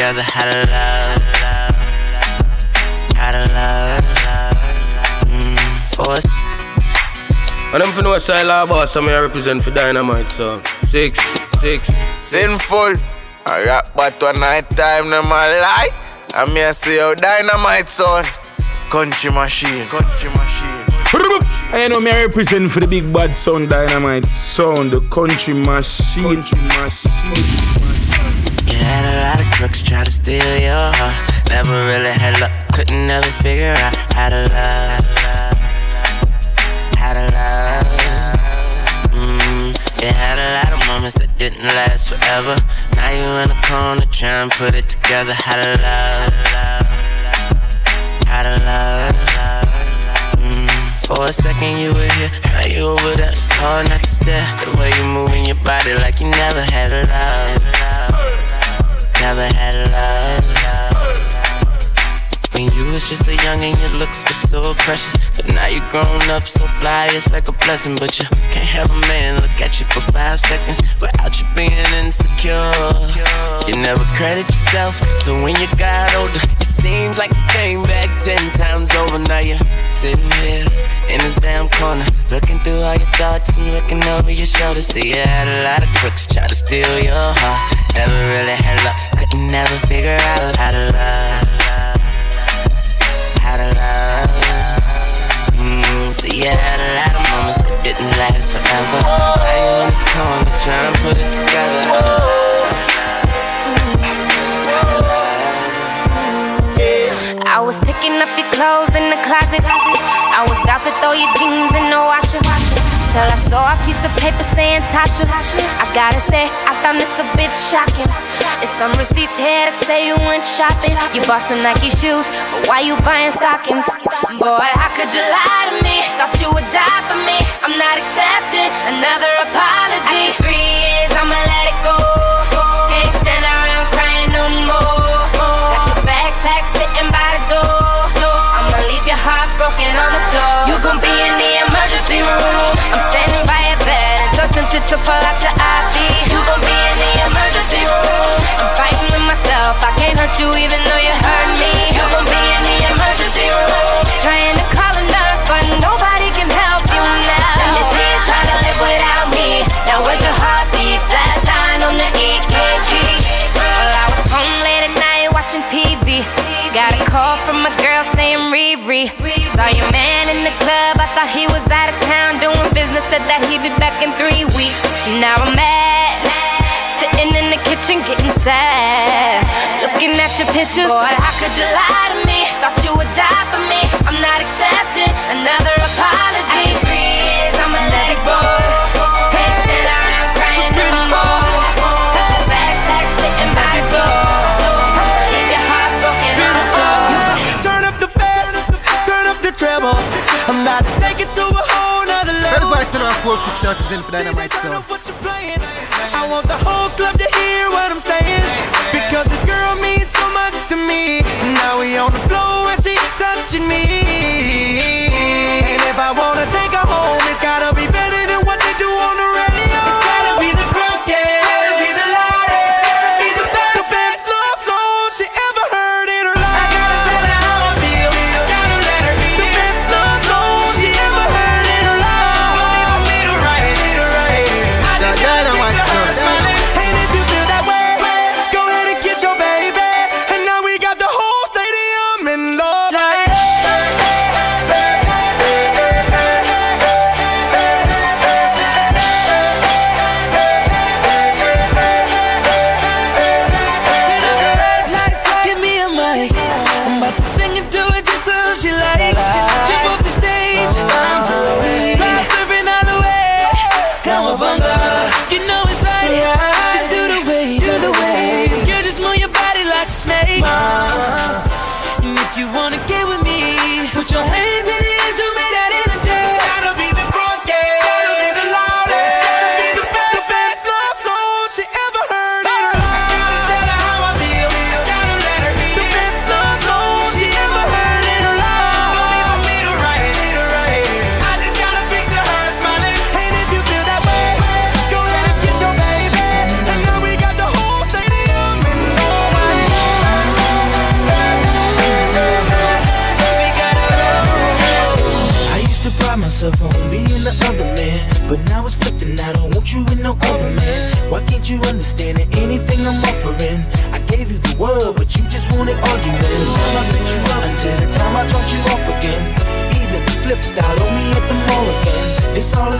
together. How to love, how to love. Mm, for. And I'm for no style boss, I'm here represent for Dynamite, so six, six. Sinful. I rap but one night time, them my lie. I'm here see how Dynamite son. Country machine, country machine. I know me I represent for the big bad sound dynamite sound, the country machine. Country machine. You had a lot of crooks try to steal your heart. Never really had luck, couldn't never figure out how to love. How to love. Mm, you had a lot of moments that didn't last forever. Now you in the corner trying to put it together. How to love. How to love. Mm, for a second you were here, now you over there. It's hard not to stare. The way you moving your body like you never had a love. Never had love. When you was just a young and your looks were so precious. But now you're grown up so fly, it's like a blessing. But you can't have a man look at you for five seconds without you being insecure. You never credit yourself, so when you got older, seems like you came back ten times over. Now you're sitting here in this damn corner, looking through all your thoughts and looking over your shoulder. See, you had a lot of crooks try to steal your heart. Never really had luck, couldn't never figure out how to love. How to love. Mm, see, you had a lot of moments that didn't last forever. Now you in this corner trying to put it together. I was picking up your clothes in the closet. I was about to throw your jeans in the washer. Till I saw a piece of paper saying Tasha. I gotta say, I found this a bit shocking. It's some receipts here that say you went shopping. You bought some Nike shoes, but why you buying stockings? Boy, how could you lie to me? Thought you would die for me. I'm not accepting another apology. After three years, I'ma let it go. Tempted to pull out your IV. You gon' be in the emergency room. I'm fighting with myself. I can't hurt you even though you hurt me. You gon' be in the emergency room. Trying to call a nurse, but nobody can help you now. Let me see you try to live without me. Now where's your heartbeat? Flatline on the EKG. Well, I was home late at night watching TV. Got a call from a girl saying Riri. Business. Said that he'd be back in three weeks. Now I'm mad. Sitting in the kitchen getting sad. Looking at your pictures. Boy, how could you lie to me? Thought you would die for me. I'm not accepting another apology. After three years, I'ma let it go. I'm about to take it to a nother Red level. Vice and our 450 represent for Dynamite Sound. up what you're playing. I want the whole club to hear what I'm saying. Because this girl means so much to me. Now we on the floor and she touching me. And if I wanna take her home,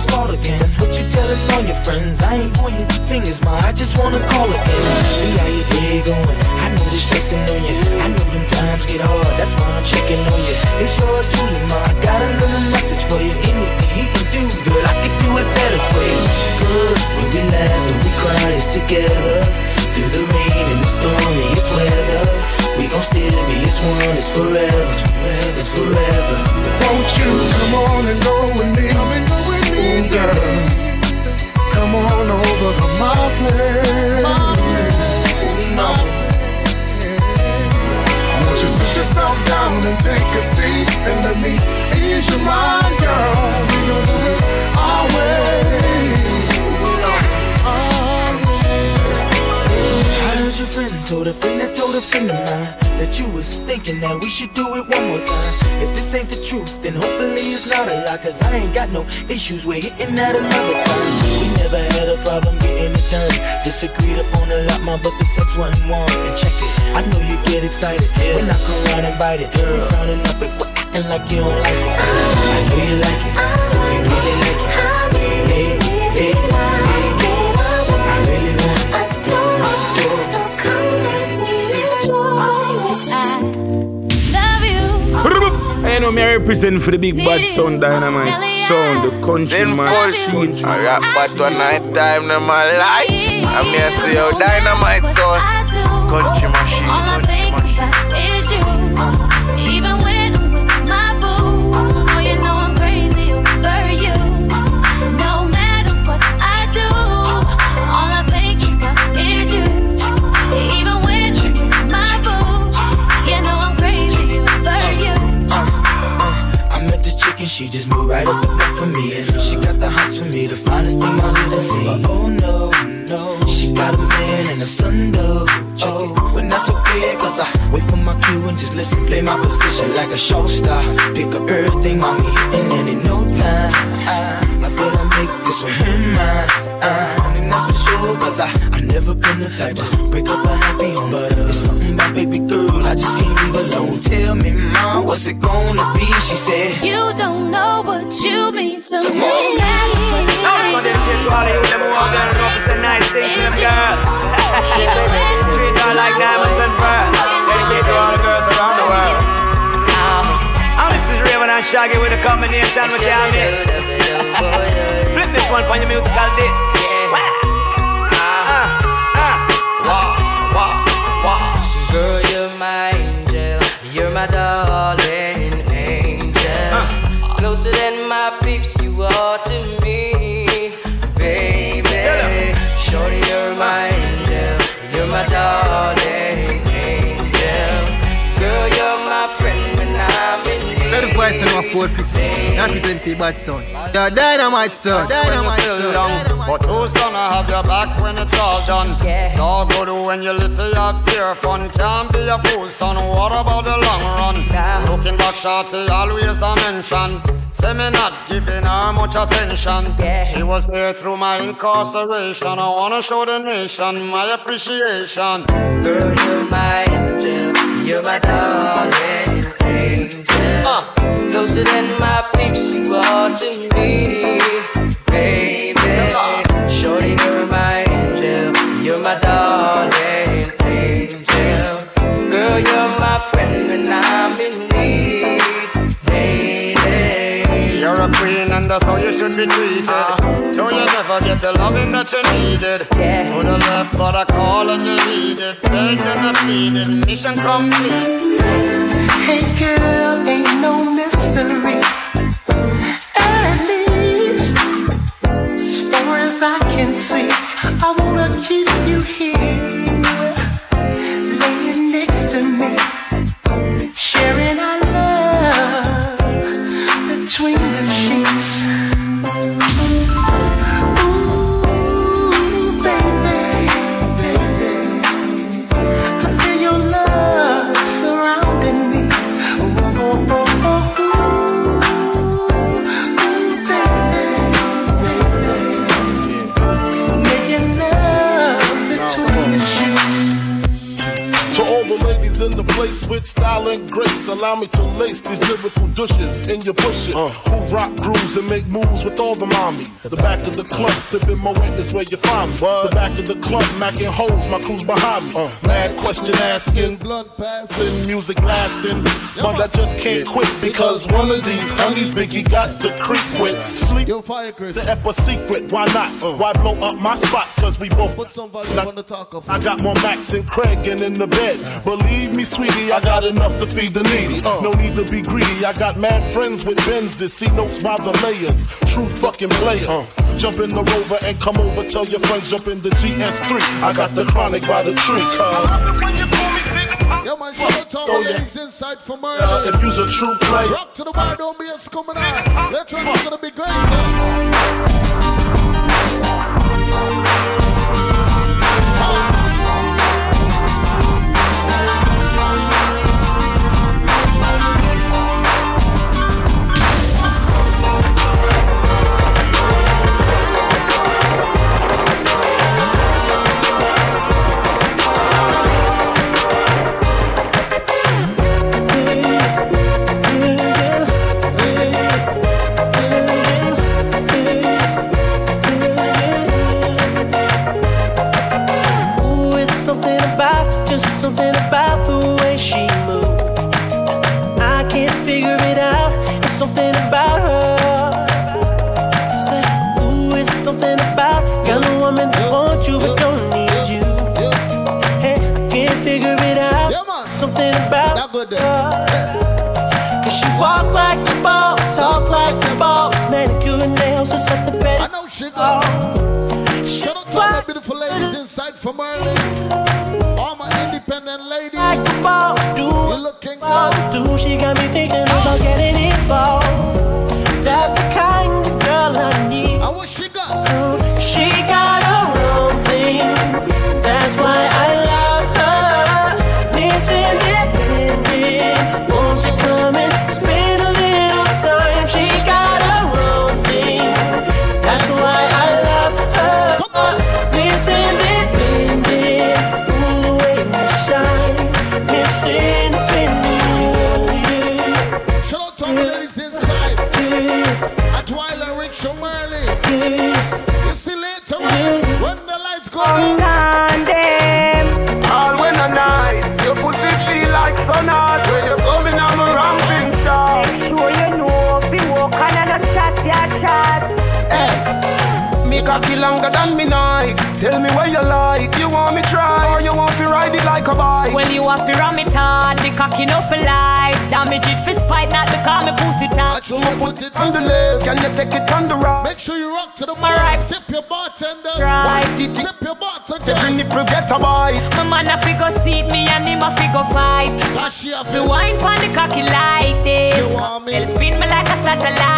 Again. That's what you telling all your friends. I ain't your fingers, ma. I just wanna call again. See how your day going. I know this stressing on you. I know them times get hard. That's why I'm checking on you. It's yours truly, ma. I got a little message for you. Anything he can do, girl, I could do it better for you. Cause when we laugh and we cry, it's together. Through the rain and the stormiest weather, we gon' still be as one. It's forever, it's forever, it's forever. Won't you come on and go with me? Come and go with me, Ooh, girl. Come on over to my place. My place. No. I want you to sit yourself down and take a seat and let me ease your mind, girl. We I your friend told a friend that told a friend of mine that you was thinking that we should do it one more time. If this ain't the truth, then hopefully it's not a lie. Cause I ain't got no issues with hitting that another time. We never had a problem getting it done. Disagreed upon a lot, more, but the sex wasn't one. And check it, I know you get excited when I come around and bite it. Girl, frowning up and quit acting like you don't like it. I know you like it, I know me I represent for the big bad sound dynamite sound, the country machine. Sinful. I rap but one night time in my life. I'm here see how dynamite sound. Country machine, country machine. Right for me. And she got the hots for me, the finest thing my has seen. Oh no, no, she got a man and a son though. Oh, but that's okay, cause I wait for my cue and just listen, play my position like a show star. Pick up everything, mommy, and then in no time, I, I better make this one mine. Uh, and that's for sure, cause I, I never been the type to break up a happy home. But uh, it's something about baby girl, I just can't leave alone. Tell me, mom, what's it gonna be? She said, You don't know what you mean to me. Now for them kids, all of you, them who are gonna know for some nice things to them girls. Treat her like diamonds and pearls. Dedicate to all the girls around the world. And this is Rayvon and Shaggy with a combination with their mix. Flip this one on your musical disc. 450. Not present bad son. Dynamite son. Dynamite son. But who's gonna have your back when it's all done? Yeah. It's all good when you live for your beer fun. Can't be a fool, son. What about the long run? Yeah. Looking back, shorty always a mention. Say me not giving her much attention. Yeah. She was there through my incarceration. I wanna show the nation my appreciation. Girl, you're my angel. You're my darling angel. Uh. Closer than my peeps, you are to me, baby. Shorty, you're my angel. You're my darling angel. Girl, you're my friend when I'm in need, lady. You're a queen and that's how you should be treated. Uh. So you never get the loving that you needed. To the left, but I call and you need it. Begged and I pleaded, mission complete. Hey girl, I wanna keep you here, with style and grace, allow me to lace these lyrical douches in your bushes. Uh. Who rock grooves and make moves with all the mommies. The back of the club, sipping Moet is where you find me. The back of the club, macking holes, my crew's behind me. Uh. Mad question asking, blood passing, music lasting. But I just can't quit because one of these honeys Biggie got to creep with. Sleep, Yo, fire Chris. the ep a secret. Why not? Uh. Why blow up my spot? Cause we both Put some volume on the talk of I got more Mack than Craig and in the bed. Believe me, sweetie, I got enough to feed the needy. No need to be greedy. I got mad friends with Benzes. See notes by the layers. True fucking players. Jump in the rover and come over. Tell your friends jump in the GS3. I got the chronic by the tree. Yo, man, shout out to all Oh, the yeah. ladies inside for Uh, murder. if you's a true player. Rock to the bar, don't be a out. Let's run, it's gonna be great. Walk like the boss, talk like the boss. Manicure and nails just at the bed. I know she got. Oh. Shout out to all the beautiful ladies inside from early. All my independent ladies. Like the boss do. You looking Boss do. She got me thinking oh. about getting involved. That's the kind of girl I need. She got? She got bike Well, you ram it hard, the cocky no for life. Damage it for spite, not because me pussy tight. You put it on the left, can you take it on the right? Make sure you rock to the My bar. right. Tip your bartender. Right. Tip your bartender. Every nipple get a bite My man a fi go seat me and him a fi go fight. Cause she a Me wine pon the cocky like this. She want me. Well, spin me like a satellite.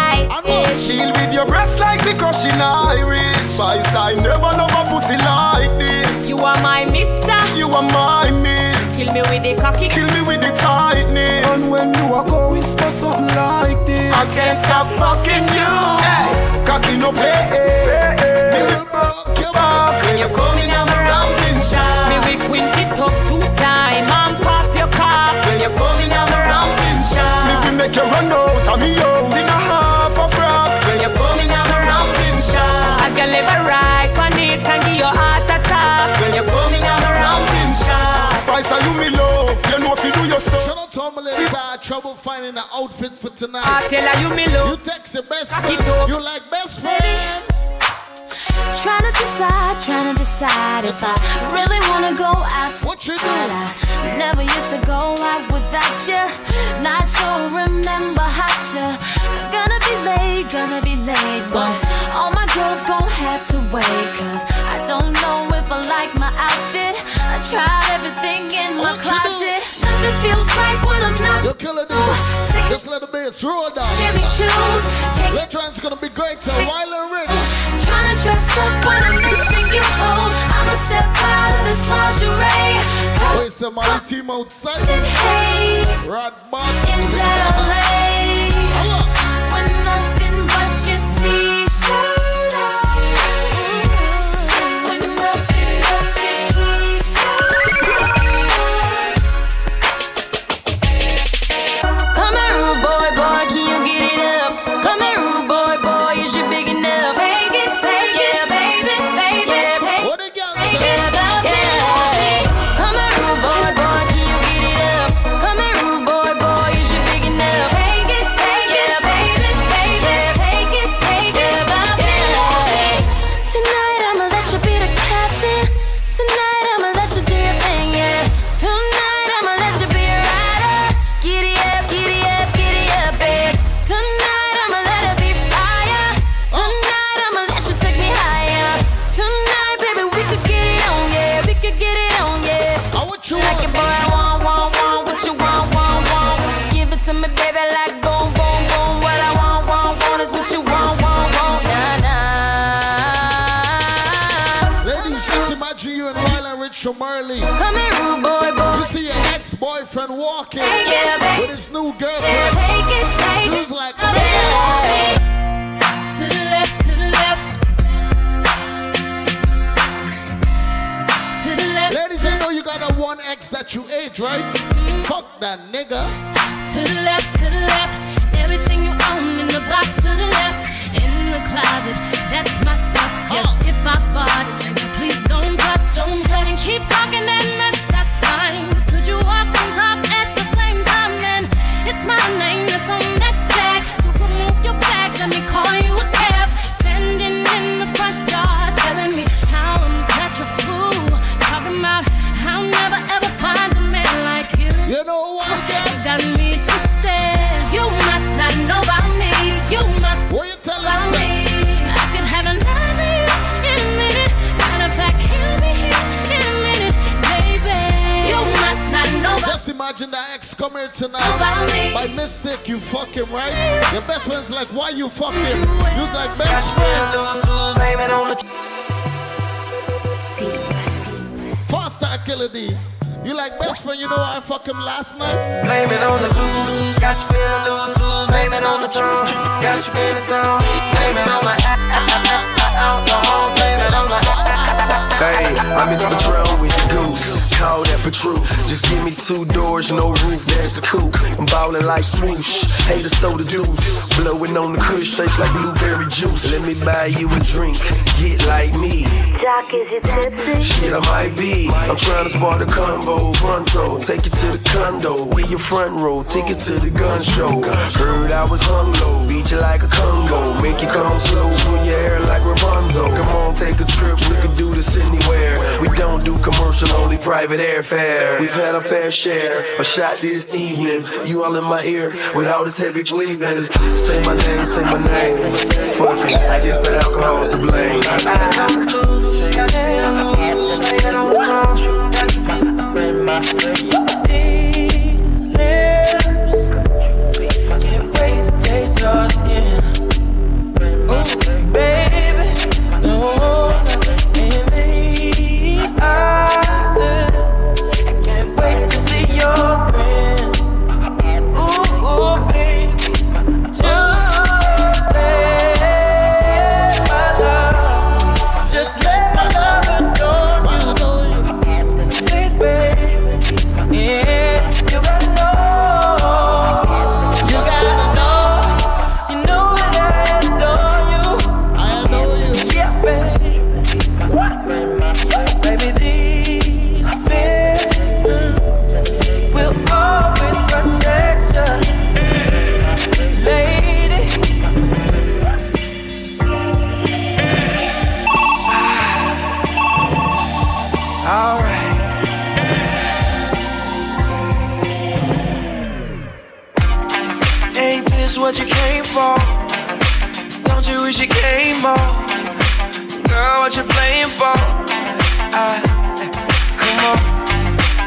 Deal with your breast like me crushing iris Spice, I never love a pussy like this You are my mister. You are my miss Kill me with the cocky. Kill me with the tightness. And when you are go whisper something like this. I can't stop fucking you. Hey, cocky no play. Me will broke your back When you coming on my ramping shot. Me we quint it up two time and pop your cock. When you coming on my ramping shot. Me will make you run out of me house. In a half a frock. When you coming on my ramping shot. I can live a right on it and give you heart attack. When you coming on my ramping shot Spice, are you me love You know if you do your stuff Shout out to all my ladies that had trouble finding an outfit for tonight. I tell her you me love. You text your best Cock friend. You like best friend. Trying to decide, trying to decide if I really wanna go out. What you do? I never used to go out without you. Not sure, remember how to. Gonna be late, gonna be late, but all my girls gon' have to wait. Cause I don't know if I like my outfit. I tried everything in my closet. Nothing feels right when I'm not. You're killing it. Sick Just let the bass roll down. Jimmy Choos. Take on, gonna be great. So while rich. Trying to dress up when I'm missing you. Oh, I'ma step out of this lingerie. Wait, some my team outside. Hey, Rod Bond. in LA. Boyfriend walking Yeah, with his new Yeah, girlfriend. take it, take Dude's like, yeah. To the left, to the left. To the left. Ladies, I know you got a one X that you ate, right? Mm-hmm. Fuck that nigga. To the left, to the left. About Just imagine that ex come here tonight. About me. By mistake, you fuck him, right? Your best friend's like, why you fuck him? You was like, best friend. Faster, Killa D. You like best friend, you know I fuck him last night? Blame it on the blues, got you feeling loose. Blame it on the drunk, got you in the zone. Blame it on the alcohol, blame it on the Hey, I'm in the Patron with the goose. Call that Petrus. Just give me two doors, no roof, that's the coupe. I'm ballin' like swoosh. Haters throw the deuce. Blowing on the kush, taste like blueberry juice. Let me buy you a drink, get like me. Jock, is you tipsy? Shit, I might be. I'm trying to spar the combo. Pronto, take you to the condo. We your front row, tickets to the gun show. Heard I was hung low, beat you like a Congo. Make you come slow, pull your hair like Rapunzel. Come on, take a trip, we can do this anywhere. We don't do commercial, only private airfare. We've had our fair share of shots this evening. You all in my ear with all this heavy breathing. Say my name, say my name. Fuck it, I guess the alcohol's to blame. Can't for? Don't you wish you came more? Girl, what you playing for? I, come on,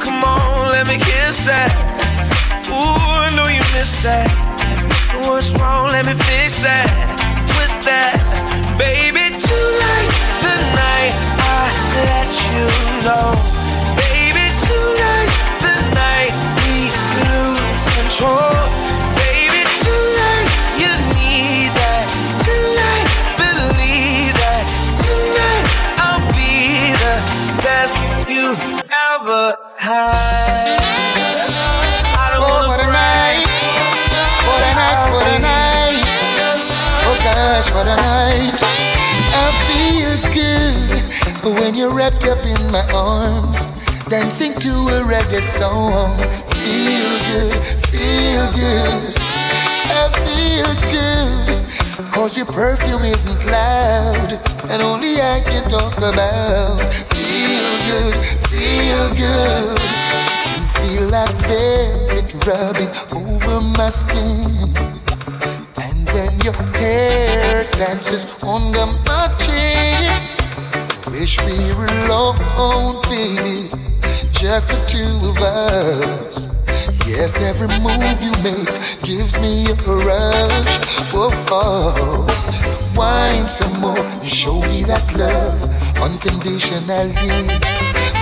come on, let me kiss that. Ooh, I know you missed that. What's wrong? Let me fix that. Twist that, baby. Tonight's the night I let you know, baby. Tonight's the night we lose control, don't Oh, what a night. What a night, what a night. Oh gosh, what a night. I feel good when you're wrapped up in my arms, dancing to a reggae song. Feel good, feel good. I feel good. Cause your perfume isn't loud, and only I can talk about. Feel good, feel good. You feel like velvet rubbing over my skin. And when your hair dances under my chin, wish we were alone, baby, just the two of us. Yes, every move you make gives me a rush. Whoa, oh. wine some more and show me that love unconditionally.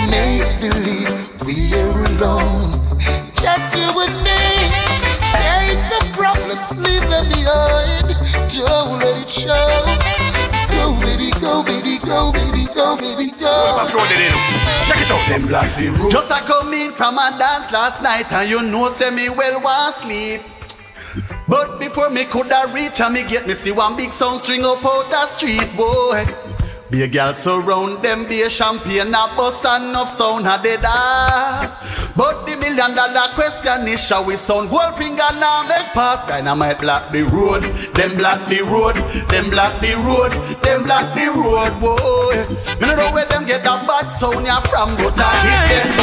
Make believe we're alone, just you and me. Take the problems, leave them behind. Don't let it show. Go, baby, go, baby, go, baby, go, baby, go. Check it out, them black the road. Just I come in from a dance last night, and you know, say me well want sleep. But before me coulda reach and me get me see one big sound string up out the street, boy. Be a girl surround them, be a champagne, a bus and enough sound a dead off. But the million dollar question is shall we sound Goldfinger now make pass Dynamite block the road, them block the road, them block the road, them block the road, boy. Me no know where them get that bad sound ya from, but I hit them.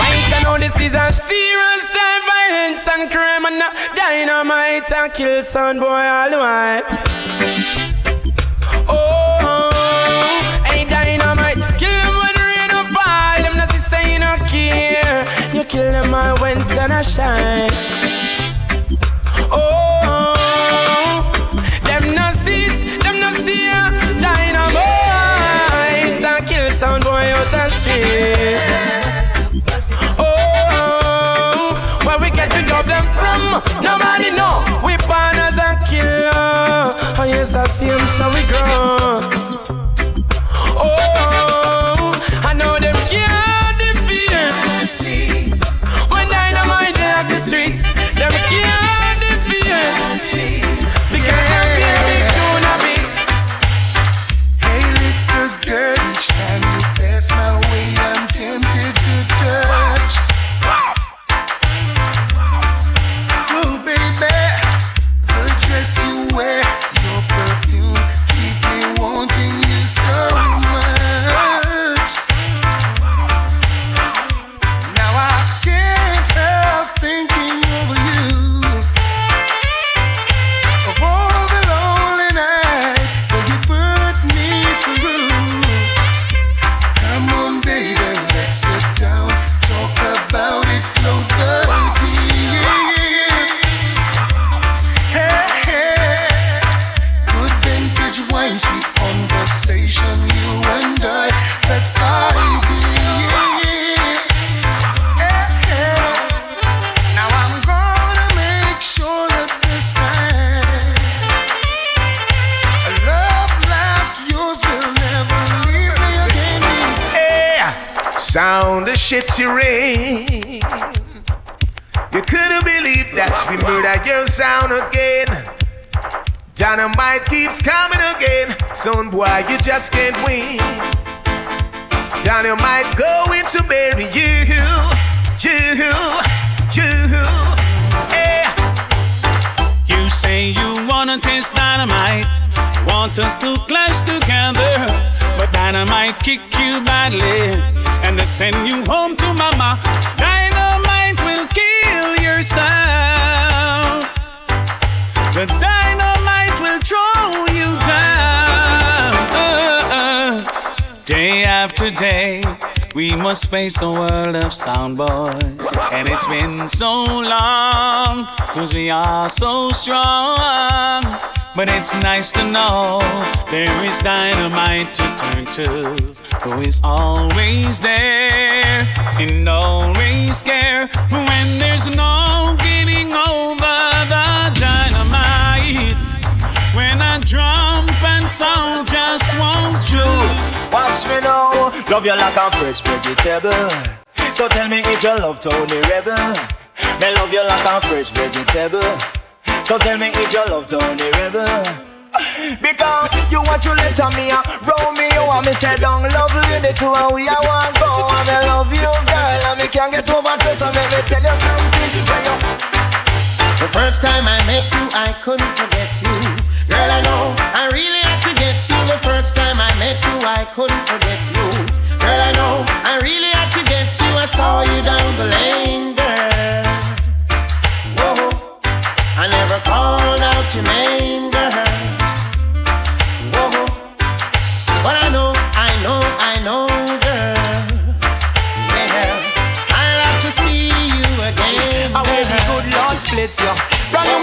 Right, I know this is a serious time, violence and crime, and not dynamite and kill son boy all the while. Oh, sun a shine. Oh, them not see it, them not see ya. Dynamite and kill sound boy out the street. Oh, where we get to dub them from? Nobody know. We born as a killer. Oh yes, I see him, so we grow. Streets, shitty rain. You couldn't believe that we murdered your sound again. Dynamite keeps coming again. Son boy, you just can't win. Dynamite going to bury you, you, you. Hey. You say you wanna taste dynamite, want us to clash together, dynamite kick you badly, and they send you home to mama. Dynamite will kill your sound. The dynamite will throw you down. Uh, uh. Day after day, we must face a world of sound boys. And it's been so long, cause we are so strong. But it's nice to know there is dynamite to turn to, who is always there and always care when there's no getting over the dynamite. When a drum and sound just won't do. Watch me now, love you like a fresh vegetable. So tell me if you love Tony Rebel. Me love you like a fresh vegetable. So tell me if your love turn the river. Because you want to let me uh, you want me say down love lady to and we I want go and I love you girl and me can't get over to so let me tell you something when you The first time I met you, I couldn't forget you. Girl, I know I really had to get you. The first time I met you, I couldn't forget you. Girl, I know I really had to get you. I saw you down the lane, girl. I never called out your name,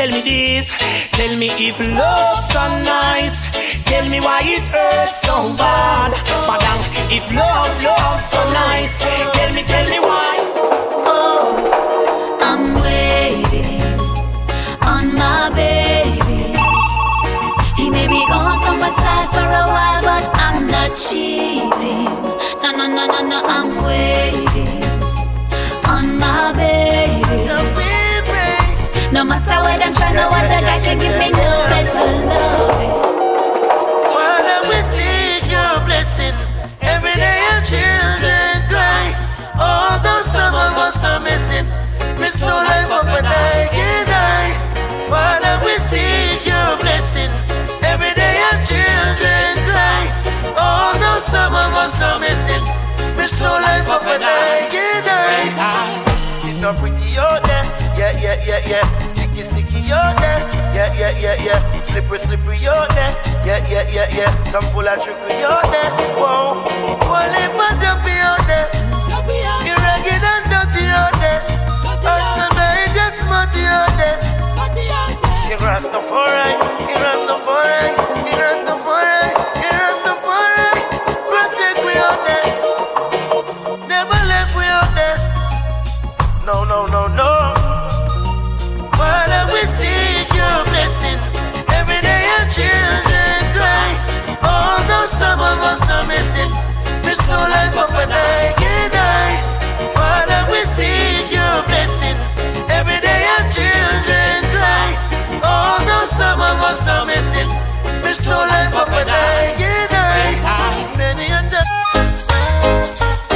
Tell me this, tell me if love's so nice. Tell me why it hurts so bad. Madam, if love, love's so nice. Tell me, tell me why. Oh, I'm waiting on my baby. He may be gone from my side for a while, but I'm not cheating. No, no, no, no, no, I'm waiting No I'm trying, no other guy can give me no better love. Father, we seek your blessing. Every day our children cry. Although some of us are missing, we still life up and I can die. Father, we seek your blessing. Every day our children cry. Although some of us are missing, we still life up and I can die. It's not pretty out there. Yeah, yeah, yeah, yeah. Out there. Yeah, yeah, yeah, yeah. Slippery, slippery out there. Yeah, yeah, yeah, yeah. Some full of trickery out there. Whoa. One lip and dumpy out there. You ragged and dirty out there. Some night and smutty out there. You Rastafari, you Rastafari, you Rastafari, you Rastafari. Protect we out. Never left there. No, no, no, children cry. Although some of us are missing, we still life up and I can die. Father, we seek your blessing. Every day our children cry. Although some of us are missing, we still life up and I can die. Many a time.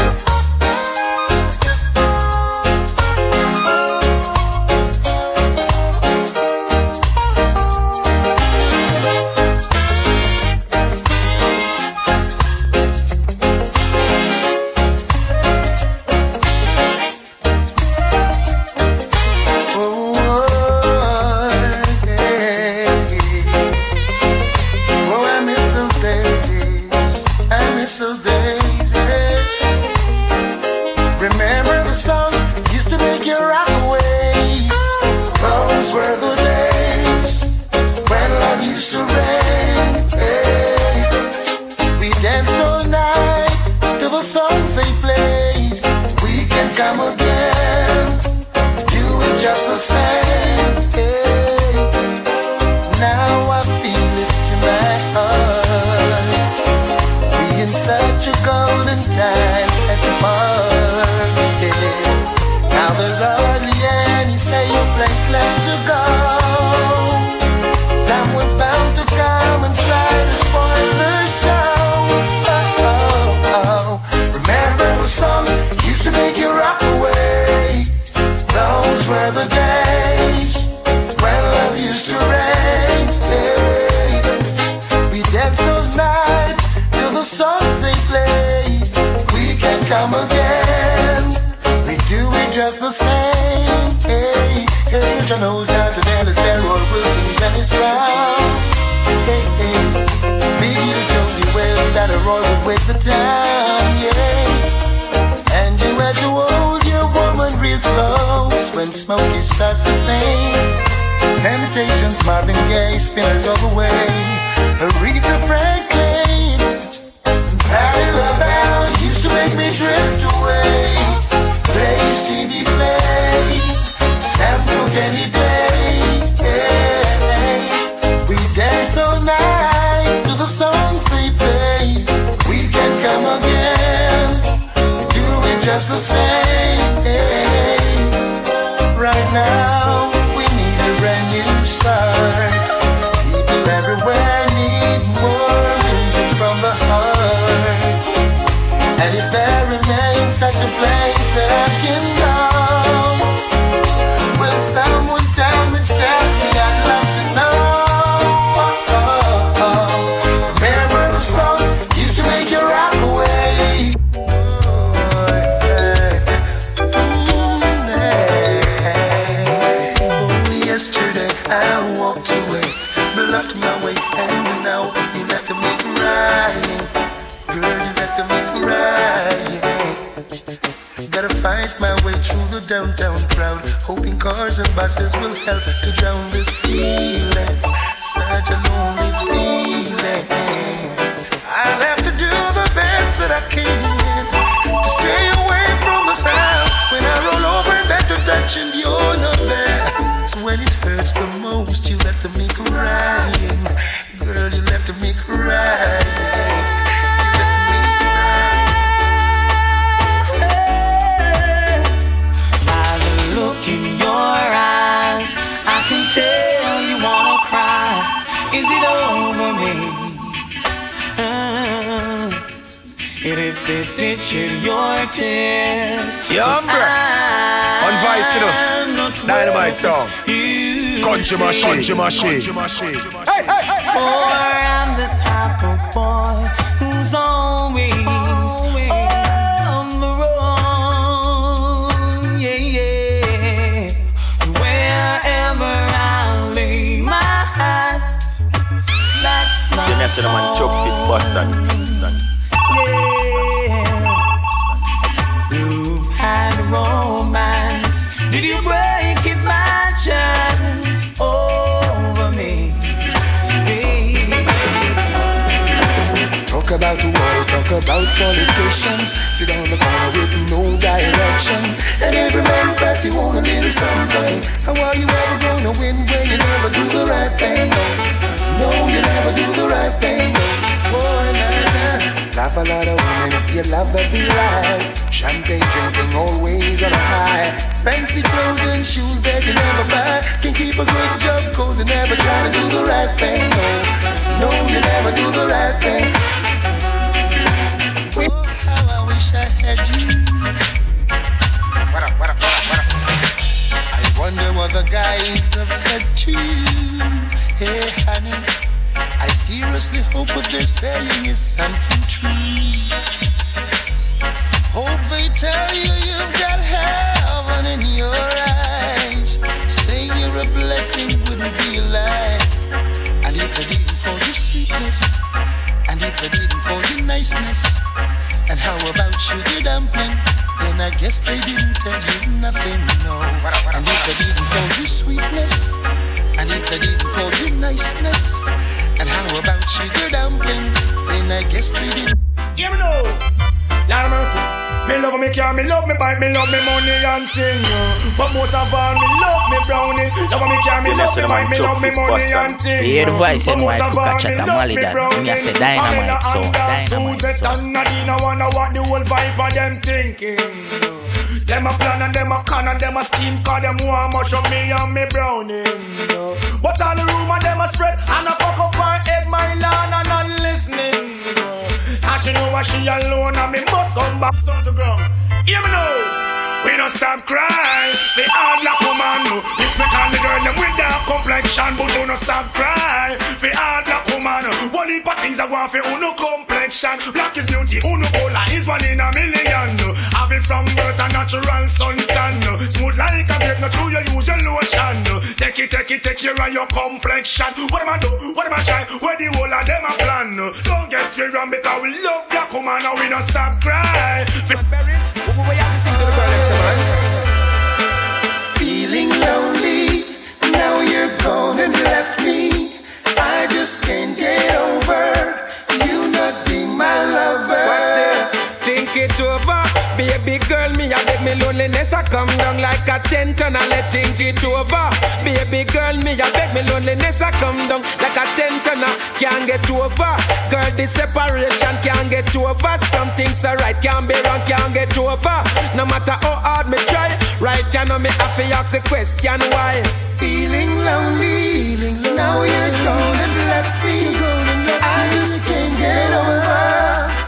Spinners all the way. Most, you left to make it right. Girl, you have to make it right. By the look in your eyes, I can tell you wanna cry. Is it over me? Uh, and if it did shed your tears, Yeah, cause bruh. I'm On voice, you know. Dynamite song. you Country say. machine. Country machine. For I'm the type of boy who's always on the road. Yeah, yeah. Wherever I lay my hat, that's my You mess with the man, choke fit, Boston. Politicians. Sit on the corner with no direction. And every man press you want a little something. How are you ever gonna win when you never do the right thing? No, you never do the right thing. Boy, nah, nah. Laugh a lot of women, you love that be life. Champagne drinking, always on a high. Fancy clothes and shoes that you never buy. Can keep a good job, cause you never try to do the right thing. No, no, you never do the right thing. I wonder what the guys have said to you. Hey, honey, I seriously hope what they're saying is something true. Hope they tell you you've got heaven in your eyes. Saying you're a blessing wouldn't be a lie. And if they didn't call you sweetness, and if they didn't call you niceness, how about sugar dumpling? Then I guess they didn't tell you nothing, no. And if they didn't call you sweetness, and if they didn't call you niceness, and how about sugar dumpling? Then I guess they didn't. Hear me now. Lord mercy. Me love me car, me love me bike, me love me money and thing. But most of all, me love me brownie. Love me car, me love me bike, me love me money and thing. Hear the voice But and why most of cook a all, chat me a love molly me brownie. Me a say dynamite, Pamela so and dynamite, Susan so. and Nadine wanna what the whole vibe of them thinking. Them a plan and them a con and them a scheme Cause them want much of me and me browning But all the rumor them a spread She know alone and me must come back down to ground Hear me now we don't stop crying. The hard black woman no. Respect all the girl them with dark complexion, but do not stop crying. The hard black woman, one heap of things I want for uno complexion. Black is beauty, uno cola is one in a million. No. Have it from birth a natural suntan. no. Smooth like a grape, no true you use your lotion. no. Take it, take it, take care of your complexion. What am I do? What am I try? Where the whole of them a plan? no. Don't get me wrong because we love black woman and we don't stop crying. Berries, we have to sing to the girl them say, man. Feeling lonely, now you're gone and left me. I just can't get over you not being my lover. Watch this. Think it over, baby girl. Me a beg me loneliness a come down like a tent and I let think it over. Baby girl, me a beg me loneliness a come down like a tent and I can't get over. Girl, this separation can't get over. Some things are right, can't be wrong, can't get over. No matter how hard me try, right? You know me have to ask the question why. Feeling lonely, now you're gone and left me. I just can't get over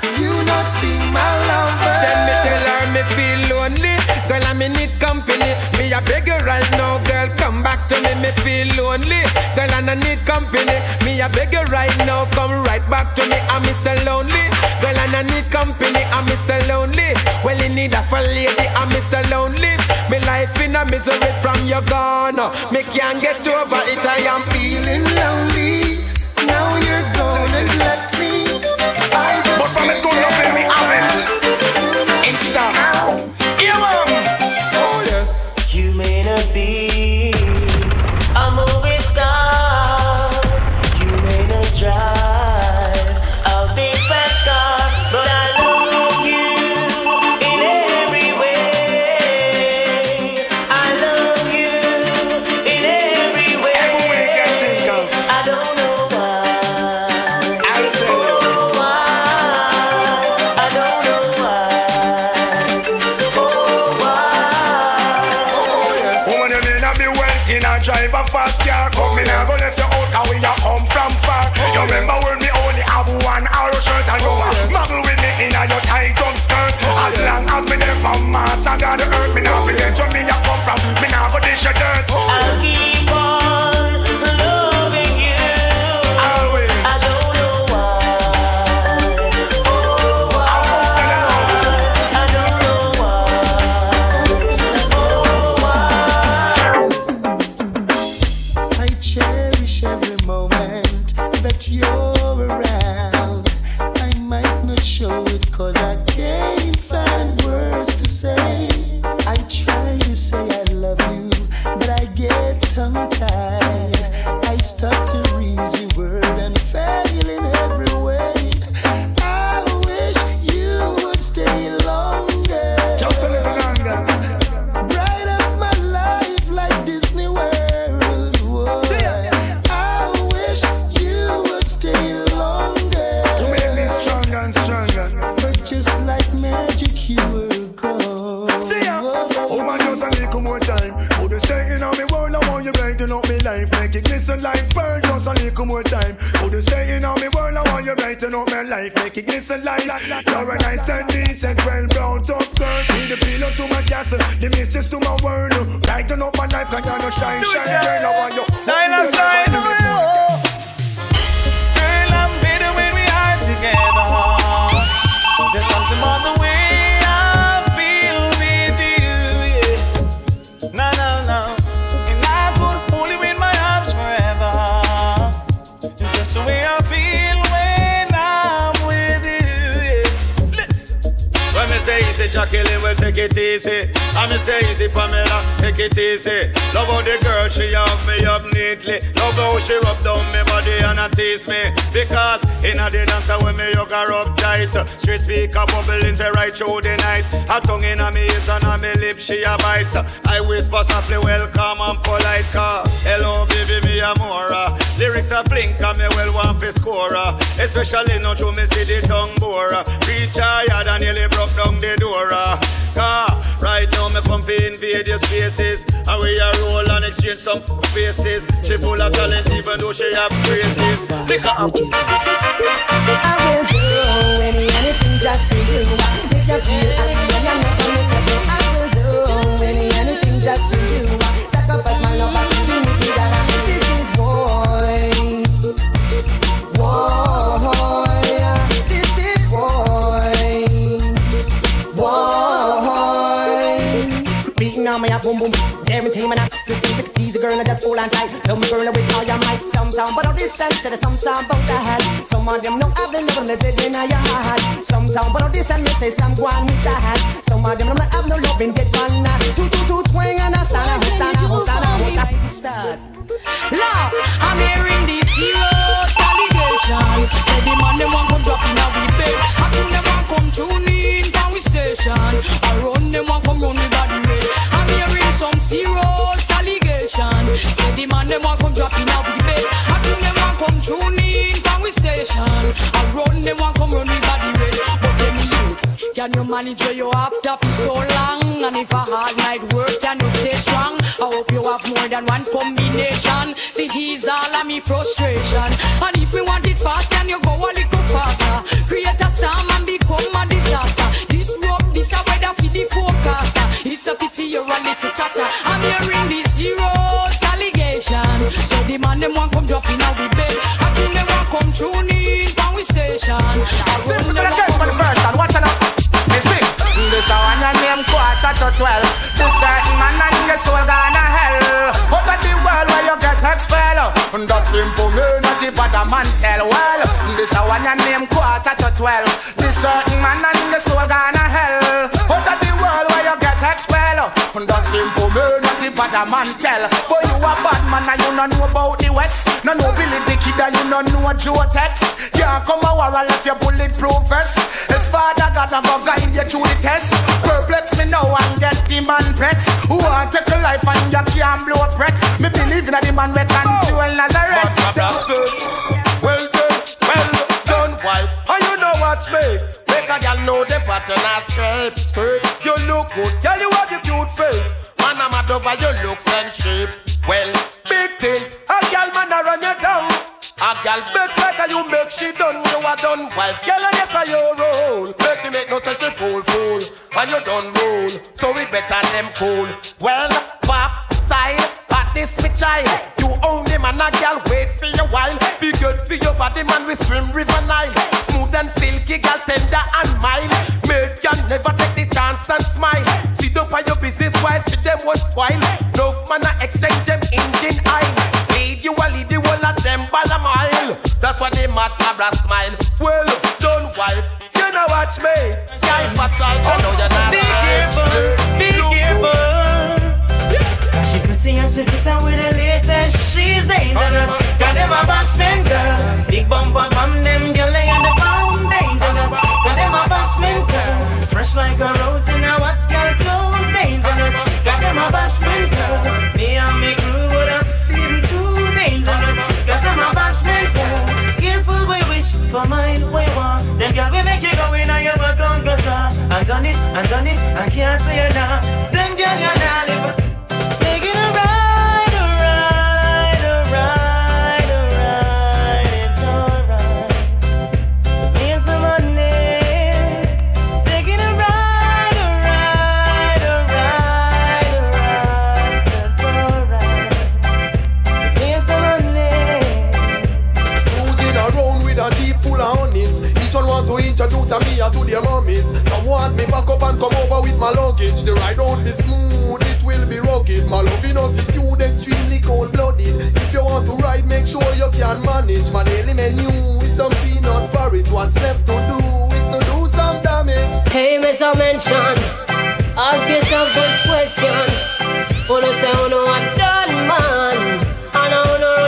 right now, girl, come back to me me feel lonely. Girl, I need company. Me, I beg you right now, come right back to me. I'm Mr. Lonely. Girl, I need company. I'm Mr. Lonely. Well, in need of a lady. I'm Mr. Lonely. Me life in a misery from your gone. Me can't get over it. I am feeling lonely. Now you're I gotta hurt me now. Forget where me a come from, me now go dish your dirt. In a me ears and a me lip she a bite. I whisper softly, welcome and polite car. Hello baby, me a Mora. Lyrics a blink and me well want fi score. Especially now to me see the tongue bore. Reach higher than nearly broke down the door. Car, right now me come fi invade your spaces. And we a roll and exchange some faces. She full of talent even though she have braces. Lick up. To the sometime about that. Some of them don't have the love that they in your heart. Sometime, but all this and me say some go on with that. Some of them don't have no love in that one. Two two two twang and a stand a stand a stand a Start. Love, I'm hearing this serious allegation. Say the man them want come drop in a we bed. How come them want come tune in from we station? I run them want come run with body red. I'm hearing some serious allegation. Say the man them want come drop in a we bed. Come tune in from we station? I run them want come run with body red. But me you, can you manage where you after for so long? And if a hard night work, can you stay strong? I hope you have more than one combination. To ease all of me frustration. And if you want it fast, can you go a little faster? Create a storm and become a disaster. This rope, this a weather for the forecaster. It's a pity you're a little tatter. Tune in from we station. I run to them the case for the version. Watch it out. Me sing. This a one your name quarter to twelve. This certain man and your soul gonna hell. Out of the world where you get expelled. And that simple me not the but a man tell well. This a one your name quarter to twelve. This certain man and your soul gonna hell. Out of the world where you get expelled. And that simple me not the but a man tell. But you a bad man and you don't know about No know Billy Kid and you don't know Joe Tex. Can't come a war left your bulletproof vest. His father got a go guide you through the test. Perplex me now and get the man vex. Who want take a life and you can't blow a breath. Me believe in a the man we can fuel Nazareth. Well done, well done, wife. And you know what's me? Make a girl know the pattern of skirt, skirt. You look good, girl. You have the cute face. Man, I'm mad over your looks and shape. Well, a run you down. A girl makes like a you make she done. You are done, wife. Girl, and yes, are your role. Make me make no such a fool, fool. And you done roll. So we better them cool. Well, pop style. But this me child, you own only man a girl wait for your while. Be good for your body, man. We swim river Nile, smooth and silky, girl tender and mild. Make can never take this chance and smile. See don't for your business while for them was wild. No man a exchange them That's why they mad cabra smile. Well, don't wife. You know watch me. Guy fatal, I know you're not Be careful, be careful. She pretty and she fit out with the latest. She's dangerous. Got them a bashman girl. Big bumper from them girl they on the ground dangerous. Got them a bashman girl. Fresh like a rose in a what girl clothes dangerous. Got them a bashman girl. For mine we want. Them girl we make you go in and you work on guitar. I done it, I done it, I can't say it now. Them girl you not live. A me to their mummies. Some want me back up and come over with my luggage. The ride won't be smooth, it will be rugged. My loving attitude extremely cold blooded. If you want to ride, make sure you can manage. My daily menu is some peanut porridge. What's left to do is to do some damage. Hey, Mr. Mention, ask yourself this question. Wanna say, oh, wanna what done, man?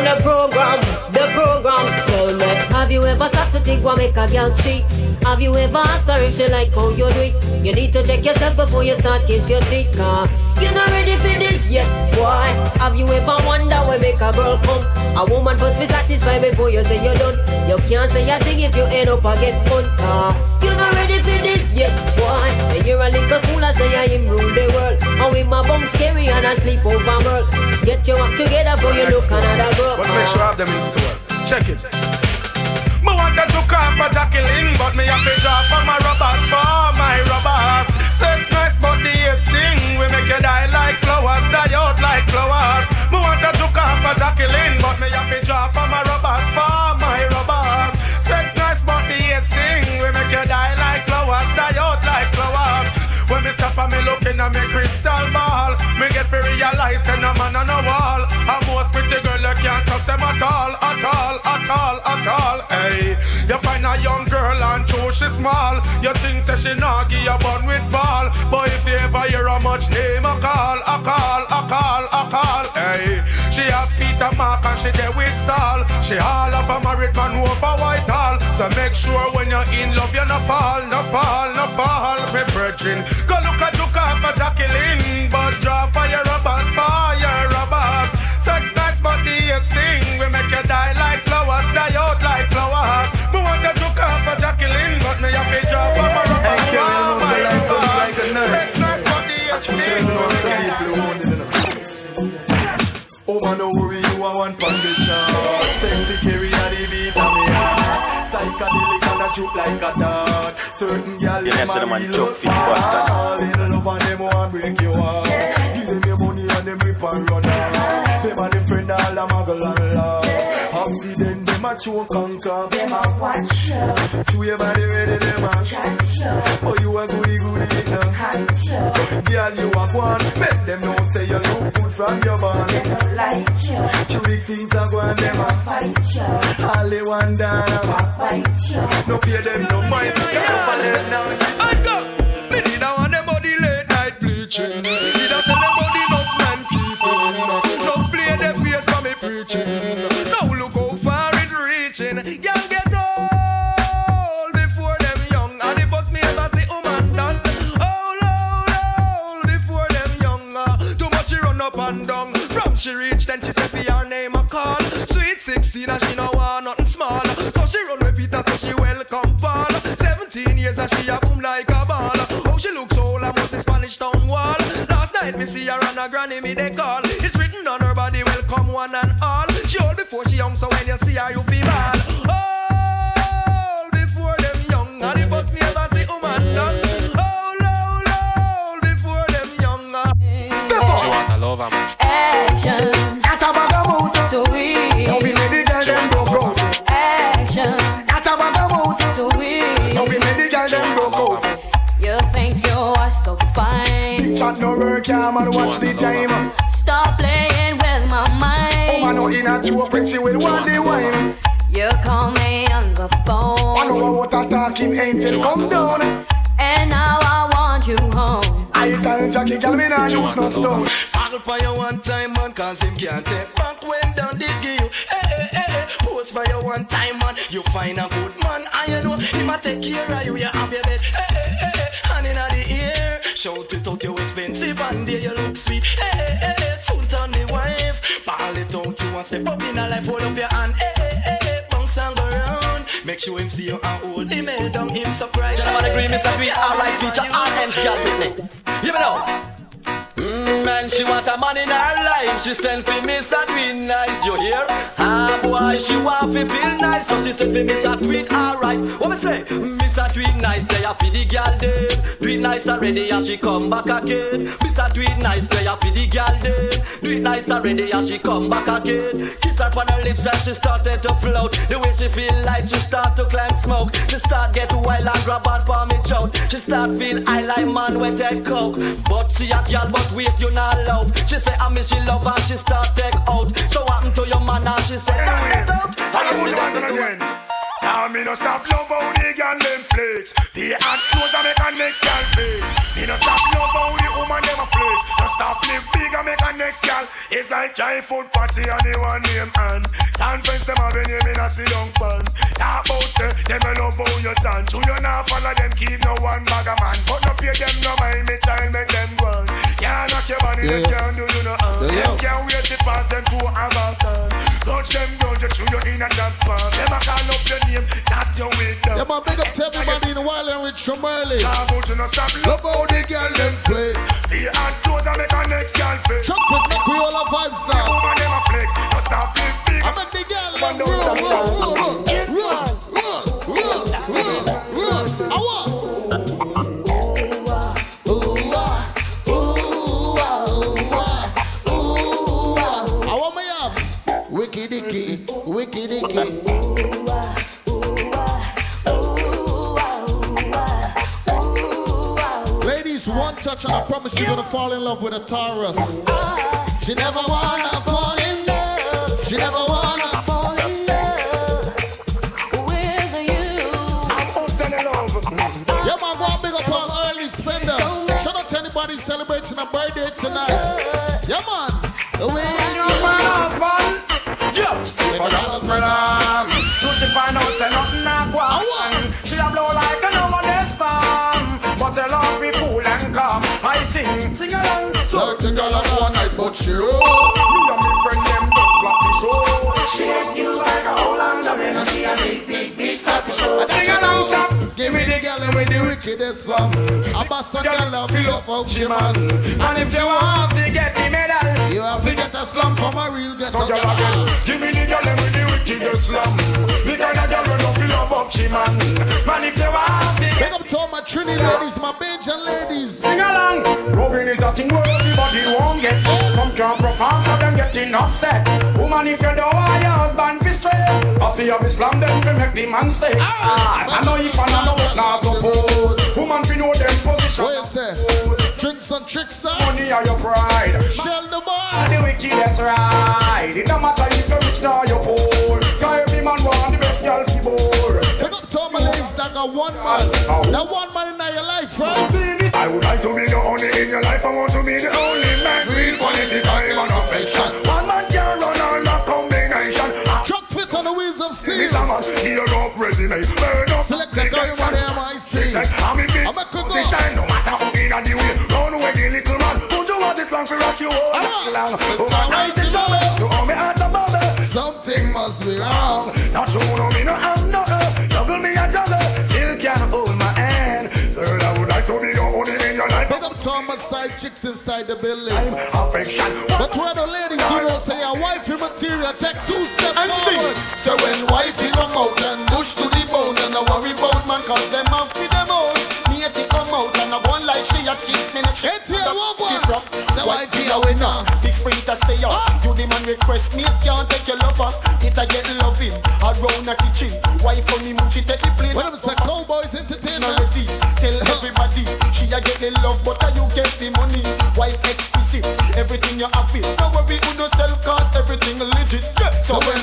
The program, the program. Tell me, have you ever sat to think what make a girl cheat? Have you ever asked her if she like how you do it? You need to check yourself before you start kiss your teeth, car. You're not ready for this yet, boy. Have you ever wondered where make a girl come? A woman must be satisfied before you say you're done. You can't say a thing if you end up a get fun, ah, car. You're not ready for this yet, boy. And you're a little fool, I say I him rule the world. And with my bum scary and I sleep over world. Get your act together before you look another girl. But make sure I have them in store. Check it. Me want to off for Jacqueline, but me have to draw for my robbers, for my robbers. Sex nice, but the hate sting. We make you die like flowers, die out like flowers. Me want to took off for Jacqueline, but me have to draw for my robbers, for my robbers. Sex nice, but the hate sting. We make you die me stop and me looking at me crystal ball. Me get to realize that no man on a wall. A most pretty girl you can't trust them at all At all, at all, at all. Hey, you find a young girl and true she small. You think that she give you bun with ball. But if you ever hear how much name I call I call, I call, I call. Hey, she have Peter Mark and she there with Saul. She all of a married man over Whitehall So make sure when you're in love you no fall, no fall, no fall. Me virgin. Go look at Duke for Jacqueline But draw your robbers, your robbers Sex nice but the sting. We make you die like Psychedelic and a juke like a dog. Certain gal Yeah, them so the a man joke love bastard. Little love and them want break you off. Give them your money and them rip and run Accident them a choke and cough. Them a watch you. Chew your body ready them a catch you. Oh you a goody goody you know. Hot you. Girl you a one. Make them know say you look good from your bond. They don't like you. Chew big things a go and them a fight you. All they want down a bite you. No pay them no mind. Can't fall them now. And go. Me need a one them body late night bleaching. Need a tell them body enough man keeping. No play them face for me preaching. Now she reach then she said for her name a call. Sweet 16 and she no want nothing small. So she run with Peter so she welcome fall. 17 years and she a boom like a ball. Oh she looks old and must the Spanish town wall. Last night me see her and her granny me they call. It's written on her body welcome one and all. She old before she young so when you see her you feel bad. Action. That a bag of mood. Sweet. Now we make the girl them broke out. Action. That a bag of mood. Sweet. Now we make the girl them broke out. You think you are so fine. Big chat no work, yeah man. Watch the time. Stop playing with my mind. Oh man, mind. no in a joke when she will want the wine. You call me on the phone. I know what a talking angel come down. I Jackie, girl, me nah use no stone. Paddle for you one time, man, cause him can't take back when down did give you. Hey, hey, hey. Pose for you one time, man. You find a good man, and you know him a take care of you. You have your bed. Hey, hey, hey. Hand in the air. Shout it out, you expensive, and there you look sweet. Hey, hey, hey. Soon turn the wife. Ball it out, you want step up in a life, hold up your hand. Hey. Make sure him see you and hold him head down, him surprise. Gentlemen, agree, Mr. Sweet, alright, feature RM Girl Whitney. Hear me now. Mm, man, she want a man in her life. She send for Mr. Tweet nice, you hear? Ah, boy, she want to feel nice, so she send for Mr. Tweet, alright. What me say? Mr. Tweet nice, they are for the girl dead. Tweet nice already, and she come back again. Mr. Tweet nice, they are for the girl dead. It nice already, and she come back again. Kiss her on her lips, and she started to float. The way she feel like she start to climb smoke. She start get wild and grab on for me choke. She start feel I like man with that coke. But see a girl, but wait, you not love. She say I miss she love and she start take out. So happened to your man and she say turn it out. I want to again. Now me no stop love how the girl them flex. The hot clothes I make a next girl flex. Me no stop love how the woman them a flex. No stop live big and make a next girl. It's like giant food party and the one name and conference them have a name in a sit down pan. Talk about say them a love how you dance. You you not follow them keep no one bag of man. But no pay them no mind me child make them run. Can't knock your body they can't do you no harm. Them can't wait to pass them to about time. Touch them down you chew you in a dance farm. Them a call up your name, chat you with them. Yeah, man, big up to everybody in the wild and rich from early. Talk you no stop love how the girl them flex. The hot clothes I make a next girl flex. Chop it, make we all a vibes now. The woman a flex. No stop live big. I make the girl them don't roll, stop Ladies, one touch and I promise you're gonna fall in love with a Taurus. She never wanna fall in love. She never wanna fall in love with you. Yeah, man, go and big up all early spender. Shout out to anybody celebrating a birthday tonight. Along. Certain girl are so nice, but she roll. Me and me friend them don't flop the show. She ain't you like a whole London, and she a big, big, big happy show. Sing along, stop. Give me the girl with the wickedest fun. A boss and girl love fill up out she man. And if you want to get the medal, You have to get a slum from a real ghetto girl girl. Give me the girl with the wickedest slum. The kind of girl we don't feel she man. Man, if you want to Big up to all my Trini ladies, my Bajan ladies. Sing along. Roving is a thing where everybody won't get. Some can't perform, so them getting upset. Woman, if you don't want your husband to stray, feel you slam them to make the man stay. Ah, I know if I know what not suppose. Woman, we know them position. What you say? Drinks and tricks. Money are your pride. Shell the bar. The wickedest right. It don't matter if you're rich nor you're poor. Cause every man want the best girl for bore. Pick up to my ladies that got one man. That one man in your life, right? I would like to be the only in your life. I want to be the only man. Real quality time and affection. One man can run all that combination. Truck fit on the wheels of steel. This a man, tear up resume, burn up. Select the guy from the MIC. I'm in big I'm a good position, no matter how big the long? Oh, my nice and trouble. You owe me at the bubble. Something must be wrong. Not you know me, no, I'm not. Uh, juggle me a juggle. Still can't hold my hand. Girl, I would like to be your only in your life. Pick up to all my side chicks inside the building. I'm affection. But where the ladies, you know, say a wifey material, take two steps And sing. forward. So when wifey come out and push to the bone, and I worry about man, cause them have for she a kiss me. She Hey, Tia, what one? The wifey a winner. Big sprinter stay up. Ah. You the man request me, can't take your love off. It a get loving around the kitchen. Wife on me, she take the plate. When I'm say Cowboys Entertainment. tell everybody she a get the love, but a you get the money. Wife exquisite, everything you have it. No worry, who no sell cause everything legit. Yeah. So when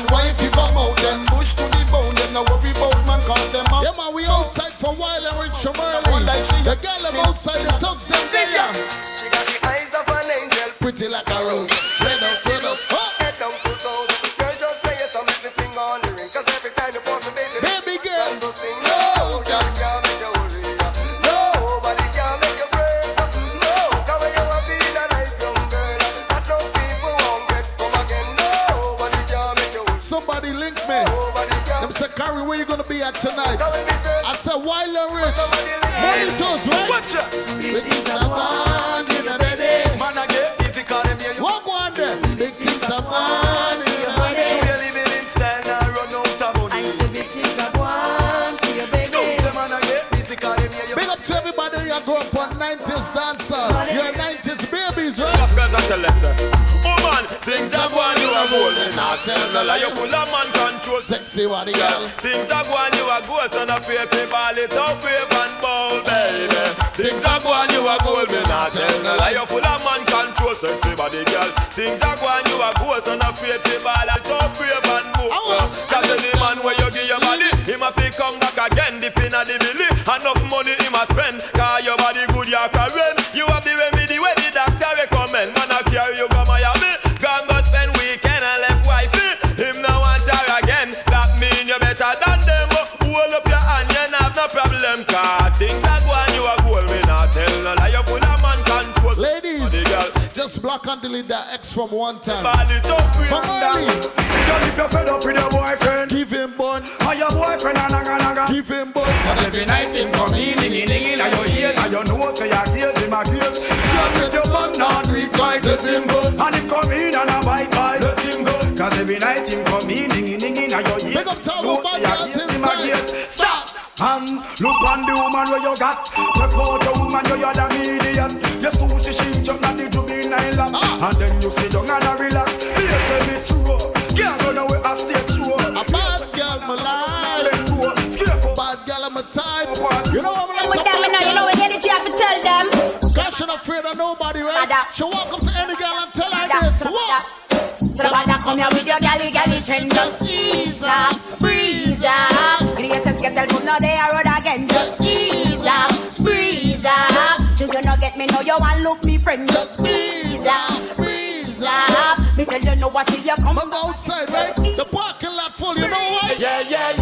The girl them outside the thugs them Sing there. ya. She got the eyes of an angel. Pretty like a rose. Red up, red up. Oh, Head down toes. Girl, just say yes, I'm everything on the ring. Cause every time you pause the baby, baby girl. to sing. No, girl can't make you worry. Nobody can make you break. No, cause you a a nice young girl, that no people won't get come again. Nobody can make you worry. Somebody link me. Nobody can Them where you gonna be at tonight? Come and be said. I said, Wild and Rich. Monitos, right? Watch out. Big things are fun in the ready. Man, I get busy calling me. You Walk on there. Big things are fun in the ready. you living in style now, run out of money. Scoop, say, man, I get busy calling me. You Big up to everybody who grew up on 90s dancer. You're 90s babies, right? Yes, things are going you are gold. Not tell no lie, you full of man control. Sexy the girl. Things are going you are gold, son of paper, ball it up, wave and bowl, baby. Things are going you are gold, me not tell no lie, you full of man control. Sexy body girl. Things are going you are gold, son of paper, ball it up, wave and bowl. Cause any man where you give your body, him a pick come back again, dip in a the billy. Enough money him a spend, block and delete that X from one time. Ball it up, wave From early. Girl, if you're fed up with your boyfriend, Give him bun. or your boyfriend a naga naga. Give him bun. Cause every night him come in, ding ding in your ear, and you know say your gaze him a gaze. Just if your man not it right, let him go. And him come in and a bite bite, let him go. Cause every night him come in, ding ding in your ear. Big up to all know the say bad your gaze him a inside. Stop. And look on the woman where you got Check out the woman you are the medium juvenile Ah. And then you sit down and a relax They say miss row Can't run away a stage show A bad girl, my life. Let go Skip up Bad girl, I'm a type. You know what I'm And like? with them, you know, you know, what energy I have to tell them. Cause she not afraid of nobody, right? Mother. She walk up to any girl and tell her Mother, this. so What? So the bad come here with your galley galley trend Just ease up, breeze up Greatest get tell no they are road again Just ease up, breeze up You you no get me no you want look me friend Just ease up, breeze up Me tell you no what see you come I'm outside, right? The parking lot full, you know why? Yeah, yeah, yeah,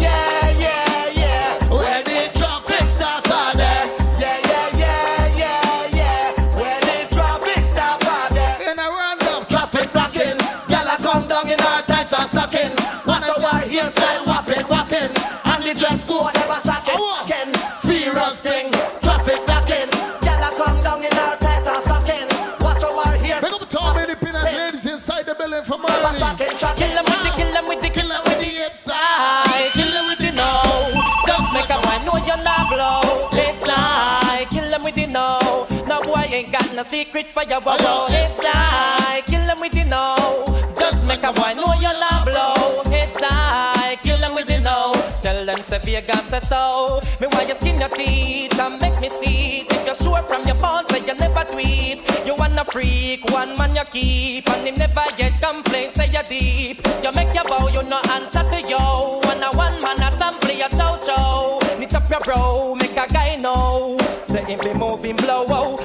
Secret for your wow Head side Kill them with the no Just make a boy know you're not blow. Heads high, kill them with the know. Tell them say Vegas say so. Me why you skin your teeth and make me see it. If you're sure from your phone, say you never tweet. You wanna freak, one man you keep, and him never get complaints. Say you deep. You make your bow, you no answer to yo. And a one man assembly a your chow chow. Knit up your bro, make a guy know. Say him be moving blow, oh,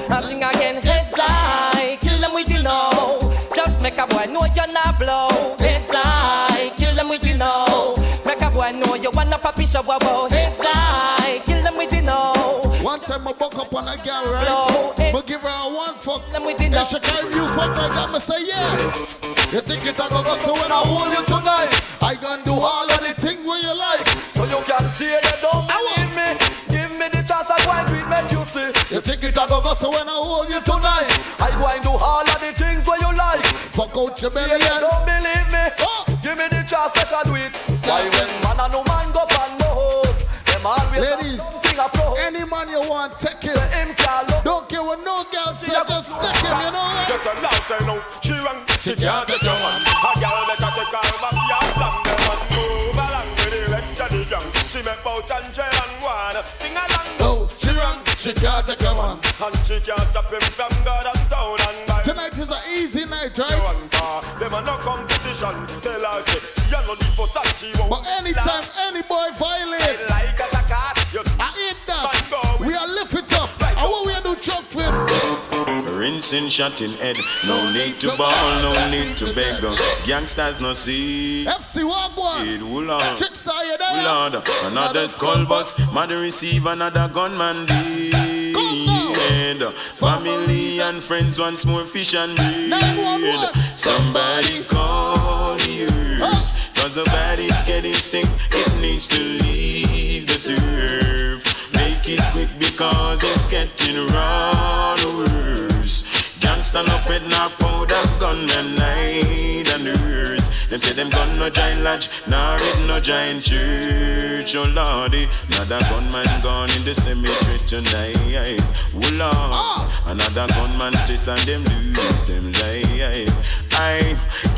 a boy know you're not blow. Heads high, kill them with the know. Make a boy know you wanna papi show wow. Heads high, kill them with the know. One time I buck up on a girl, right? Blow. Me give her a one fuck. And she carry you fuck like that, me say yeah. You think it a go go so when I hold you tonight, out your belly they and don't believe me. Oh. Give me the chance, make I do it. Why when man and no man go pan no hoes, them always Ladies, something any man you want, take him. Him can't. Don't care what no girl say, just take him, you know what? Just a loud say no. She rang, she can't take your man. A girl better take her mafia and slam them and move along with the rest of the gang. She make bout and trail and one. Sing along. No, she run, she can't take him on. And she can't stop him from God and town and by. Tonight is an easy night, right? But anytime any boy violates, Like a cat, you I hate that. We are lift it up. And what we are do chuck flip? Rinsing, shot in head. No need to ball, no need to beg. Gangsters no see. FC Wagwan. It will on. Trickster, you there? Lord, another skull bus, mother receive another gunman dead. Family and friends once more fish and bread. Somebody call the earth, cause the body's getting stink. It needs to leave the turf. Make it quick because it's getting raw worse. Gangsta no pet no powder gun and night and nurse. Them say them gun no giant lodge, nor it no giant church. Oh lordy, another gunman gone in the cemetery tonight. Oh lord, ah! another gunman chase and them lose them life. I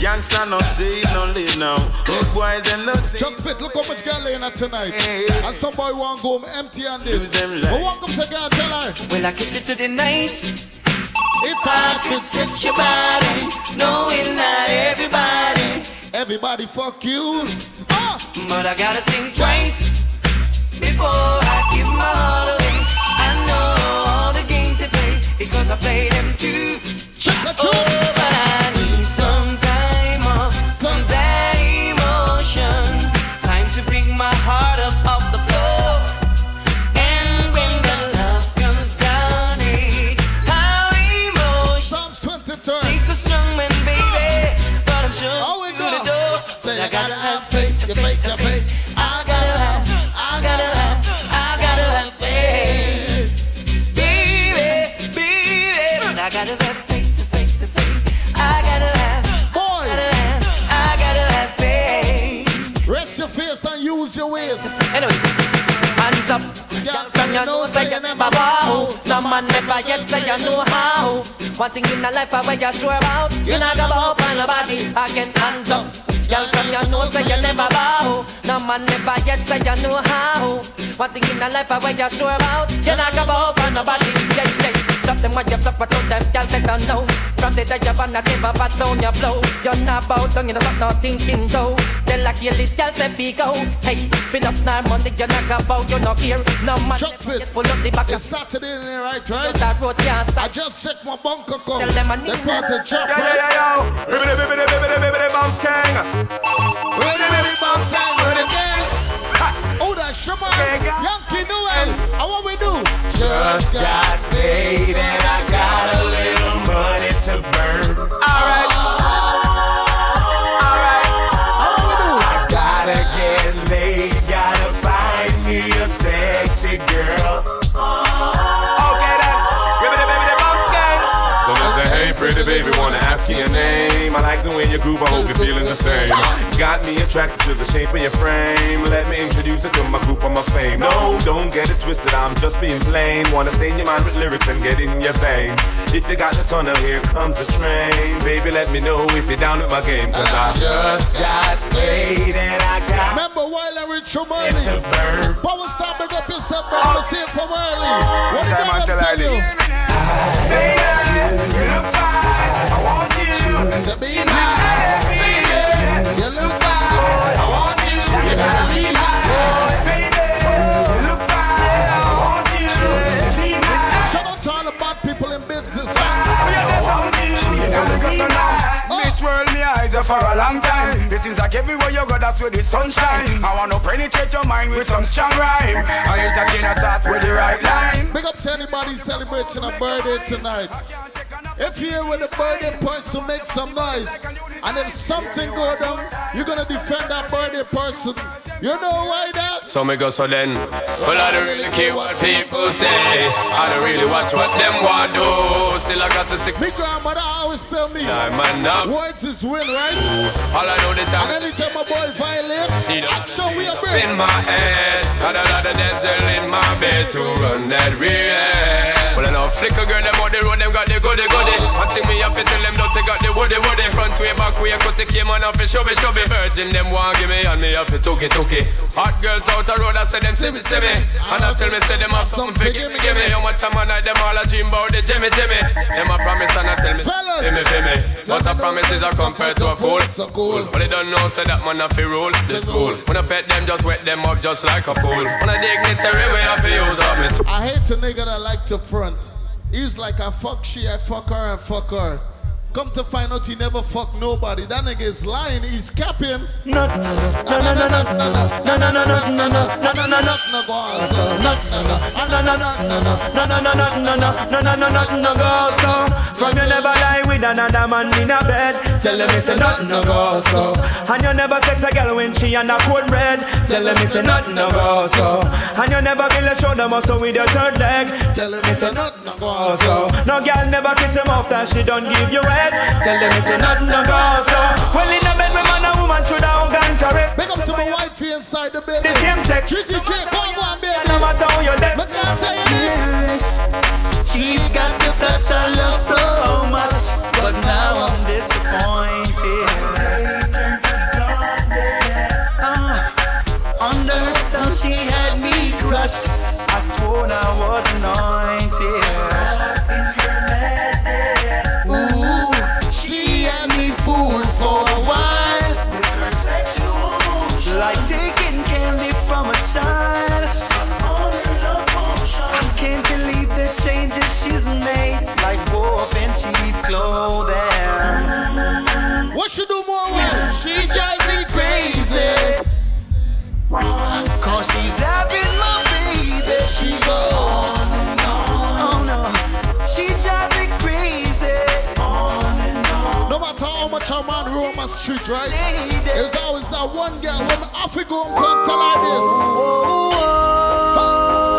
gangsta no save no live now. Good boys and no save. Chuck Fit, look how much girl in at tonight. And some boy want go home empty and Lose this. them But welcome to girl, tell her. Well, I kiss it to the nice. If I could touch your body, knowing that everybody, everybody fuck you. Ah. but I gotta think twice before I give my heart away. I know all the games to play because I play them too. Oh, but I up. Girl, from your nose, say you never bow. No man never yet say you know how. One thing in the life I where you sure about. You not go bow for nobody. Again, hands up. Girl, from your nose, say you never bow. No man never yet say you know how. One thing in the life I where you sure about. You not go bow for nobody. Yeah, yeah. Drop them when you flop, but told them, girl, they don't know. From the day you're on the table, but down your blow. You're not bow down, you're not, not thinking so. Tell like kill this girl, say be go. Hey, been up now money, you're not bow, you're not here. No man, Chuck Fit. pull up the back It's Saturday in there, right, right? that road can't I just checked my bunker code. Tell them I The need party Chuck Yeah, yeah, yeah, yo. Bibbidi, bibbidi, bibbidi, bibbidi, bounce gang. Bibbidi, bibbidi, bounce gang. Bibbidi, gang. Oh, that Shema. Yankee Noel. And what we do? Just got paid and I got a little money to burn. You're feeling the same. Got me attracted to the shape of your frame. Let me introduce you to my group on my fame. No, don't get it twisted, I'm just being plain. Wanna stain your mind with lyrics and get in your veins. If you got the tunnel, here comes the train. Baby, let me know if you're down with my game. Cause I just got paid and I got. Remember while I reach from early. Power star, big up yourself, bro. I'm see it from early. What Time did I until tell I you? You look fine. I want you to be mine. You look fine. I want you. Gotta be. Baby, you look fine. I want you to be to all the bad people in business. Miss World, me eyes for a long time. It seems like everywhere you go, that's where the sunshine. I wanna penetrate your mind with some strong rhyme. I entertain a thought with the right line. Big up to anybody celebrating a birthday tonight. If you're here with a birthday person, make some noise. And if something go down, you're gonna defend that birthday person. You know why that? So me go so then. Well, I don't really care what people say. I don't really watch what them want do. Still I got to stick. My grandmother always tell me, Yeah, man, up. words is win, right? All I know the time. And anytime a boy violate, Need action we a in my head. Got a lot of dental in my bed to run that real. Well, I know flicker girl, them on the road, them got the goody goody. One thing me have to tell them, don't take out the woody woody. Front way, back way, cut the came on off and shove it, shove it. Virgin, them want give me, and me have to took it, took it. Hot girls out the road, I say them see me, see me. And I tell me, say them have something for give me, give me. How much time I night, them all a dream about the Jimmy, Jimmy. Them a promise and I tell me, give me, give me. But a promise is a compared to a fool. So cool. But they don't know, say that man have to rule this school. When I pet them, just wet them up just like a pool. When I dignitary, we have to use up me. I hate a nigga that like to front. He's like, I fuck she, I fuck her, and fuck her. Come to find out he never fuck nobody. That nigga is lying. He's capping. No, no, no, no, no, no, no, no, no, no, no, no, no, no, no, no, go on. No, no, no. No, no, no, no, no, no, no, no, no, no, no, no, no, no, no, go so. From you never lie with another man in a bed. Tell them it's a nothing no go so. And you never sex a girl when she on a cold red. Tell them it's a nothing no go so. And you never feel a shoulder muscle with your third leg. Tell them it's a nothing no go so. No girl never kiss him off that she don't give you head. Tell them it's nothing no go so. Well in a bed with man and woman should have and caress. Big up to my wifey inside the building. The same sex. Trizzy J, come on, baby. No matter how you dead. Me can't tell you this. She's got the touch I love so much, but now I'm disappointed. Under her spell, she had me crushed. I swore I was anointed. Street, right? There's always that one girl when I have to go and come tell her this.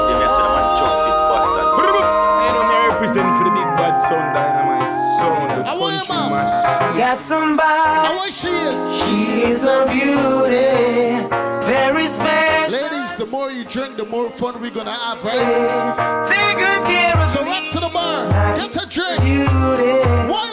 Yeah, me say man chunk fit bastard. You know me represent for the big bad sound dynamite sound, the How country mash. Got somebody. How she is? She is a beauty. Very special. Ladies, the more you drink, the more fun we're gonna have, right? Take good care of So me. rock to the bar, get a drink. Beauty. While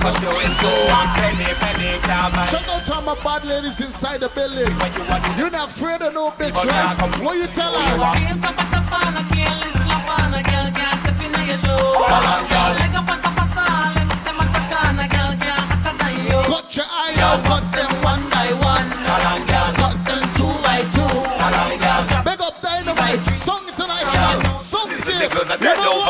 you in two. One penny, penny, can't Shout out to my bad ladies inside the building. You're not afraid of no bitch, right? What you tell her? Cut your eye out, cut them one by one. Cut them two by two. Big up Dynamite, Song International, Song State. You know what?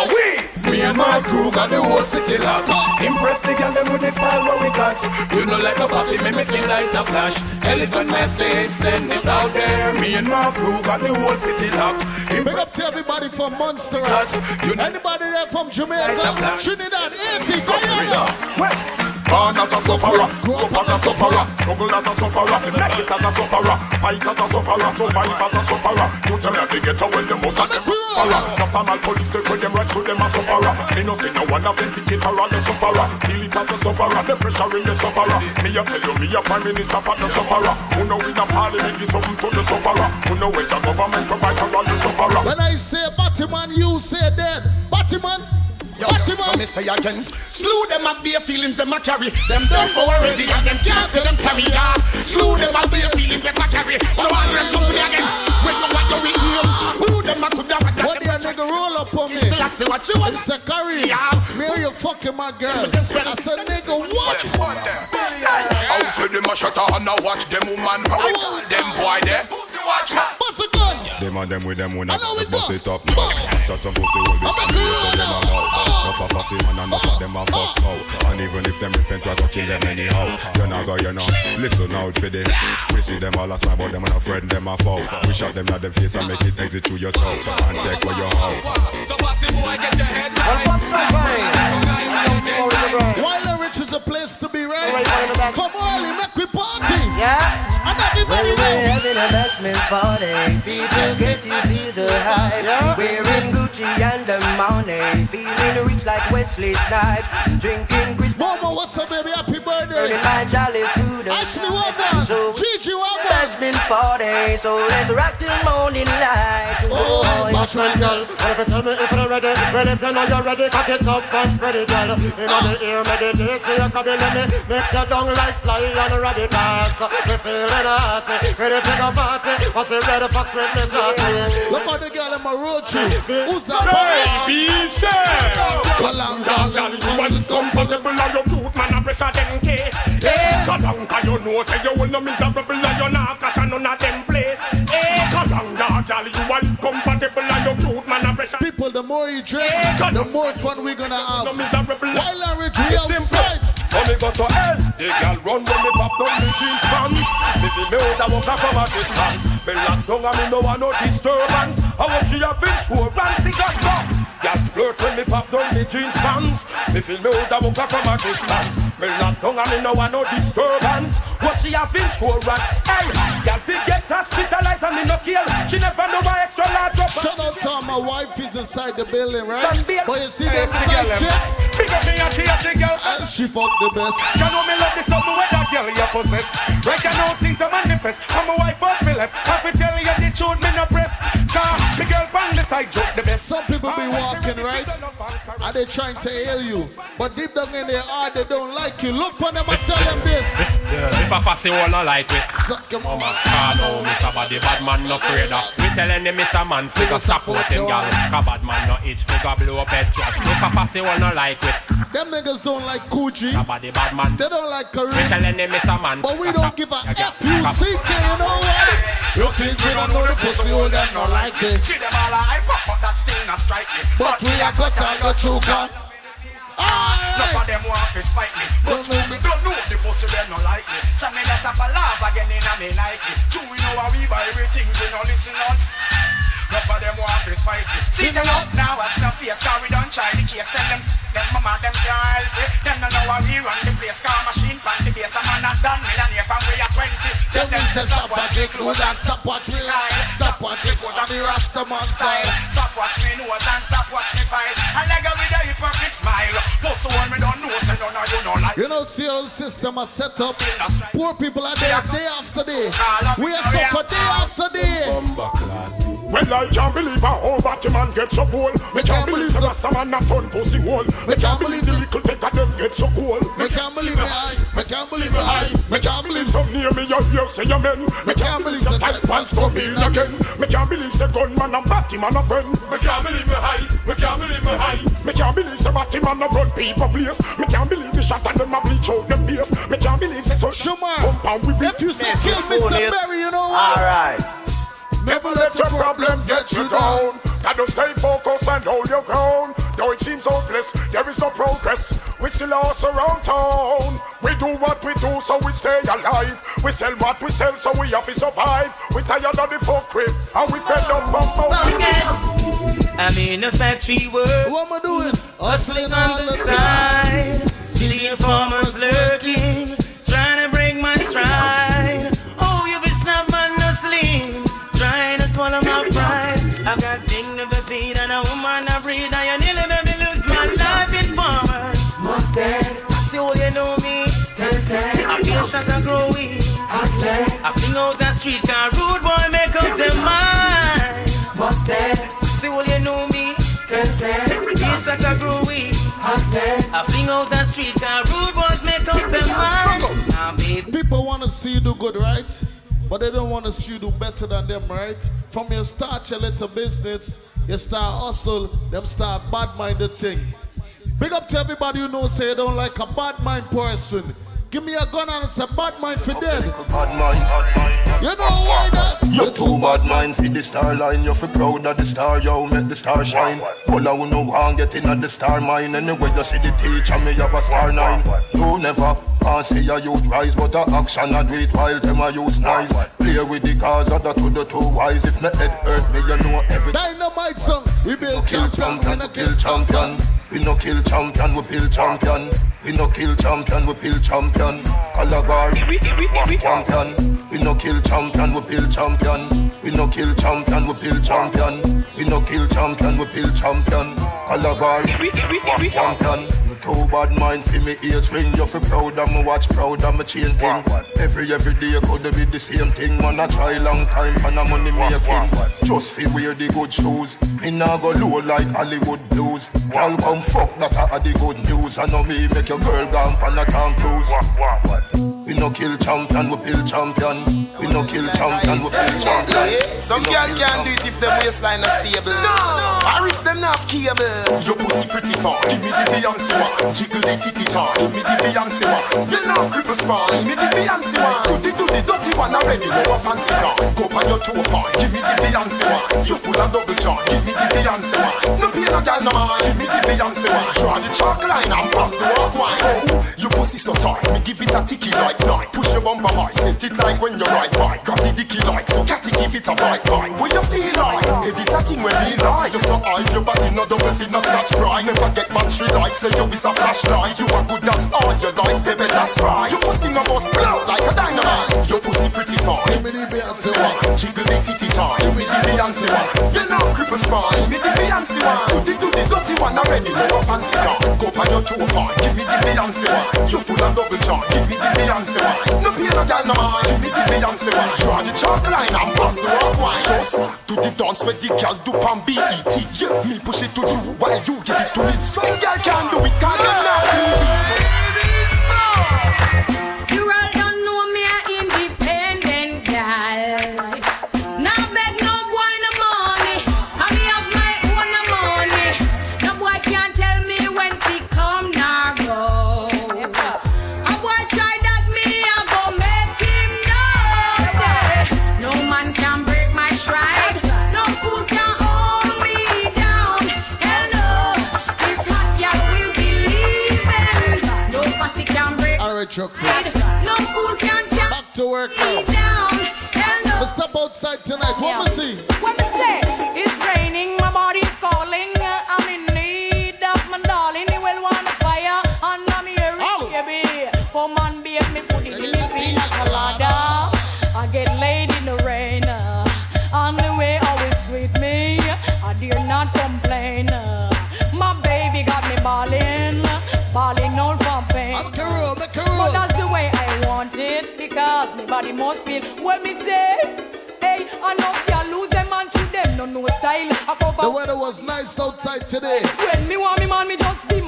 And got the whole city locked. Impress the girl them with the style where we got. You know like a fussy, make me feel like a flash. Elephant message, send this out there. Me and my crew got the whole city locked. Big up to everybody from Monster. You know anybody there from Jamaica, Trinidad, Haiti, Guyana. Born as a sufferer, grow up as a sufferer, struggle as a sufferer, make it as a sufferer, fight as a sufferer, survive as a sufferer. You tell me they get away the most of them. After my police take with them right through them a sufferer. Me no say no one of them ticket or the sufferer. Feel it as a sufferer, the pressure in the sufferer. Me a tell you, me a prime minister for the sufferer. Who know in the parliament give something to the sufferer. Who know which a government provide for all the sufferer. When I say Batman, you say dead. Batman. Yo, so me say again, slew them and bare feelings them a carry. Them done go already and them can't say them sorry. Yeah, slew them and bare feelings them a carry. But I want them something again. When you want your weakness, who them a could have What the nigga roll up on me? I say what you want. It's a curry. Yeah. Me or you fucking my girl. I said nigga what? How say them a shut up and a watch them woman. How we them boy there? Bust a gun. Them and them with them when I just bust it up. Chat some pussy will be free, so them a out. Enough of fussy man and enough of them a fuck out. And even if them repent, we go kill them anyhow. You know go, you know. Listen out for this. We see them all as my but them and a friend them a foul. We shot them at the face and make it exit through your throat and take where you out. So fussy boy, get your head right. Wild & Rich is a place to be, right? From Orly, make we party. Yeah. And everybody Well, know. we're having a bashment party. People get to feel the hype. Wearing Gucci and the money. Feeling rich like Wesley Snipes. Drinking Chris. Mama, what's up, baby? Happy birthday. Burning my jolly to the Ashley Wagner. So, Gigi Wagner. Bashment party. So let's rock till morning light. Oh, Bashment girl. What if you tell me if you're ready? Ready if you know you're ready. Cock it up and spread it, girl. In the ear, meditate. So you can be let me. Mix your down like sly and radicals. Me feeling hot. Ready for the party. What's the red fox with me shorty? Look at the girl in my road trip. Who's that Paris? Baby, you and your tooth man them case. You know say you will no miserable you catch none of them place. You and your tooth man. People, the more you drink, the more fun we gonna have. And Rich, we It's outside. So me go so hell The girl run when me pop down me jeans pants. Me feel me out a walk from a distance. Me lock down and me no want no disturbance. I want she a fish who run see got so Girl flirt when me pop down me jeans pants. Me feel me out a walk from a distance. Me lock down and me no want no disturbance What she a fish who runs Hey, girl fi get hospitalized and me no kill She never know my extra large up Shout out to all my wife is inside the building, right? But you see Hey, them side girl, chick? Eh? Big up me a TFG girl eh? And she fuck the best. You know me love the something where that girl you possess Right you know things are manifest I'm a wife of Philip I fi tell you the truth me no press Cause the girl on the side joke the best Some people be walking, right? And they trying to hail you. But deep down in their heart, they don't like you. Look on them and tell them this. If a fussy one no like it Suck him Oh my god, oh Mr. Body Bad man no afraid of We telling him Mr. Man Figure support him gal Cause bad man no itch Figure blow up head truck If a fussy one no like it Them niggas don't like Coochie. Cause body bad man They don't like We Kareem. telling him Mr. Man But we don't give a you CK, you know what? You think we don't know the pussy hole them no like it See them all a hype up but that still not strike me But we a cut and got through gun. None of them want to spite me But you me don't know the pussy them no like me. So me that's a laugh again in a me Nike True we know how we buy everything we no listen on Enough of them want to spite me. Sit them up now watch no face. Cause we don't try the case. Tell them them mama them can't help it Them no know how we run the place. Car machine pan the base. A man a done millionaire from we are 20 Tell them say stop watch me clothes and Stop watch me style. Stop watch me clothes and me Rasta man style. Stop watch me nose and stop watch me file. And like a with a hypocrite smile. Post one me don't know say none of you no like. You know, see how the system are set up. Poor people are there day after day. We are suffer day after day. Well, I can't believe a whole Batman get so cool. Me can't believe the Rasta man not turn pussy hole. Me can't believe the little take of them get so cool. Me can't believe me high. Me can't believe me high. Me can't believe some near me you hear say amen. Me can't believe some tight pants come in again. Me can't believe say gunman and Batman a friend. Me can't believe me high. Me can't believe me high. Me can't believe say Batman a run people place. Me can't believe the shot and them a bleach out them face. Me can't believe say so compound we If you say kill Mr. Berry, you know what? Alright. Never let your problems get you down. Gotta stay focused and hold your ground. Though it seems hopeless, there is no progress. We still are around town. We do what we do, so we stay alive. We sell what we sell, so we have to survive. We tired of the folk crib, and we fed up from folk. I'm in a factory work. What am I doing? Hustling on the side. Silly informers lurking. Street car. Rude boy make up their mind. Mustard. See how you know me. Feel shot and growing. I fling out the street car. Rude boys make up their mind. Now, baby. People want to see you do good, right? But they don't want to see you do better than them, right? From your start your little business, you start hustle, them start bad minded thing. Big up to everybody you know say you don't like a bad mind person. Give me a gun and say bad mind for dead. Bad mind. You know why that? You too bad mind for the star line. You feel proud of the star, yo, make the star shine. All I wanna want get in at the star mine. Anyway, you see the teacher, me have a star nine. You never can't see a youth rise, but a action a do it while them a use nice. Play with the cars, other to the two wise. If me head hurt me, you know everything. Dynamite song, we build kill champion, we kill champion. We no kill champion, we build champion. We no kill champion, we build champion. Calabar, champion. We no kill champion, we build champion. We no kill champion, we build champion. We no kill champion, we build champion. Calabar, champion. You too bad mind see me ears ring. You feel proud of me watch, proud of me chain thing. Every every day I could be the same thing. Man, I try long time and a money making. Just fi wear the good shoes. Me nah go low like Hollywood blues. Girl come fuck that a the good news. I know me make your girl gone pan a Tom Cruise. We no kill champion, we build champion. We no kill champion, we build champion. Some girl can't do it if them waistline are stable. No. Or if them not cable. Your pussy pretty far, give me the Beyonce one. Jiggle the titty give me the Beyonce one. You know cripple spine, me the Beyonce one. Do the do the dirty one already, no fancy car. Go by your toe part, give me the Beyonce one. You full of double charge, give me the Beyonce one. No pay no girl no man, give me the Beyonce one. Draw the chalk line and pass the walk wine. Oh, your pussy so tight, me give it a ticky like night. Push your bumper high, set it like when you ride by. Got the dicky like so, catty give it a bite bite. What you feel like? It is a thing when we lie. You so high, your body no double fin, no scratch pride. Never get battery light, say you is a flashlight. You are good as all your life, baby, that's right. Your pussy no bust blow like a dynamite. Your pussy pretty fine. Give me the Beyonce one. Jiggle the titty time. Give me the Beyonce one. You know cripple spine. Give me the Beyonce one. Do the do the dirty one already. No a fancy car. Go by your toe part. Give me the Beyonce one. You full of double charge. Give me the Beyonce one. No pay no man. Give me the Beyonce one. Draw the chalk line and pass the walk wine. Just do the dance where the girl do pan BET. Yeah, me push it to you while you give it to me. Some girl can do it, can you no fool can Back to work now. down. Hell no. We step outside tonight. What we see? Must feel what me say. Hey, I know you lose them and treat them no no style. The weather was nice outside today. When me want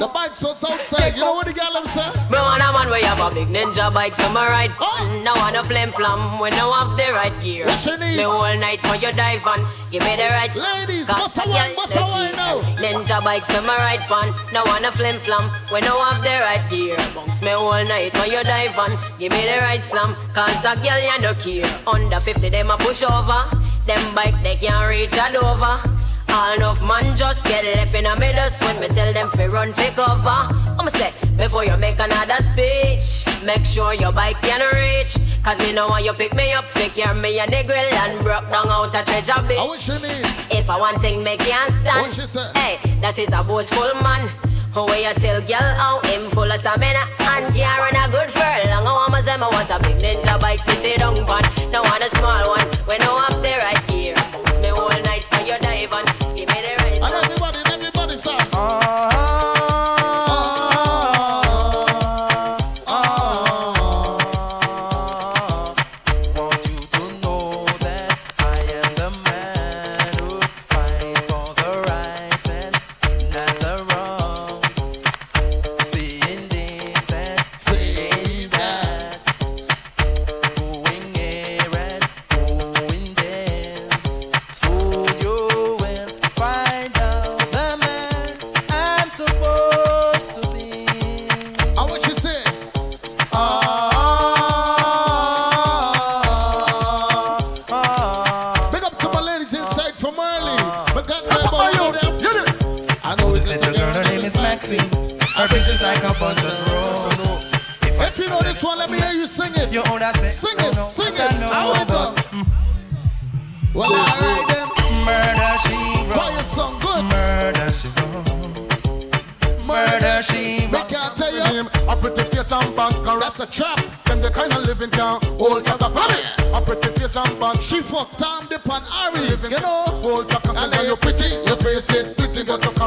The bikes was outside. You know what the gal them say? Me want a man where you have a big ninja bike to my right. Oh. No want a flame flam when no have the right gear. What you need? Me whole night for your dive on. Give me the right. Ladies, what's a wine, what's a wine now? Ninja bike to my right one. No want a flim flam when no have the right gear. Bounce me all night when you dive on. Give me the right slam. Cause the girl you no care. Under 50 them a push over. Them bike they can't reach a Dover. All enough man just get left in a dust when me tell them fi run fi cover. I'ma say before you make another speech, make sure your bike can reach. Cause me know when you pick me up, pick your me and the grill and broke down out a treasure bitch. You need. If I want thing me can't stand. What she say? Hey, that is a boastful man. Who way you tell girl how him full of stamina and can run a good furlong. I want say I want a big ninja bike to sit down on. No want a small one. When no up there right gear, you it. Own that say, Sing oh, it, no, sing it. I know I go. Well, alright then. Murder she wrote. Why you song good? Murder she wrote. Murder she Me can't tell you name. A pretty face and back, and That's a trap. them the kind of living can hold jack up. A pretty face and back, She fucked Tom Dip and Harry. You know. hold jack and say you pretty. Your face it pretty, but your dirty.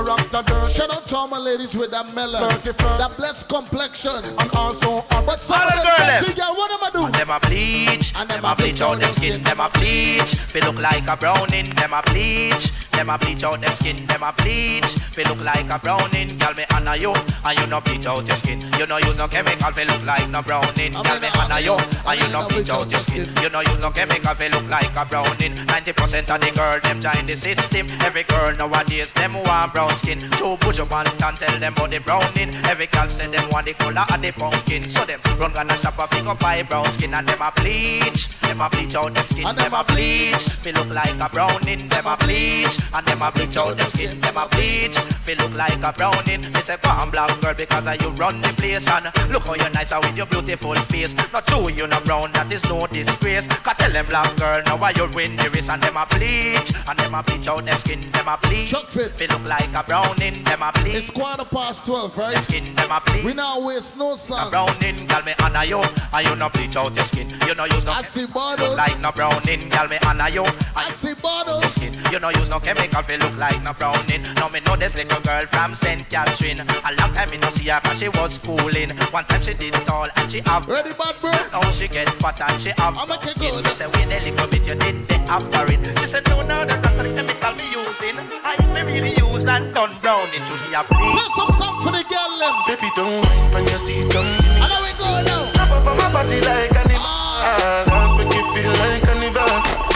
Shout out to all my ladies with that melon. That blessed complexion. And also, a But some All of the them girl them. girl, what am I do? Them a bleach, And them a bleach out them skin, them a bleach. They look like a browning, them a bleach. Them a bleach out them skin, them a bleach. They look like a browning, girl me honor you, and you no bleach out your skin. You no use no chemical, they look like no browning, girl me honor you, and you no bleach out your skin. You no use no chemical, they look like a browning. Ninety percent of the girl them join the system. Every girl nowadays them want brown skin. Two push up and tell them about the browning. Every girl say them want the color of the pumpkin. So them run gonna shop a figure buy brown skin and them a bleach. Them a bleach out them skin. Them a bleach. Me look like a browning. Them a bleach. And them a bleach out them skin. Them a bleach. Me look like a browning. Me say on black girl because of you run the place and look how you nice with your beautiful face. Not true you no brown that is no disgrace. Cause tell them black girl now why you win the race and them a bleach. And them a bleach out them skin. Them a bleach. Chuck fit. Me look like a browning. Them a bleach. It's quarter past 12, right? Them skin. Them a bleach. We now waste no A song. browning, girl, me honor you, and you no bleach out your skin. You no use no I see bottles. like no browning, girl, me honor you. I see bottles. Skin. You no use no chemical, feel look like no browning. Now me know this little girl from St. Catherine. A long time me no see her 'cause she was schooling. One time she did tall and she have. Ready, bad bro? Now she get fat and she have. I'm a skin. good. Me say wait a little bit, you did the offering. She said no, no, that's not the chemical me using. I me really use and done brown it. You see a bleach. Play some song for the girl, them. Baby, don't mind when you see them. And now we go now. Wrap up on my body like an animal. Ah. Dance make you feel like carnival. I don't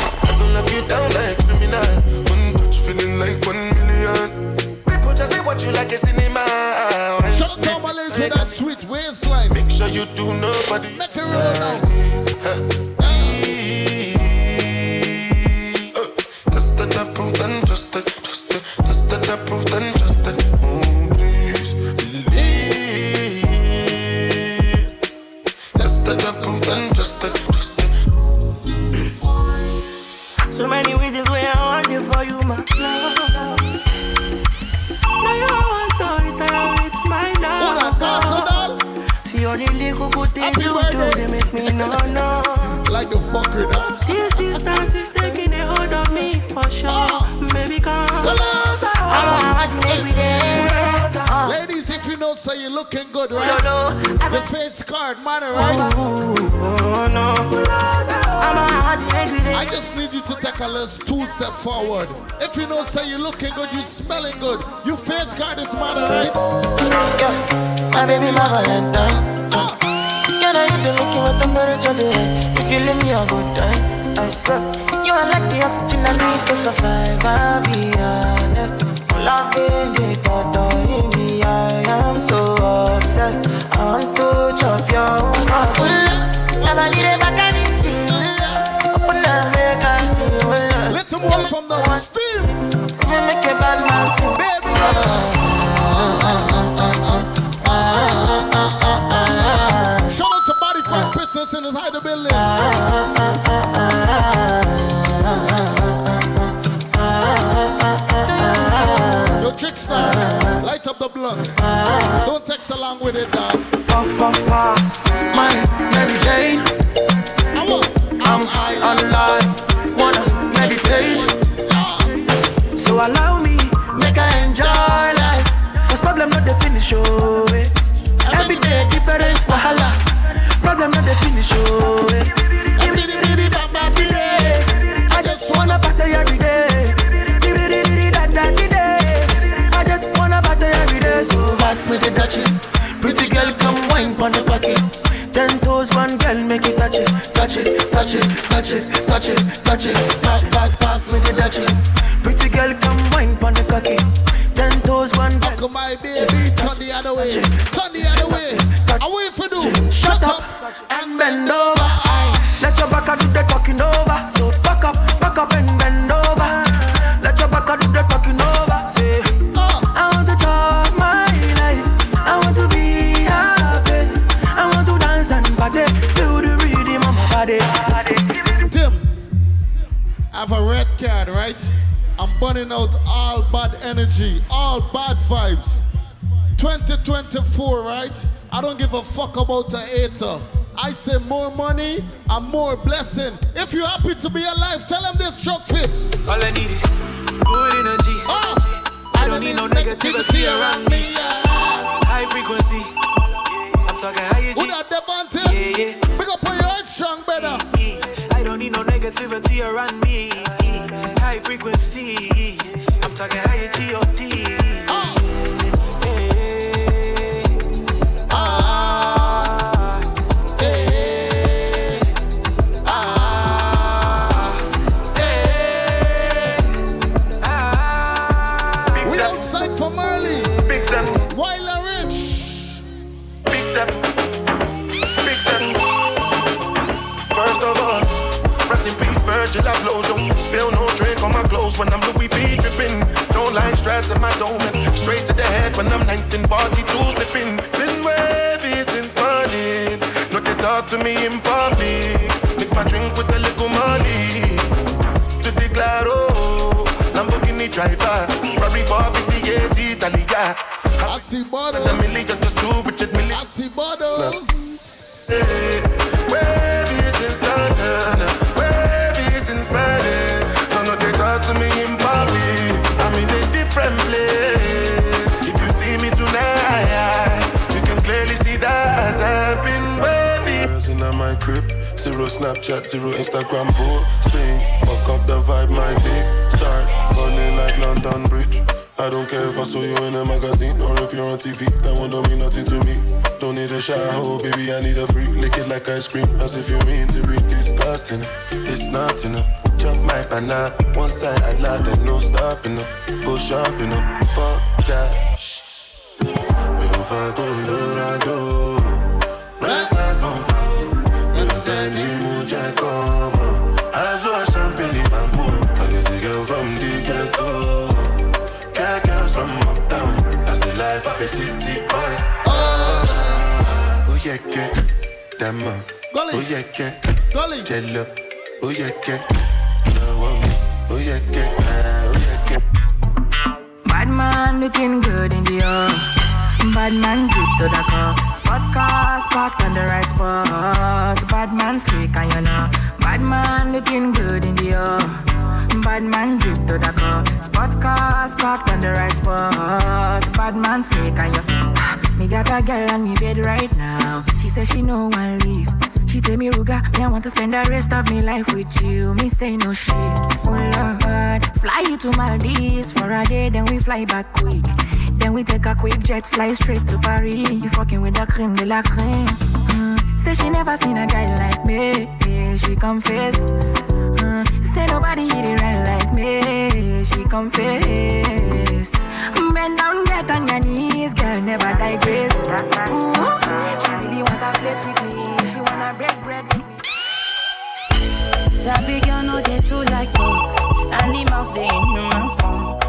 Oh yeah Jello Oh yeah Oh yeah Oh yeah Bad man looking good in the air. Bad man grip to the car Spot car, spot on the right spot. Bad man slick and you know. Bad man looking good in the air. Bad man drip to the car, Spot cars parked on the right spot. Bad man snake and you. me got a girl on me bed right now. She says she no one leave. She tell me, Ruga, me I want to spend the rest of me life with you. Me say no shit. Oh Lord, fly you to Maldives for a day, then we fly back quick. Then we take a quick jet, fly straight to Paris. You fucking with the cream de la creme. Mm. Say she never seen a guy like me. Yeah, she confess. Say nobody hit it right like me. She confess. Bend down, get on your knees, girl, never digress. Ooh, she really want to flex with me. She wanna break bread with me. Sabi girl no get too like talk. Animals they in human form.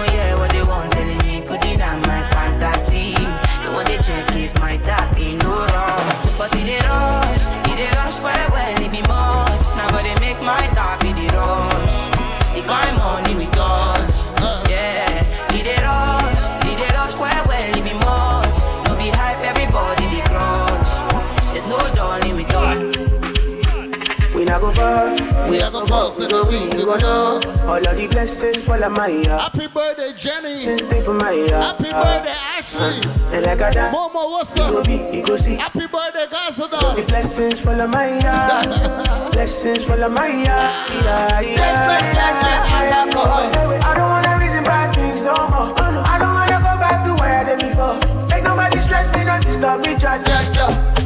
We are go far, so the wind We go know. All of the blessings fall on my yard. Happy birthday, Jenny. Things stay for my yard. Happy birthday, Ashley. Uh, and like I that. Momo, what's You go up? be, you go see. Happy birthday, Gaza. The blessings fall on my yard. blessings fall on my yard. Yeah, yeah. Blessing, blessing, alcohol. I don't wanna reason bad things no more. Oh, no. I don't wanna go back to where I did before. Make nobody stress me, not disturb me, cha.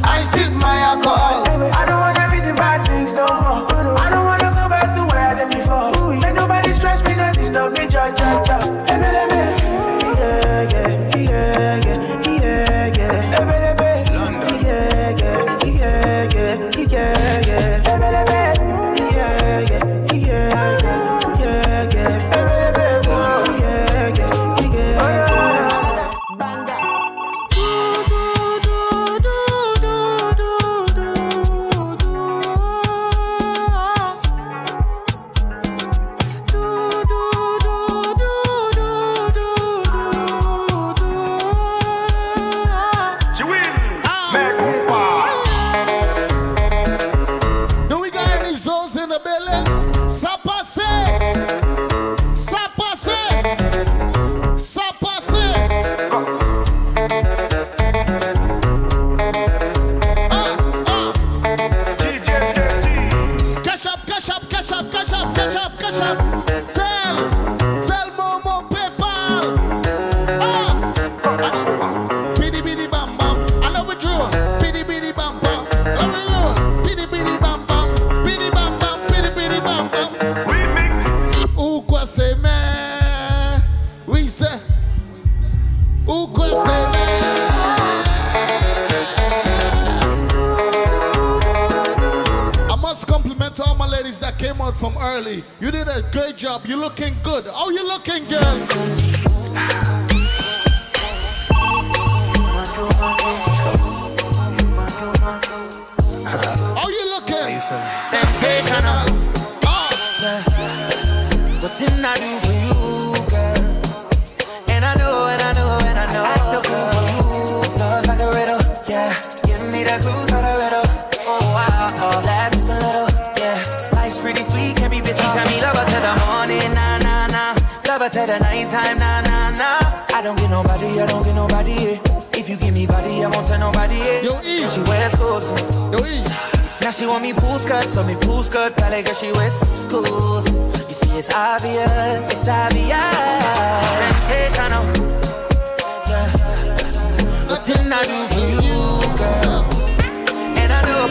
I sip my You did a great job. You're looking good. Oh, you looking, girl? How you looking? How you feeling? Sensational. Nothing I do her to the nighttime, nah, nah, nah. I don't get nobody, I don't get nobody, yeah. If you give me body, I won't tell nobody, yeah. Yo, E. She wears clothes. Yo, E. Now she want me pool skirt, so me pool skirt, ballet girl, she wears schools. You see, it's obvious, it's obvious. Sensational. Yeah. Nothing I do for you, girl. And I know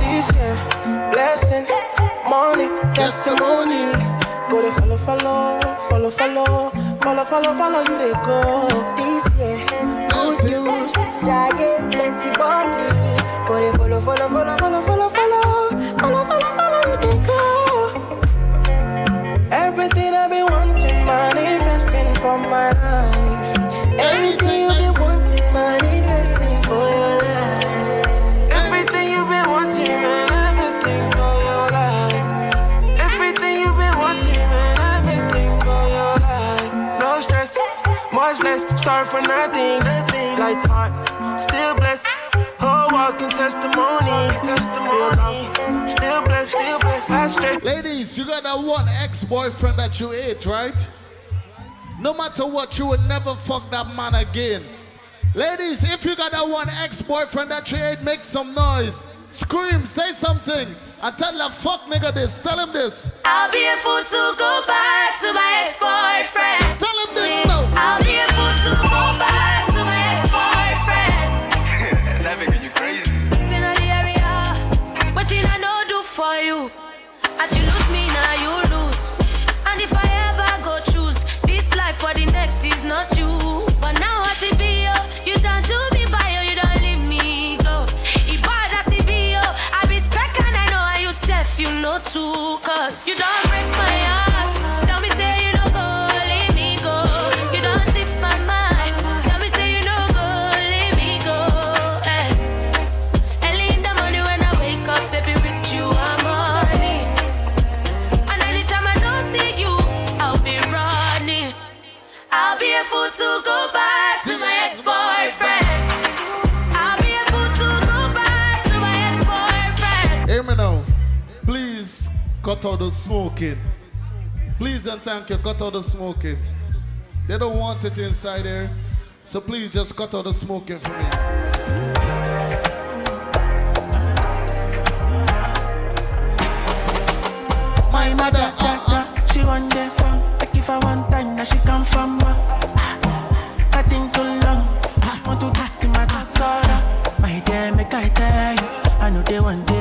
This year, blessing, money, testimony. Go to follow, follow, follow, follow, follow, follow, follow you they go. This year, good news, giant plenty money. Go follow, follow, follow, follow, follow, follow, nothing. Life's hard, still blessed. Testimony. Still blessed, still blessed. Ladies, you got that one ex-boyfriend that you ate, right? No matter what, you will never fuck that man again. Ladies, if you got that one ex-boyfriend that you ate, make some noise. Scream, say something. And tell that fuck nigga this. Tell him this. I'll be a fool to go back to my ex-boyfriend. Tell him this now. I'll be a fool to go back to my ex-boyfriend. that nigga, you crazy. Been on the area, but in I know do for you. As you lose me, now you lose. And if I ever go choose this life for the next is not you know. Cause you don't break my heart. Tell me say you don't go, leave me go. You don't tiff my mind. Tell me say you don't go, leave me go. Eh. Early in the morning when I wake up, baby, with you I'm morning. And anytime I don't see you, I'll be running. I'll be a fool to go back cut out the smoking. Please and thank you, cut out the smoking. They don't want it inside there. So please just cut out the smoking for me. My mother, uh, uh, she want there from. Like if I want time, now she come from. Uh, I think too long. She want to dance to my takara. My dear, make I tell you. I know they one day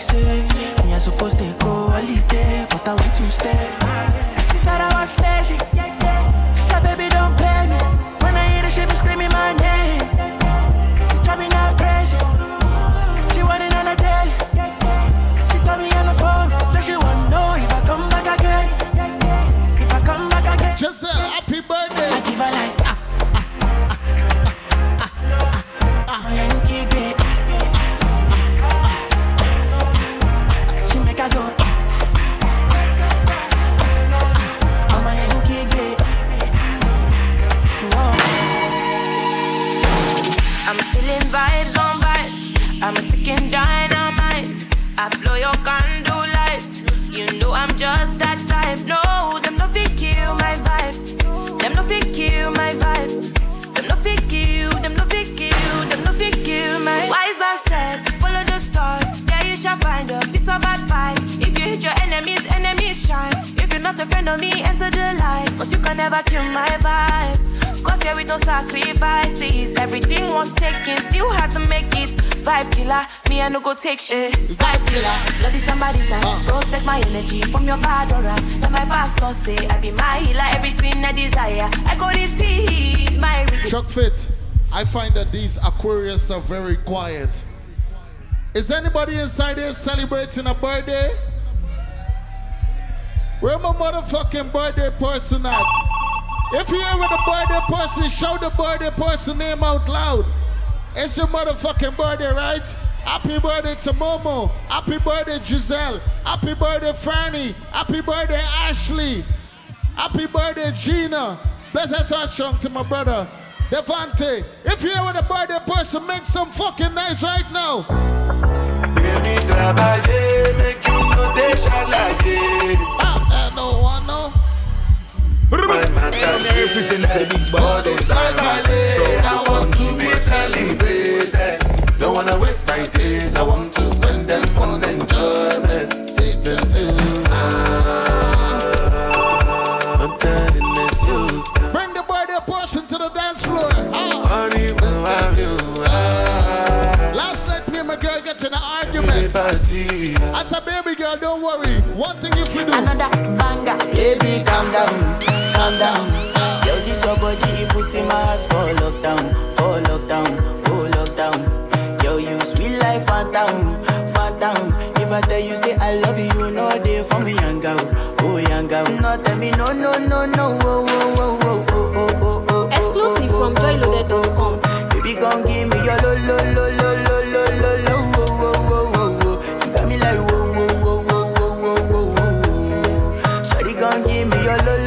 sexy Minha supposta go ali te Bota um twist que a was lazy you're not a friend of me, enter the light. Cause you can never kill my vibe. Got here with no sacrifices. Everything was taken, still had to make it. Vibe killer, me I no go take shit. Vibe killer, bloody somebody time. Uh. Protect my energy from your bad aura. Then my pastor say I be my healer, everything I desire. I go receive my Chuck Fit, I find that these Aquarius are very quiet. Is anybody inside here celebrating a birthday? Where my motherfucking birthday person at? If you're with a birthday person, show the birthday person name out loud. It's your motherfucking birthday, right? Happy birthday to Momo. Happy birthday, Giselle. Happy birthday, Franny. Happy birthday, Ashley. Happy birthday, Gina. Bless all strong to my brother, Devante. If you're with a birthday person, make some fucking noise right now. Baby, trabalhei, make you no deixa. I don't want no. Vai matar All this life I live, I want to be celebrated. Don't wanna waste my days, I want to spend them on enjoyment. Ich bin too I'm telling this you. Bring the birthday person to the dance floor. Honey, will have you. Ah. Last night, me and my girl get in an argument. As a baby girl, don't worry. One thing if you do. Another banger. Baby, calm down, calm down. Yo, this your body, you put in my heart for lockdown, for lockdown, for lockdown. Yo, you sweet life, phantom, phantom. If I tell you, say I love you, no day for me, young girl, oh young girl. No, tell me, no, no, no, no, oh, oh, oh, oh, oh, oh, oh. Exclusive oh, from oh, joyloaded.com. Baby, come give me your lo, lo, lo, lo. don't give me your love.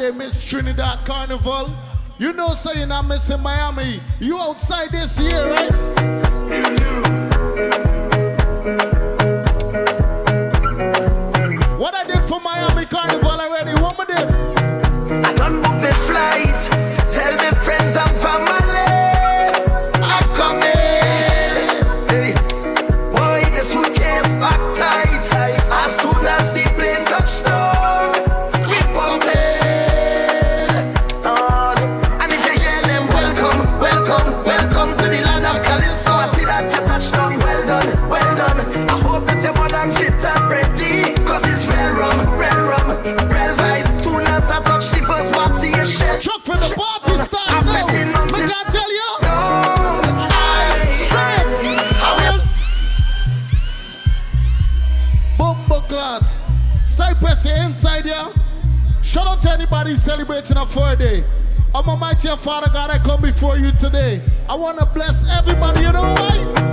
they miss Trinidad Carnival. You know, saying I'm missing Miami. You outside this year, right? Father God, I come before you today. I want to bless everybody. You know why?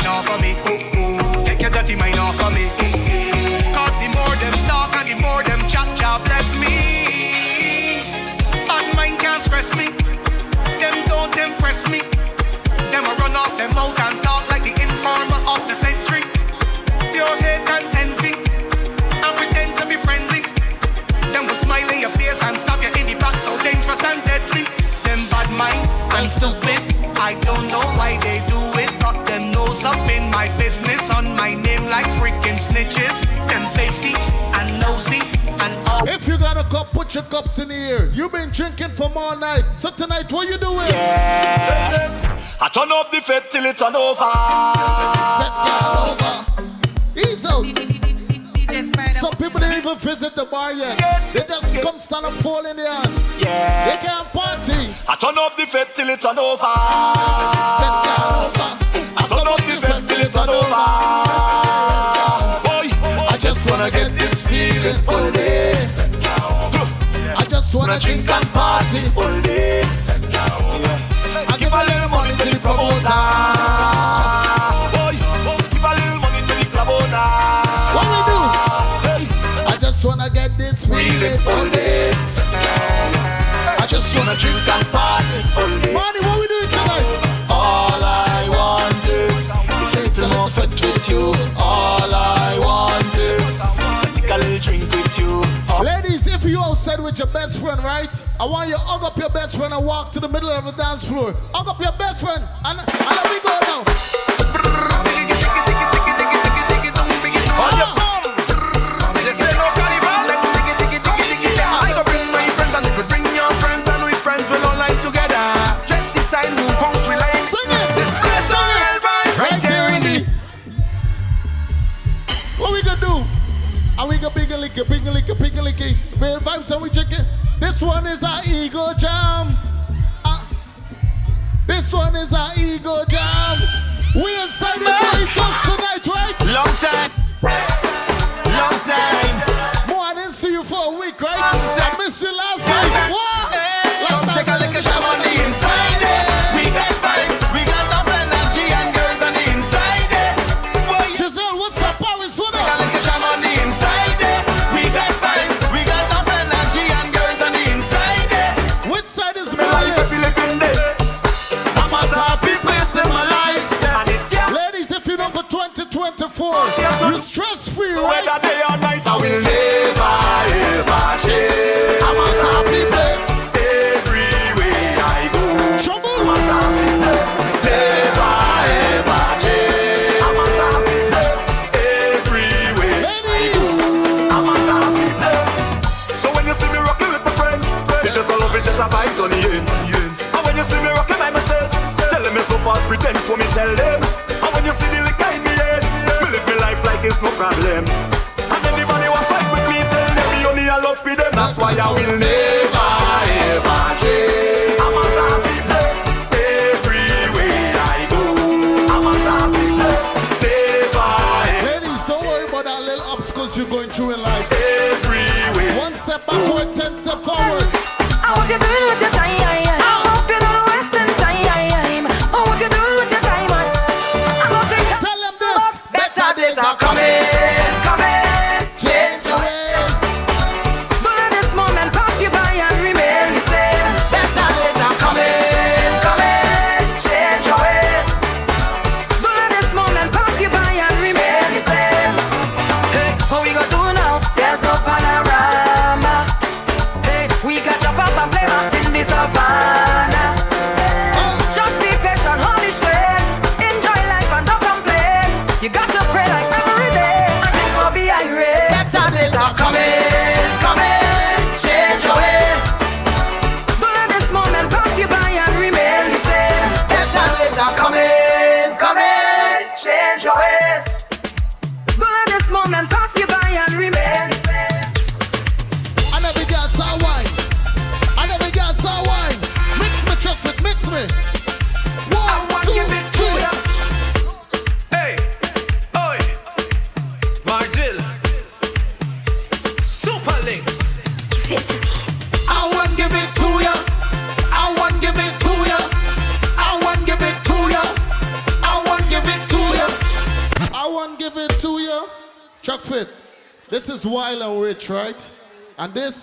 wine off of me. all night. So tonight, what you doing? Yeah. I turn up the fed till it turn over. Easy, over. Ease out. Some people didn't even visit the bar yet. They just come stand up fall in the hand. Yeah. They can't party. I turn up the fed till it turn over. wanna drink and party all day. Yeah. I give a little money to the promoter. What we do? I just wanna get this feeling all day. I just wanna drink and party. your best friend, right? I want you to hug up your best friend and walk to the middle of the dance floor. Hug up your best friend and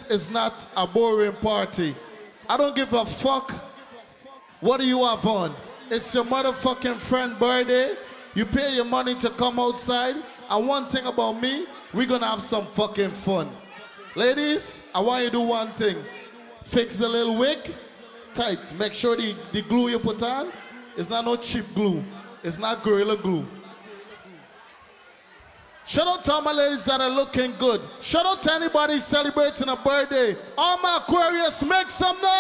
is not a boring party. I don't give a fuck what you have on. It's your motherfucking friend birthday. You pay your money to come outside. And one thing about me, we're gonna have some fucking fun. Ladies, I want you to do one thing. Fix the little wig tight. Make sure the, the glue you put on is not no cheap glue. It's not gorilla glue. Shout out to all my ladies that are looking good. Shout out to anybody celebrating a birthday. All my Aquarius, make some noise.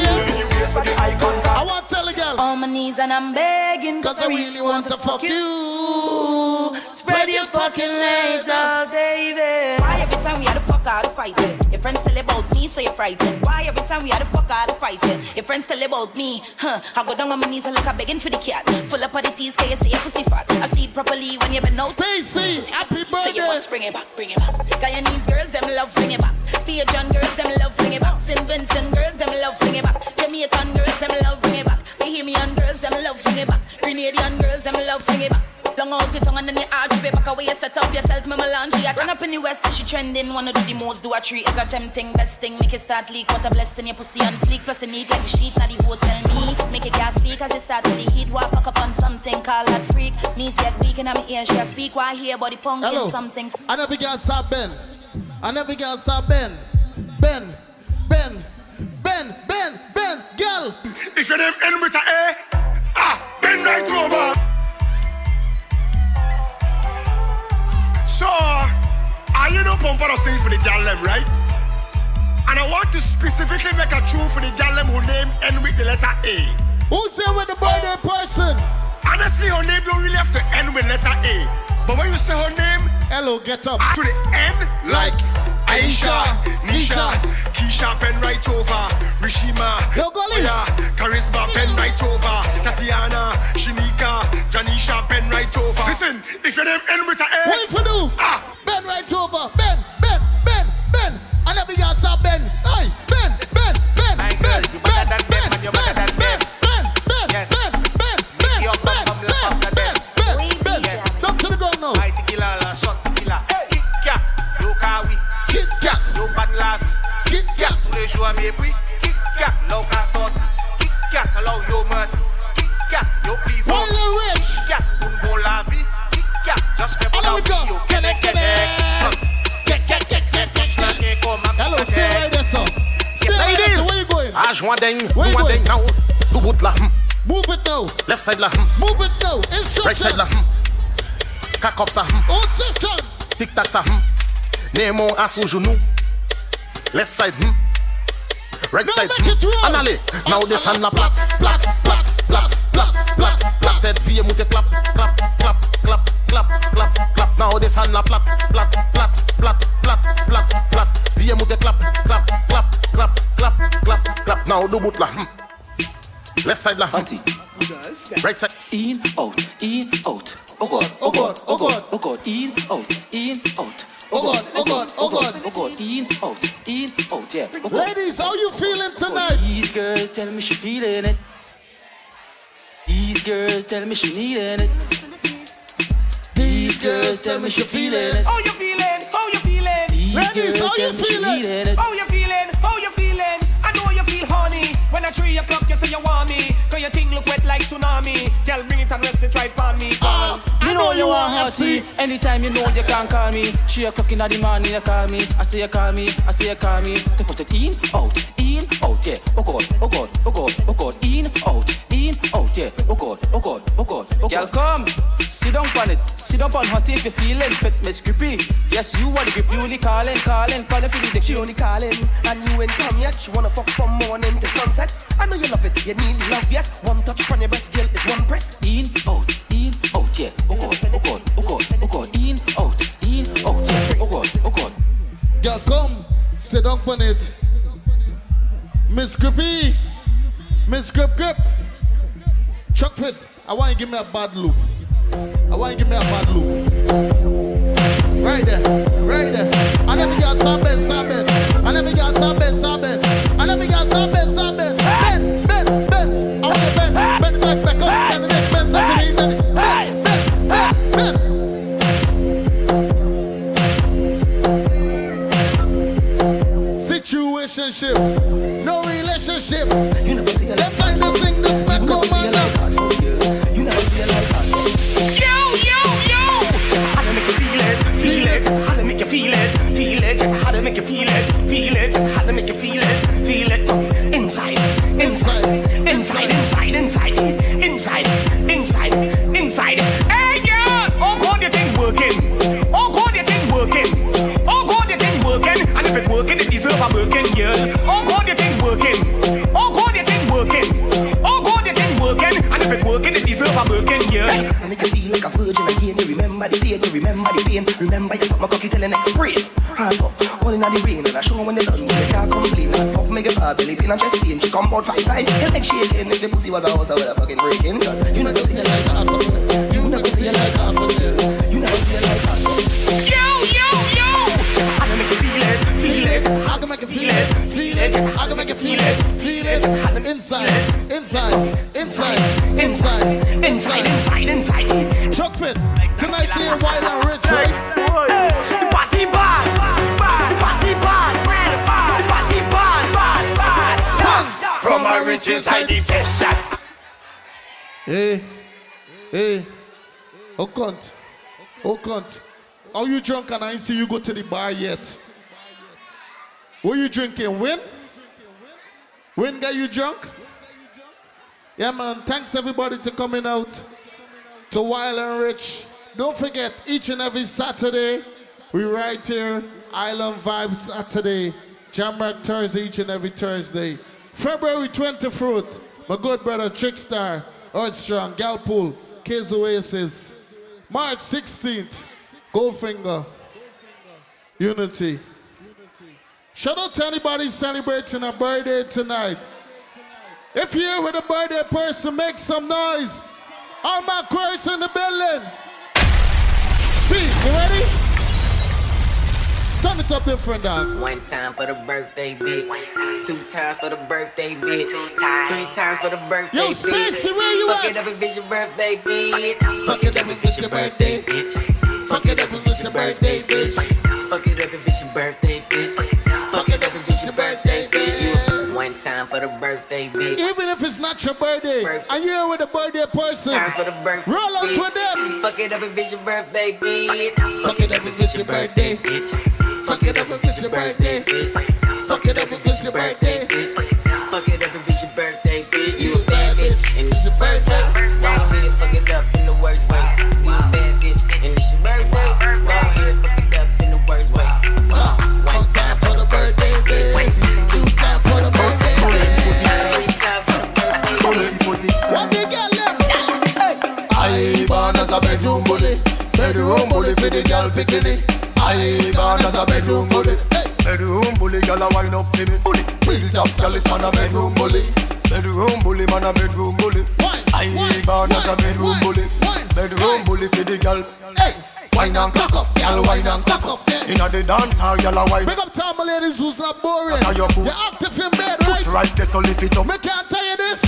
I want to tell a girl. On my knees and I'm begging. Cause, I really want, to fuck you. Spread your fucking legs out, uh. baby. Why every time we had to fuck out of fighting? Your friends tell about me, so you're frightened. Why every time we had to fuck out of fighting? Your friends tell about me, huh? I go down on my knees and like I'm begging for the cat. Full up of the teeth, can you say your pussy fat? I see it properly when you've been out. Stacy, happy So you must bring it back, bring it back. Guyanese girls, them love bring it back. John girls, them love bring it back. St. Vincent girls, them love bring it back. Jamaican girls, them love bring it back. Bahamian girls, them love bring it back. Grenadian girls, them love bring it back. Long out your tongue and then you arch it back away. You set up yourself, me melange. I turn up in the west, she trending. Wanna do the most, do a tree is a tempting. Best thing, make it start leak. What a blessing, your pussy on fleek. Plus, you need like the sheet, not the hotel me. Make it gas speak as you start really heat. Walk back up on something, call that freak. Needs get weak and I'm here, she a speak. Why hear body punking Hello. something. I never can stop Ben. I never can stop Ben. Ben, Ben, Ben, Ben, Ben, girl. If your name end with a A, ah, bend right over. So, are you no pump or sing for the gal them, right? And I want to specifically make a tune for the gal them who name end with the letter A. Who's there with the birthday person? Honestly, her name don't really have to end with letter A. But when you say her name, hello, get up to the end, like Aisha, Nisha, Keisha, pen right over, Rishima. Oya, Charisma, pen right over, Tatiana, Shinika, Janisha, pen right over. Listen, if your name end with a A, What if you do? Ah. Ben right over. Ben, Kat. Tous les jours à mes prix. Kit Kat, l'eau qu'a sorti. Kit Kat, alors yo menti. Kit Kat, yo prison. While the rich. Kit Kat, pour bon la vie. Kit Kat, just fait I bon we go. yo. Kenne, kenne. Get, get, get, get, get, get. Hello, stay right there, sir. Stay right there, sir. Where you going? Ah, joint ding, Where you joint going? ding now. Tout bout là, hmm. Move it now. left side là, hmm. Move it now. right side Instruction. là. hmm. Cock up ça, hmm. Old system. tic tac ça. hmm. Nemo à sous genou. Left side, hmm. Right side. make it roll. En allez, now descend la plat, plat, plat, plat, plat, plat, plat. Tête vie monte clap, clap, clap, clap, clap, clap, clap. Now descend la plat, plat, plat, plat, plat, plat, plat. Vie monte clap, clap, clap, clap, clap, clap, clap. Now do bout là. hmm. Left side là. hmm. Right side. In, out, in, out. Oh God, oh God, oh God. Oh God, in, out, in, out. Oh God, oh God, oh God. Oh God, in, out, in, out, yeah. Oh God. Ladies, how you feeling tonight? These girls tell me she feeling it. These girls tell me she needing it. These girls tell me she feeling it. How you feeling? How you feeling? Ladies, how you tell me she feeling? How you feeling? When at three o'clock you say you want me. Cause your thing look wet like tsunami. Girl, bring it and rest it right on me. Cause You know you want healthy. Anytime you know you can call me. Three o'clock in the morning you call me. I say you call me. I say you call me. To put it in, out, in, out, yeah. Oh God, oh God, oh God, oh God. In, out, yeah. Oh God, oh God, oh God, oh God. Girl, come. Sit down on it. Sit down on hot if you feeling fit, Miss Grippy. Yes, you are the grip. You only calling, calling, calling for the She only calling, and you ain't come yet. She wanna fuck from morning to sunset. I know you love it, you need love, yes. One touch on your breast, girl, is one press. In, out, in, out, yeah. Oh God, oh God, oh God, oh God. In, out, in, out, yeah. Oh God, oh God. Girl, come, sit down on it. Miss Grippy, Miss Grip Grip. Chuck Fit, I want you to give me a bad loop. I want you to give me a bad loop. Right there, right there. I never got stop bend, stop bend. I never got stop bend, stop bend. I never got stop bend, stop bend. Bend, bend, bend. I want to bend, bend neck back up, bend the neck, bend back to me, bend it. Bend, bend, bend, bend. Situationship, no relationship. Like a virgin again. You remember the pain, you remember the pain. Remember you suck my cocky till the next brain. Hard up, all in the rain, and I show when they done, you can't complain. And fuck make a fat belly pain, I'm just pain. She come out five times, you make shaking. If the pussy was a house, I would have fucking breaking. Cause you never see it like that. You never see it like that. You never see it like that. Yo, yo, yo! I can make you feel it, feel it. I can make you feel it, feel it. I can make you feel it. Inside, inside, inside, inside, inside, inside, inside. Chuck Fit, tonight near Wild and Rich, right? Party bad, bad, party bad, bad, party bad, bad, bad. From my rich inside the session. Hey, hey, oh cunt, oh cunt. Are you drunk and I ain't see you go to the bar yet? What you drinking? Win? Win get you drunk? Yeah, man. Thanks everybody to coming out to Wild and Rich. Don't forget, each and every Saturday, we right here, Island Vibes Saturday, Jamrock Thursday, each and every Thursday. February 24th, my good brother Trickstar, Earth Strong, Galpool, Kids Oasis. March 16th, Goldfinger, Unity. Shout out to anybody celebrating a birthday tonight. If you're with a birthday person, make some noise. All my queers in the building. Pete, you ready? Turn it up different, dog. One time for the birthday bitch. Two times for the birthday bitch. Three times for the birthday Yo, bitch. Stacy, where you Fuck at? it up if it's your birthday bitch. Fuck it up if it's your birthday, bitch. Fuck it up if it's your birthday, bitch. Fuck it up if it's your birthday time for the birthday bitch. Even if it's not your birthday, and you're with a birthday person, Times for the birthday roll out with them. Fuck it up if it's your birthday bitch. Fuck it up if it's your birthday, bitch. Fuck it up if it's your birthday, bitch. Fuck it up if it's your birthday, bitch. Fuck it up if it's your birthday bitch, bedroom bully for the girl picking it. I born as a bedroom bully, bedroom bully, girl a wind up for me. Bully, built up, girl is man a bedroom bully, bedroom bully, man a bedroom bully. I born as a bedroom bully, bedroom bully for the girl. Hey, wine and cock up, girl, wine and cock up. Inna the dance hall, girl a wine. Big up all my ladies who's not boring. Now you're You're active in bed, right? Right there, so lift it up. Me can't tell you this.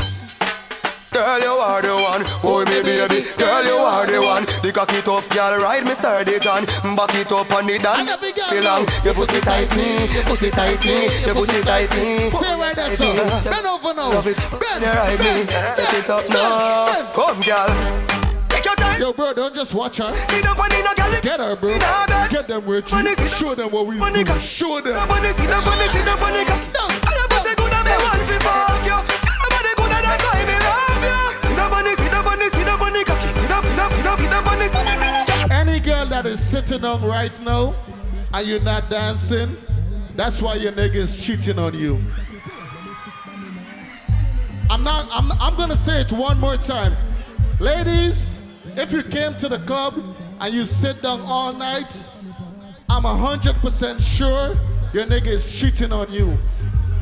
Girl, you are the one. Boy, me baby. Girl, you are the one. The cocky tough girl, ride me sturdy John. Back it up on the dan. Feel long. Your pussy tight me, pussy tight me, your pussy tight me. Stay right there, son. Bend over now. Love it. Bend. You ride me. Set it up now. Come, girl. Take your time. Yo, bro, don't just watch her. See the funny no girl. Get her, bro. Get them with you. see Show them what we funny do. Show them. The funny, see the funny, see the funny girl. All your pussy good and me want fi fuck you. Any girl that is sitting on right now and you're not dancing, that's why your nigga is cheating on you. I'm not, I'm, I'm gonna say it one more time. Ladies, if you came to the club and you sit down all night, I'm 100% sure your nigga is cheating on you.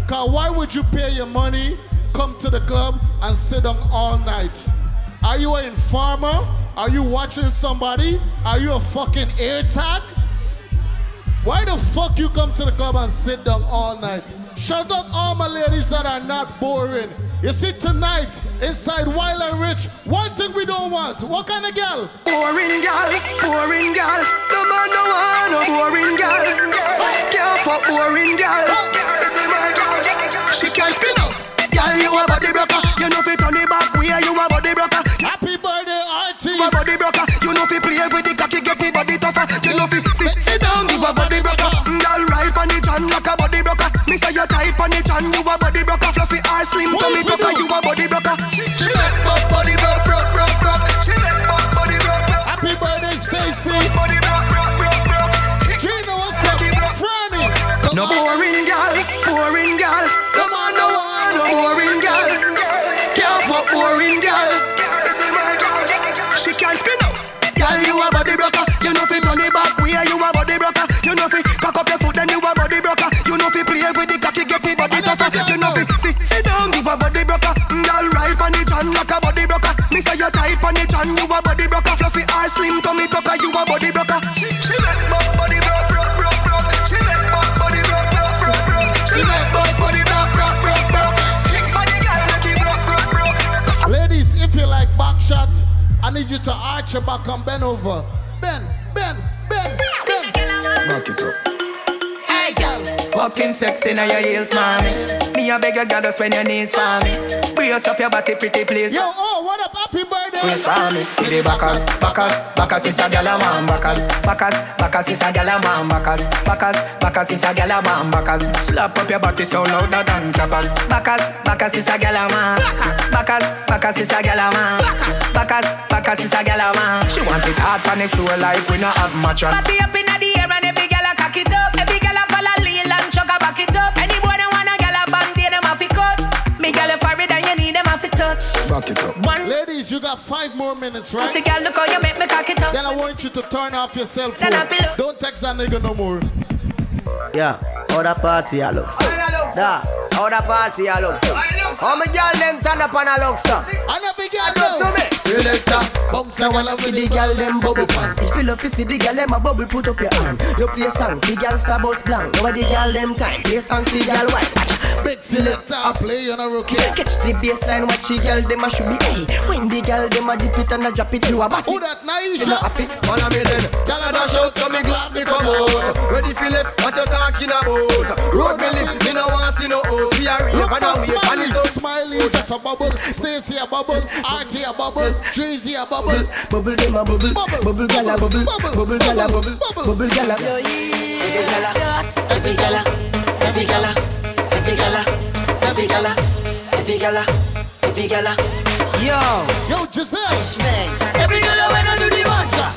Cause why would you pay your money, come to the club and sit down all night? Are you an informer? Are you watching somebody? Are you a fucking air tag? Why the fuck you come to the club and sit down all night? Shout out all my ladies that are not boring. You see tonight inside Wild and Rich, one thing we don't want. What kind of girl? Boring girl, boring girl. No man no want no boring girl. Can't fuck boring girl. This is my girl. She can't up. Girl, you a body broker. You know fi turn it back where you a body broker. Happy birthday, Archie. You a body broker. You know fi play with the cocky, get the body tougher. You know fi sit, sit down, you a body broker. Girl, ride on the chan like a body broker. Me say you tight on the chan, you a body broker. Fluffy ass, slim tummy tucker, you a body broker. You know fi cock up your foot, then you a body broker. You know fi play with the cocky, get the body tougher. You know fi sit, sit down, give a body broker. Mm, Girl, right on the chan like a body broker. Me say you tight on the chan, you a body broker. Fluffy or slim tummy tucker, you a body broker. She, make my body broke, broke, broke. She make my body broke, broke, broke. She make my body broke, broke, broke, broke. Kick body, make it broke, broke, broke. Ladies, if you like back shot, I need you to arch your back and bend over. Bend. Back it up. Hey girl, fucking sexy now your heels, mommy. Me a beg you, girl, just when your knees for me. Brace up your body, pretty please. Yo, oh, what up, happy birthday? Brace for me, for the backers, backers, backers is a gyal a man, backers, backers, backers is a gyal a man, backers, backers, backers is a gyal a man, backers. Slap up your body so louder than clappers. Backers, backers is a gyal a man, backers, backers is a gyal a man, backers, backers is a gyal a man. She want it hard on the floor like we no have mattress. Party up inna touch. Back it up. Ladies, you got five more minutes, right? Pussy girl, look how you make me cock it up. Then I want you to turn off your cell Then I phone. Don't text that nigga no more. Yeah, how the party a look so? Da, how the party a look so? How me girl them turn up and a look so? Uh. I never get to me. Selector, bounce a wanna with the girl them bubble pan. If you love to see the girl them a bubble, put up your hand. You play song, the girl star bus blank. Now the girl them time, play song, the girl white. Big selector, I play on a rookie. Catch the baseline, watch the girl them a should be. Hey, when the girl them a dip it and a drop it, you a bat Who that Naisha? You know happy? Follow me then. Girl a dash out, so me glad me come out. Ready Philip, what you talking about? Road me live, me no want see no host. We are rave Look and a at wave and Smiley, it's up. Smiley, just a bubble. Stacy a bubble, RT a bubble, Treasy a bubble. Bubble them a bubble, bubble gal a bubble, bubble gal a bubble, bubble gal a. Every gala, every gala, every gala, every gala, every gala, every gala, every gala. Yo, yo, Giselle. Every gala when I do the mantra,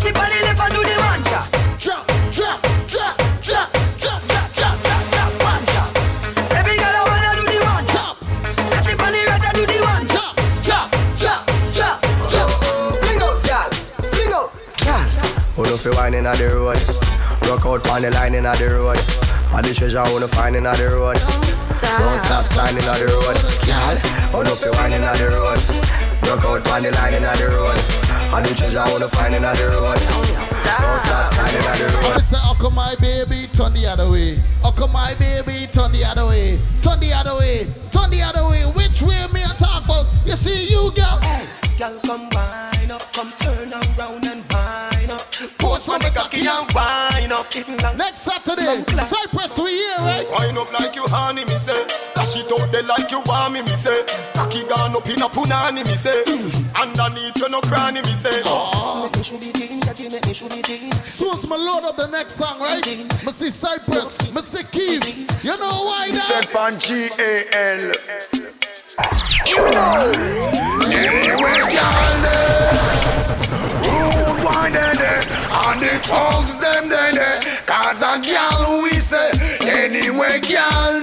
chip on the left and do the mantra. Drop, drop, drop, drop, drop, drop, drop, drop, drop, mantra. Every gala when I do the mantra, chip on the right and do the mantra. Drop, drop, drop, drop. Fling out, gal, fling out, gal. Who do fi wine inna the road? Rock out on the line inna the road. All the treasure I wanna find inna the road. Don't stop signing inna the road, gal. Who do fi wine inna the road? Rock out on the line inna the road. All the treasure I wanna find inna the road. Don't stop signing inna the road. I say, how come my baby turn the other way? How come my baby turn the other way? Turn the other way, turn the other way. Which way me I talk about? You see you, girl. Hey, Girl, come cocky and wine up. Next Saturday, Cypress, we here, right? Wine up like you honey, me say. Dash it out there like you want me, me say. Cocky gone up in a punani, me say. Underneath you no cranny, me say. Make me should be teen, make me should be teen. Soon as my load up the next song, right? Me see Cypress, me see Keith. You know why now? Set on G-A-L. Here we go. Anyway, girl, rude one day, and the thugs them then, eh. cause a girl we eh, say. Anyway, girl,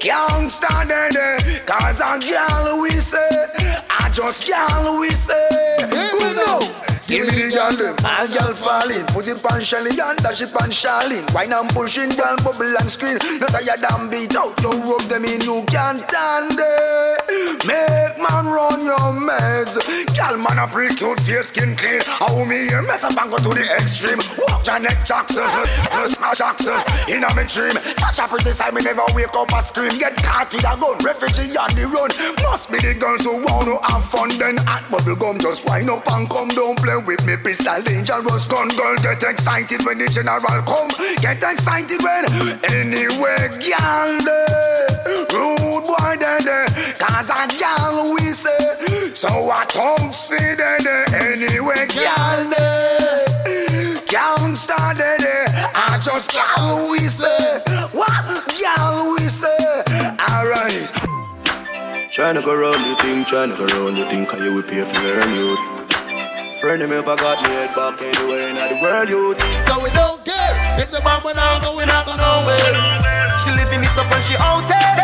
can't eh. stand it, cause a girl we say. I just girl we say. Good no. Give me the girl them, all girl falling. Put it on Shelly and dash it on Charlene. Wine and pushing, girl bubble and screen No tired and beat out, you rub them in You can't stand it. Make man run your meds. Girl man a pretty cute, face skin clean. How me here mess up and go to the extreme. Walk Janet Jackson, smash Jackson. In a me dream, such a pretty side Me never wake up and scream. Get caught with a gun, refugee on the run. Must be the girls who want to have fun Then hot bubble gum. Just wind up and come Don't play with me pistol dangerous gun Girl. Get excited when the general come. Get excited when Anyway, girl eh, Rude boy there eh, Cause a girl we say So I don't see there eh, Anyway, girl Can't start there I just girl we say What girl we say? Alright Tryna go round you think, tryna go round you think, cause you will pay for your youth. Friend of me ever got me head back anywhere in the world, youth. So we don't care if the bomb went out, we not go nowhere. She living it up and she out there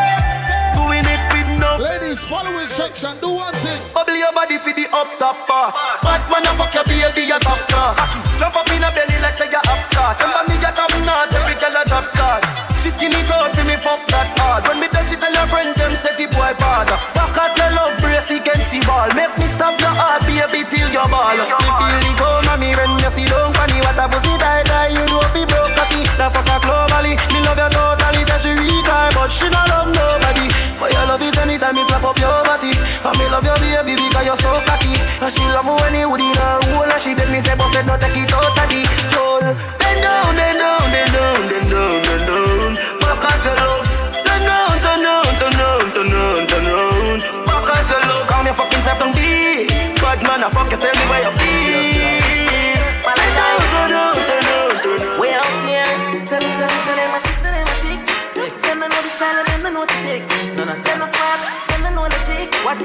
Doing it with enough. Ladies, follow instruction, do one thing. Bubble your body for the up top boss. Bad man, I fuck your baby, you top class. Jump up in a belly like say you upstart. Remember me, you top notch, every girl a drop cards. She skinny tall for me, fuck that hard. When me touch it, tell her friend them say the boy bad. Back out your love brace against the ball. Make me stop your heart, baby, till your ball. Me feel the go, mommy, when you see don't funny. What a pussy die die, you know if he broke cocky. The fuck her globally, me love you totally. Say she retry, but she not love nobody. But you love it anytime me slap up your body. And me love your baby because you're so cocky. And she love when he would in her hole. And she beg me say, said no take it out of the hole. Then down, then down, then down, down, then down. Man, I fuck you, tell me where you feel. I turn round, turn round. Way out here, tell tell them, tell them, I six and them a know the style them know the a they know the. What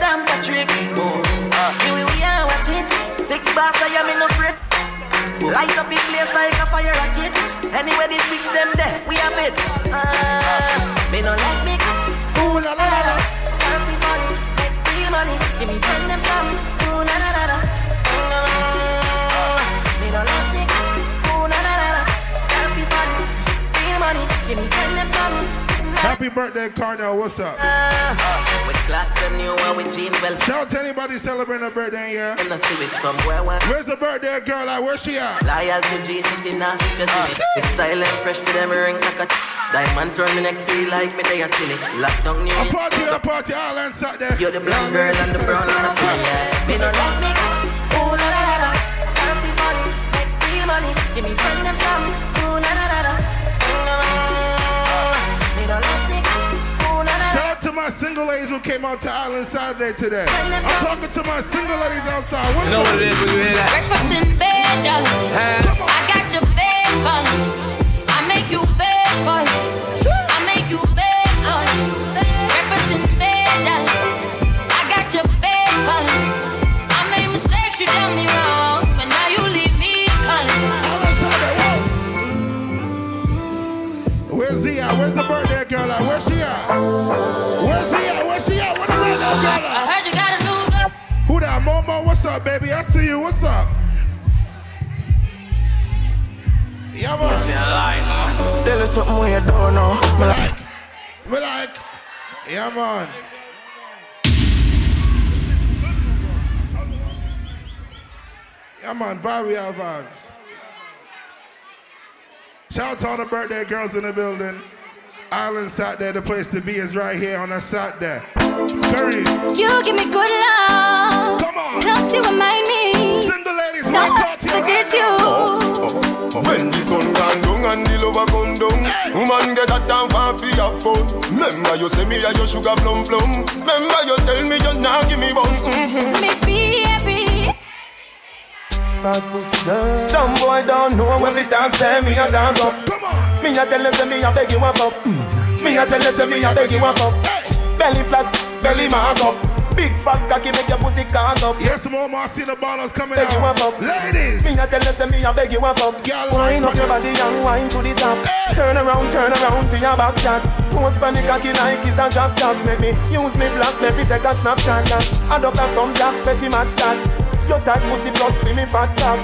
and Patrick? Oh, uh, here we are, watch it. Six bars, I am in no fret. Light up in place like a fire rocket. Anyway, the six them there, we have it. Uh, me no like me. Ooh la la la money. Give me friend them. Ooh. Mm, la, la, la. Me no like me. Ooh la la la la. Can't be fun, money. Give me friend them. Happy birthday, Carnell. What's up? Uh, with clocks them new one with Gene Wells. Shout out to anybody celebrating a birthday yeah. And I see somewhere where Where's the birthday girl at? Where's she at? Loyal to G City now, just uh, It's style and fresh to them ring like a Diamonds round my neck feel like me they are chilly Lockdown new A party, a party, all and sat there. You're the black girl and the brown and the feel. Me. no like me. Ooh la la la la. Can't be fun. Make real money. Give me friend them some. Ooh la la la la. Shout out to my single ladies who came out to Island Saturday today. I'm talking to my single ladies outside. What's You know up? what it is when you hear that? Breakfast in bed, darling. I got your bed calling. I make you bed for you. I make you bed calling. Breakfast in bed, darling. I got your bed calling. I made mistakes, you done me wrong, but now you leave me mm-hmm. Where's? Where's the birthday girl at? Where's she at? Where's he at? Where's she at? Where the birthday girl I heard you got a new girl. Who that? Momo, what's up, baby? I see you. What's up? Yeah, man. Tell us something we don't know. Me like. Me like. Yeah, man. Yeah, man. Vibe, we have vibes. Shout out to all the birthday girls in the building. Island Saturday, the place to be is right here on a Saturday. Curry. You give me good love. Come on. Plus you remind me. Single ladies, so for this you. When the sun gone down and the lover come down Woman get that time for fi have fun Remember you say me a your sugar plum plum. Remember you tell me you nah give me bum. Mm-hmm. Me baby. Fat pussy girl. Some boy don't know when me talk say me a dance up. Come on. Me a tell you say me a beg you a fuck. Mm. Me a tell you say me a beg you a fuck. Belly flat, belly mark up Big fat cocky make your pussy cock up. Yes, more more see the ballers coming Beg you out. fuck. Ladies. Me a tell you say me a beg you fuck. Girl, Wind up your body and wind to the top. Turn around, turn around for your back shot. Post for the cocky like it's a drop top Make me use me black, make me take a snapshot. Add up some yeah, petty mad start your tight pussy plus for me fat cock.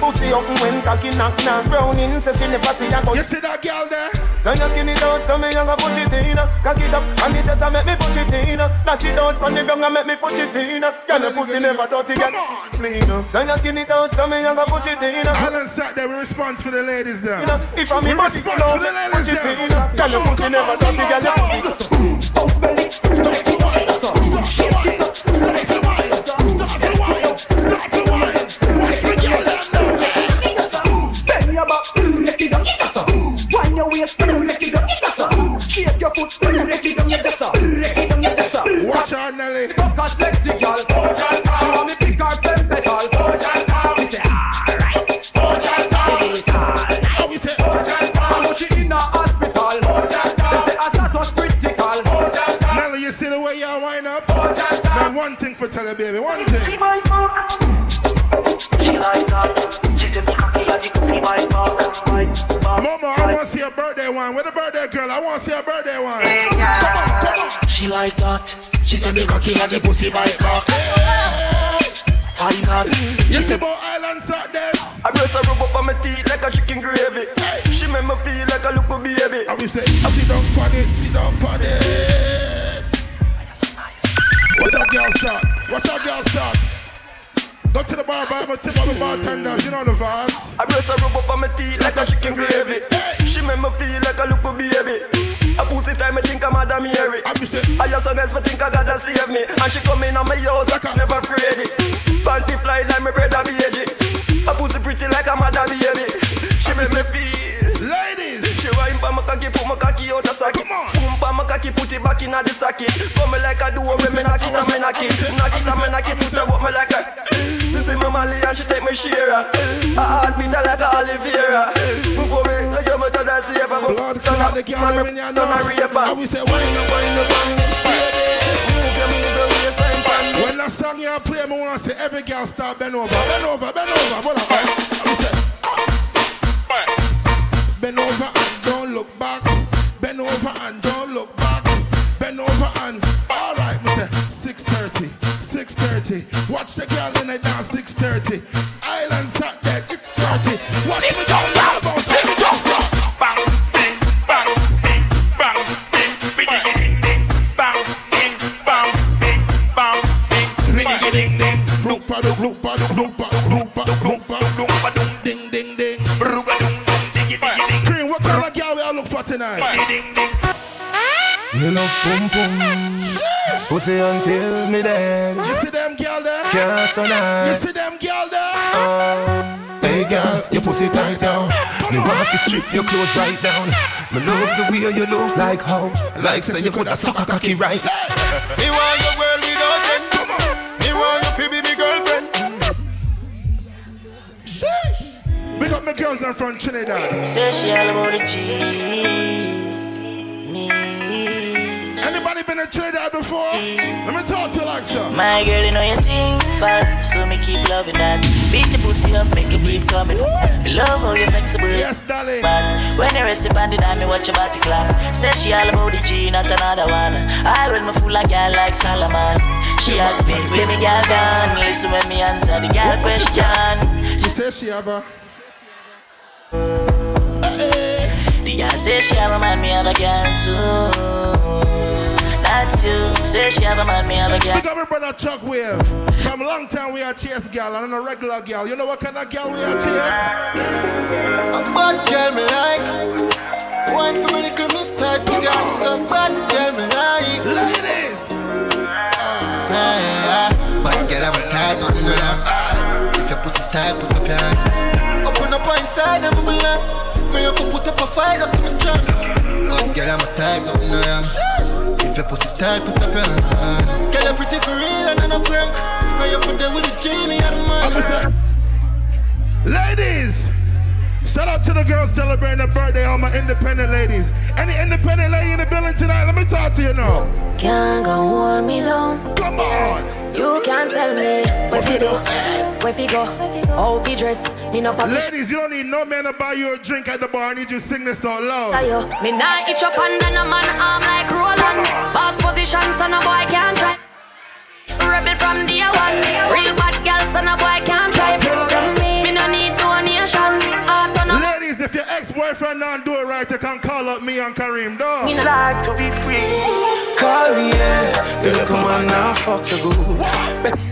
Pussy up when cocky knock knock. Browning say she never see a gun. You see that girl there? So you skin it out so me young a push it in. Cock it up and it just make me push it in. Natch it out from the ground and make me push it in Girl your pussy never dirty girl clean So you skin it out so me young a push it in Island Saturday, we response for the ladies there. If I'm we in body response love for the ladies push it there. in Girl your pussy never dirty girl your pussy Bounce belly Stop to wine Shake it up Stop to wine Stop to wine Stop to wine Watch me girl them now Bend your back, break it down, yes sir. Wind your waist, break it down, yes sir. Shake your foot, break it down, yes sir. Break it down, yes sir. Watch out, Nelly. Fuck a sexy girl, she want me pick her ten petal. We say alright, give it all. How we say? I know she in a hospital. Them say her status critical. Nelly, you see the way y'all wind up? Man, one thing for tell her, baby, one thing. She like that. She said me cocky Mama, I want to see see a birthday one. Where the birthday girl? I want to see a birthday one. Come on, come on. She like that. She said the cocky and the pussy vibe High class. You see about island Saturdays? I breast her rub up on my teeth like a chicken gravy. She make me feel like a little baby. I will say, I sit down on it, sit down on it. Watch out, girl start. Watch out, girl start. Go to the bar, buy my tip of the bartenders. You know the vibes. I breast her rub up on my teeth like a chicken gravy. She make me feel like a little baby. A pussy time, I think I'm a Mary. I just honest, I think I gotta save me. And she come in on my house like I'm never afraid. Panty fly like my brother baby. A pussy pretty like a mother baby. She make me feel. Ladies. She wine pa my cocky, put my cocky out the socket. Boom pa my cocky, put it back in the socket. Come me like a do when me knock it and me knock it. Knock it and me knock it, put it up me like a. She see me Molly and she take me share. A heartbeat like a Oliveira. Before me, I get me to the safe. Blood clot, the girl in ya know. I will say, wine up, wine up, wine up. Move your move your waistline pan. When that song you play, me want to say every girl start bend over, bend over, bend over. Hold on, I will say, bend over and don't look back. Bend over and don't look back. 6:30. Watch the girl in the dance 6:30. Island sat dead, it's 30. Watch me down, down, bounce, it just stop. Bang, ding, bang, ding, bang, ding, biddy, ding, ding, bang, ding, bang, ding, bang, ding, Ring ding ding, ding ding ding. Cream, what kind of girl we all look for tonight? Me love pum pum. Pussy until me dead. You see them girl there? Scarce a You night. see them girl there? Hey girl, your pussy tight down. Me want to strip your clothes right down. Me love the way you look like how, like say you coulda suck a cocky right. Me want your world without end. Me want you to be me girlfriend. Sheesh. Big up my girls them from Trinidad. Say she all about the G. Anybody been a trader before? Let me talk to you like so. My girl, you know you sing fat, so me keep loving that. Beat the pussy up, make it keep coming. Me love how you flexible. Yes, darling. But when you rest upon the dime, me watch your body clap. Say she all about the G, not another one. All when me fool a girl like Solomon. She asks me, where me girl gone? Listen when me answer the girl question. She says she have a. The girl say she have a man, me have a girl too. That's you. Say she have a man, me have a girl. Big up my brother Chuck Wave. From a long time we are chase girl and a regular girl. You know what kind of girl we are chase? A bad girl me like. Wine for me little miss tight with your hands up. Bad girl me like. Ladies. Ah, ah. Bad girl I'm a tight nothing to that. If your pussy tight, put up your hand. Open up inside and me belong. Me have to put up a fight up to me strong. Bad girl I'm a tight nothing to that. If your pussy tight, put up your hand. Girl you pretty for real and I'm prank. And you for there with the Jamie and the man. Ladies, shout out to the girls celebrating their birthday, all my independent ladies. Any independent lady in the building tonight? Let me talk to you now. Can't go hold me down. Come on. You can't tell me where fi do, where fi go, how fi dress. Me no publish. Ladies, you don't need no man to buy you a drink at the bar. I need you to sing this out loud. Me nah itch up and then a man arm like Roland. Boss position, so no boy can't try. Rebel from day one. Real bad girl, so no boy can't try. Program me. Me no need donation. Autonomous. Ladies, if your ex-boyfriend don't do it right, you can call up me and Kareem, dog. Me like to be free. Call me, yeah. The little man now fuck the good.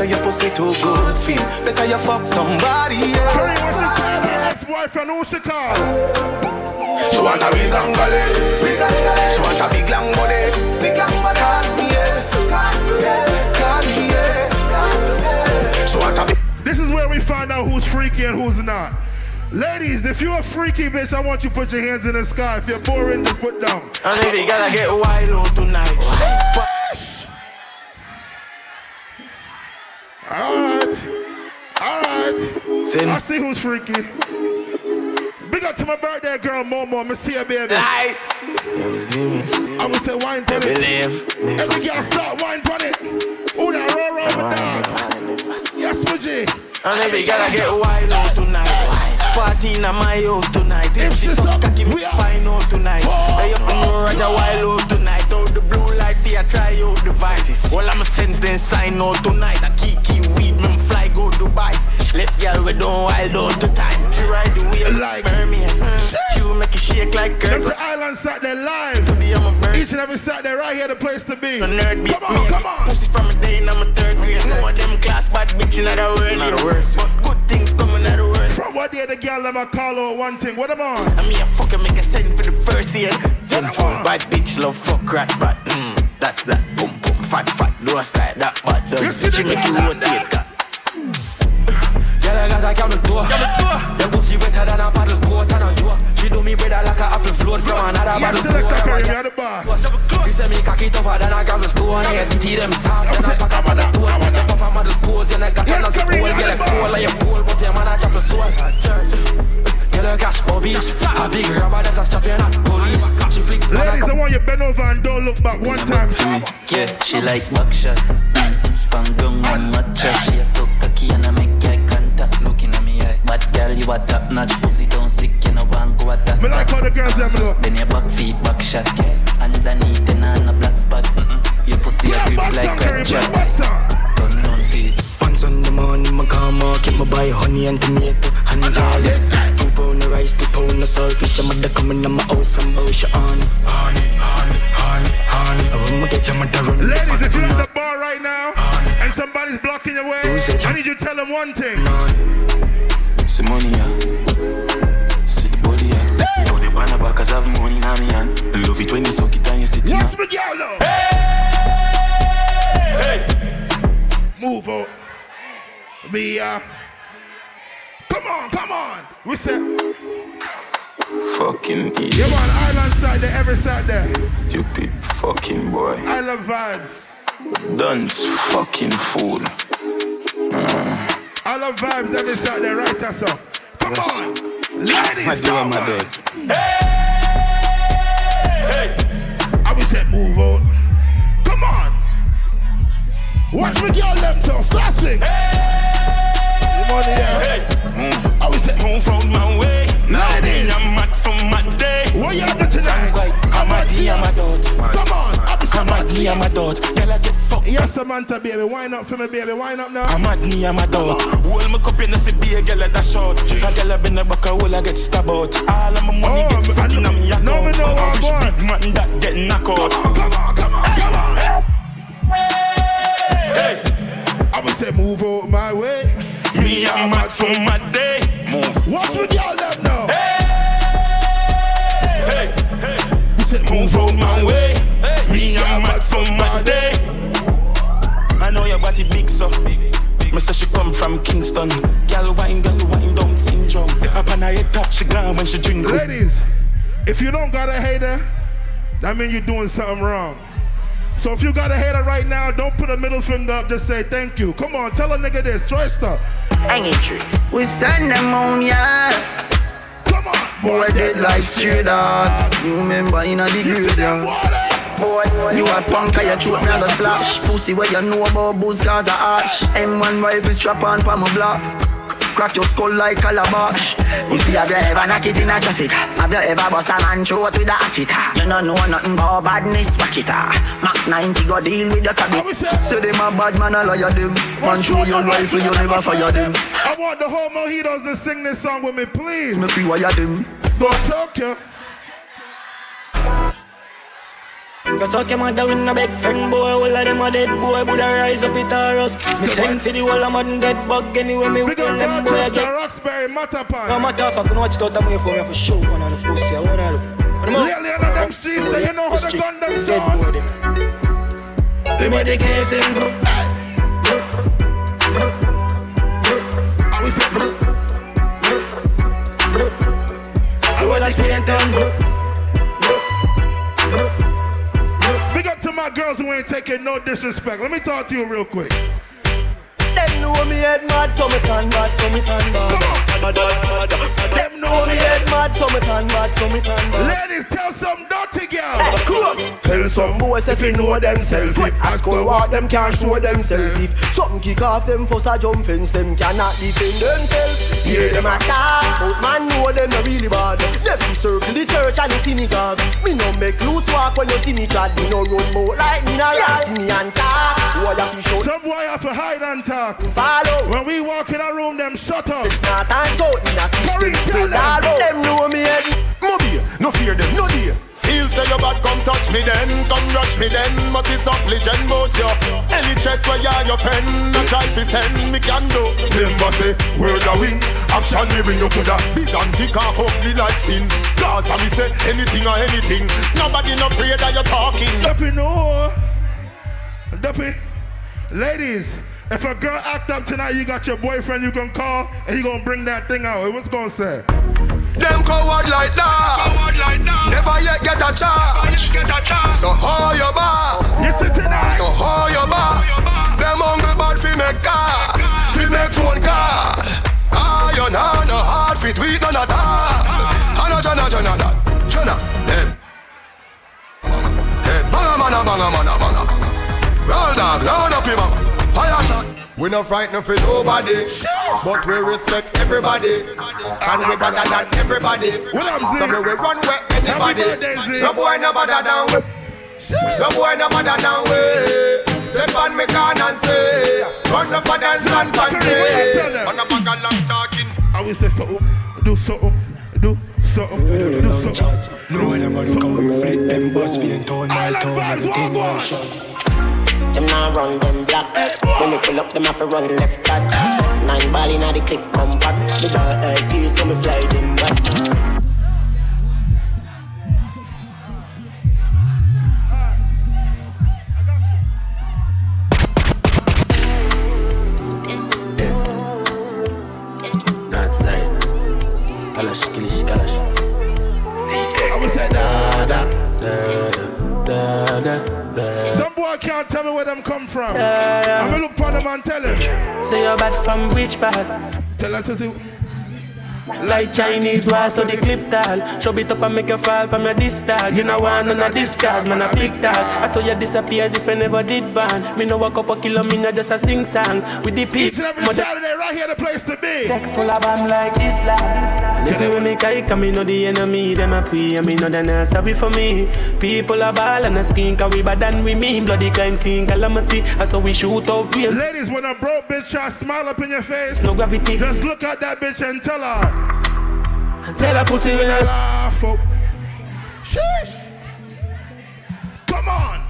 You pussy too good. Feel better you fuck somebody, yeah. What's the time? Ex-boyfriend, call? She want a real. She want a big long body. Big long body. Call me, yeah. Call me, yeah. She want a big This is where we find out who's freaky and who's not. Ladies, if you're a freaky bitch, I want you to put your hands in the sky. If you're boring, just put down. And if you gotta get wild tonight. All right. All right. Sin. I see who's freaky. Big up to my birthday girl, Momo. Me see her, baby. You me. I would say wine pon it. Believe. Every girl start wine pon it. Who that roll roll with dog? Yeah, Fuji. And if girl I get wild tonight. Party in my house tonight. If she suck, cocky me find out tonight. Hey, you know Roger wild out tonight. Out the blue light, fear try out devices. All I'm a sense then sign out tonight. I kiki weed, man fly go Dubai. Left girl we don't wild out to time. She ride the wheel like mermaid. She will make it shake like Every curve. island Saturday live. Today I'm a bird. Each and every Saturday right here, the place to be. A nerd beat Come on, me. come on. Pussy from a day and I'm a third grade. No of them class bad bitch in the world. Not the worst, but good things coming out the worst. From what day the girl never call out one thing. What am I? I mean, I fucking make a send for the first year. Send for bad bitch, love fuck rat, but mm, that's that. Boom, boom, fat, fat, do a style, that bad. You Done. see the She make you girl? Rotate, cut. Girl, I got a camel toe. The pussy wetter than a paddle boat and a yoke. She do me better like a apple float from another Yes, bottle Selector Curry, boat. you're the boss. You say me cocky tougher than a gravel stone. Yeah, titty them soft and I pack up on the toes. Make the papa model pose and I got Yes, a pole. Get a pole like a pole, but your man a chop a soul. Girl, I cash oh, bobbies. A big rubber that a chop you not police. She flick man a Ladies, I want you bend over and don't look back one time. Yeah, she like buckshot. Bang down on matcha. She a so cocky and I make eye contact. Looking at me girl, you a top notch. Pussy don't sick, you know want go attack. Me like how the girls them look. Then your back feet back shot. Yeah. Underneath and on a black spot. Mm-mm. Your pussy a grip Box like on, Curry, red shot. box on. Turn on feet. Once on the morning, my car market, my buy honey and tomato and garlic. Two pound of rice, two pound of saltfish. I'm mother coming to my house and bounce Me, uh. Come on, come on. We say, Fucking idiot. yeah, man, island side there, every side there. Stupid fucking boy. I love vibes. Dunce fucking fool. Uh, I love vibes every side there, right there, so. Come on. Ladies, come on. Hey, hey. I will say, move out. Come on. Watch me, girl, them so sassy. The money, yeah. move. I will say, Move out my way. Now Ladies. I'm mad some mad day. what you do tonight? I'm a D, I'm a dot. Come on, I be I'm a D, I'm a dot. Girl, I get fucked. Yes, Samantha, baby, wind up for me, baby, wind up now. I'm a D, I'm a dot. Hold my cup in the city, a girl at that short. A girl I been a back a hole, I get stabbed out. All of my money Oh, get I fucking know- on me account. no, me know what I I'm wish going. big man that get knocked out. Come on, come on, come on, come on. I will say, move out my way. Me, I'm mad some mad day. Move. Watch me, girl, them now. Hey, hey, hey. We say, move out my way. Me, I'm mad some mad day. I know your body big, so. Me say she come from Kingston. Girl wine, girl wine down syndrome. Up on her head top, she gone when she drink. Ladies, if you don't got a hater, that means you're doing something wrong. So if you got a hater right now, don't put a middle finger up, just say thank you. Come on, tell a nigga this, try stuff. Tree. We send them home, yeah. Come on, Boy, dead like straight dog. You remember in a the graveyard. Boy, you a punk, I throat me a go slash. Pussy where you know about booze, cause a ash. M1 rifle strap on for my block. Crack your skull like calabash. You see, have you ever knock it in a traffic? Have you ever bust a man throat with a hatchet? You don't know nothing about badness, watch it. ah. Mac 90 go deal with the cabin. Say them a bad man, a liar them. Man, show your rifle, you never fire them. I want the whole mojitos to sing this song with me, please. Me rewire them. Go suck you. You suck your mother with a big friend boy, all of them a dead boy, Buddha rise up it or us. Me send for the whole of them dead bug anyway, me will them boy get. Roxbury, Mattapan. No matter if I can watch out, I'm here for me for sure. One on the pussy, I wanna look. Lately under them streets, they you know how the gun them sound. Let me the case in bro. I will say, I will explain them bro. Big my girls who ain't taking no disrespect. Let me talk to you real quick. Them know me head mad, so me can mad, so me can mad. Them know me head mad, so me can mad, so me can mad. Ladies, tell some dirty girl. Hey, cool. Tell Some boys if you know themself If at school what them can't show themself If something kick off them for a jump fence Them cannot defend themselves. Hear them a talk But man know them not really bad. Them circle the church and the synagogue. Me no make loose walk when you see me chat Me no run boat like me no See me and talk. Boy have to show Some boy have to hide and talk. Follow. When we walk in a room, them shut up. It's not and so in a fish them spread all out Them know me head Mobile, no fear them, no dear. Feel say your bad, come touch me then, come rush me then. But it's up legend both you. Any check where you're your friend, no try to send me can do. Remember say, word a win, action me bring you coulda. Big and thick and ugly like sin. Cause I me say, anything or anything. Nobody no afraid that you're talking. Duppy, no. Duppy. Ladies, if a girl act up tonight, you got your boyfriend you can call and he gonna bring that thing out. What's gonna say? Them coward like that. Coward like that. Never yet get a charge. So hold your bar. So hold your bar. Them hungry bad fi make car. Fi make phone call. Ah, you know no hard fit we none at all. Ah, no, Jana, Jana, Jana, Jana. Them. Hey, banga, mana, banga, mana, banga. Roll dog, round up him up. Fire shot. We no frightened for nobody, but we respect everybody, and we better than everybody. So me we run where anybody. No boy no better than we. No boy no better than we. Step on me can and say, run up and dance and fancy. On a bag of long talking. I will say something, do something, do something, do something. No them a look how we flip them butts being torn my tone everything my shot. Them now run them black. When we pull up, them have to run left back. Nine ball inna the click come back. The dark eye clear, so me fly them back. And tell him. Say you're bad from which part? Tell us to see. Like Chinese war, so the clip tall. Show it up and make you fall from your disc tag. You know one none of this cars, man a big tag. I saw you disappear as if I never did ban. Me know walk up a kilo, me not just a sing song. With the Each and every Saturday, right here, the place to be. Tech full of like Islam. And if you make I come, me know the enemy, them a pray, and me know they not sorry for me. People are ball and a skin, cause we bad than we mean. Bloody crime scene, calamity. I saw we shoot out real. Ladies, when a broke bitch try smile up in your face, no gravity. Just look at that bitch and tell her. Tell her pussy when I laugh up. Sheesh. Come on.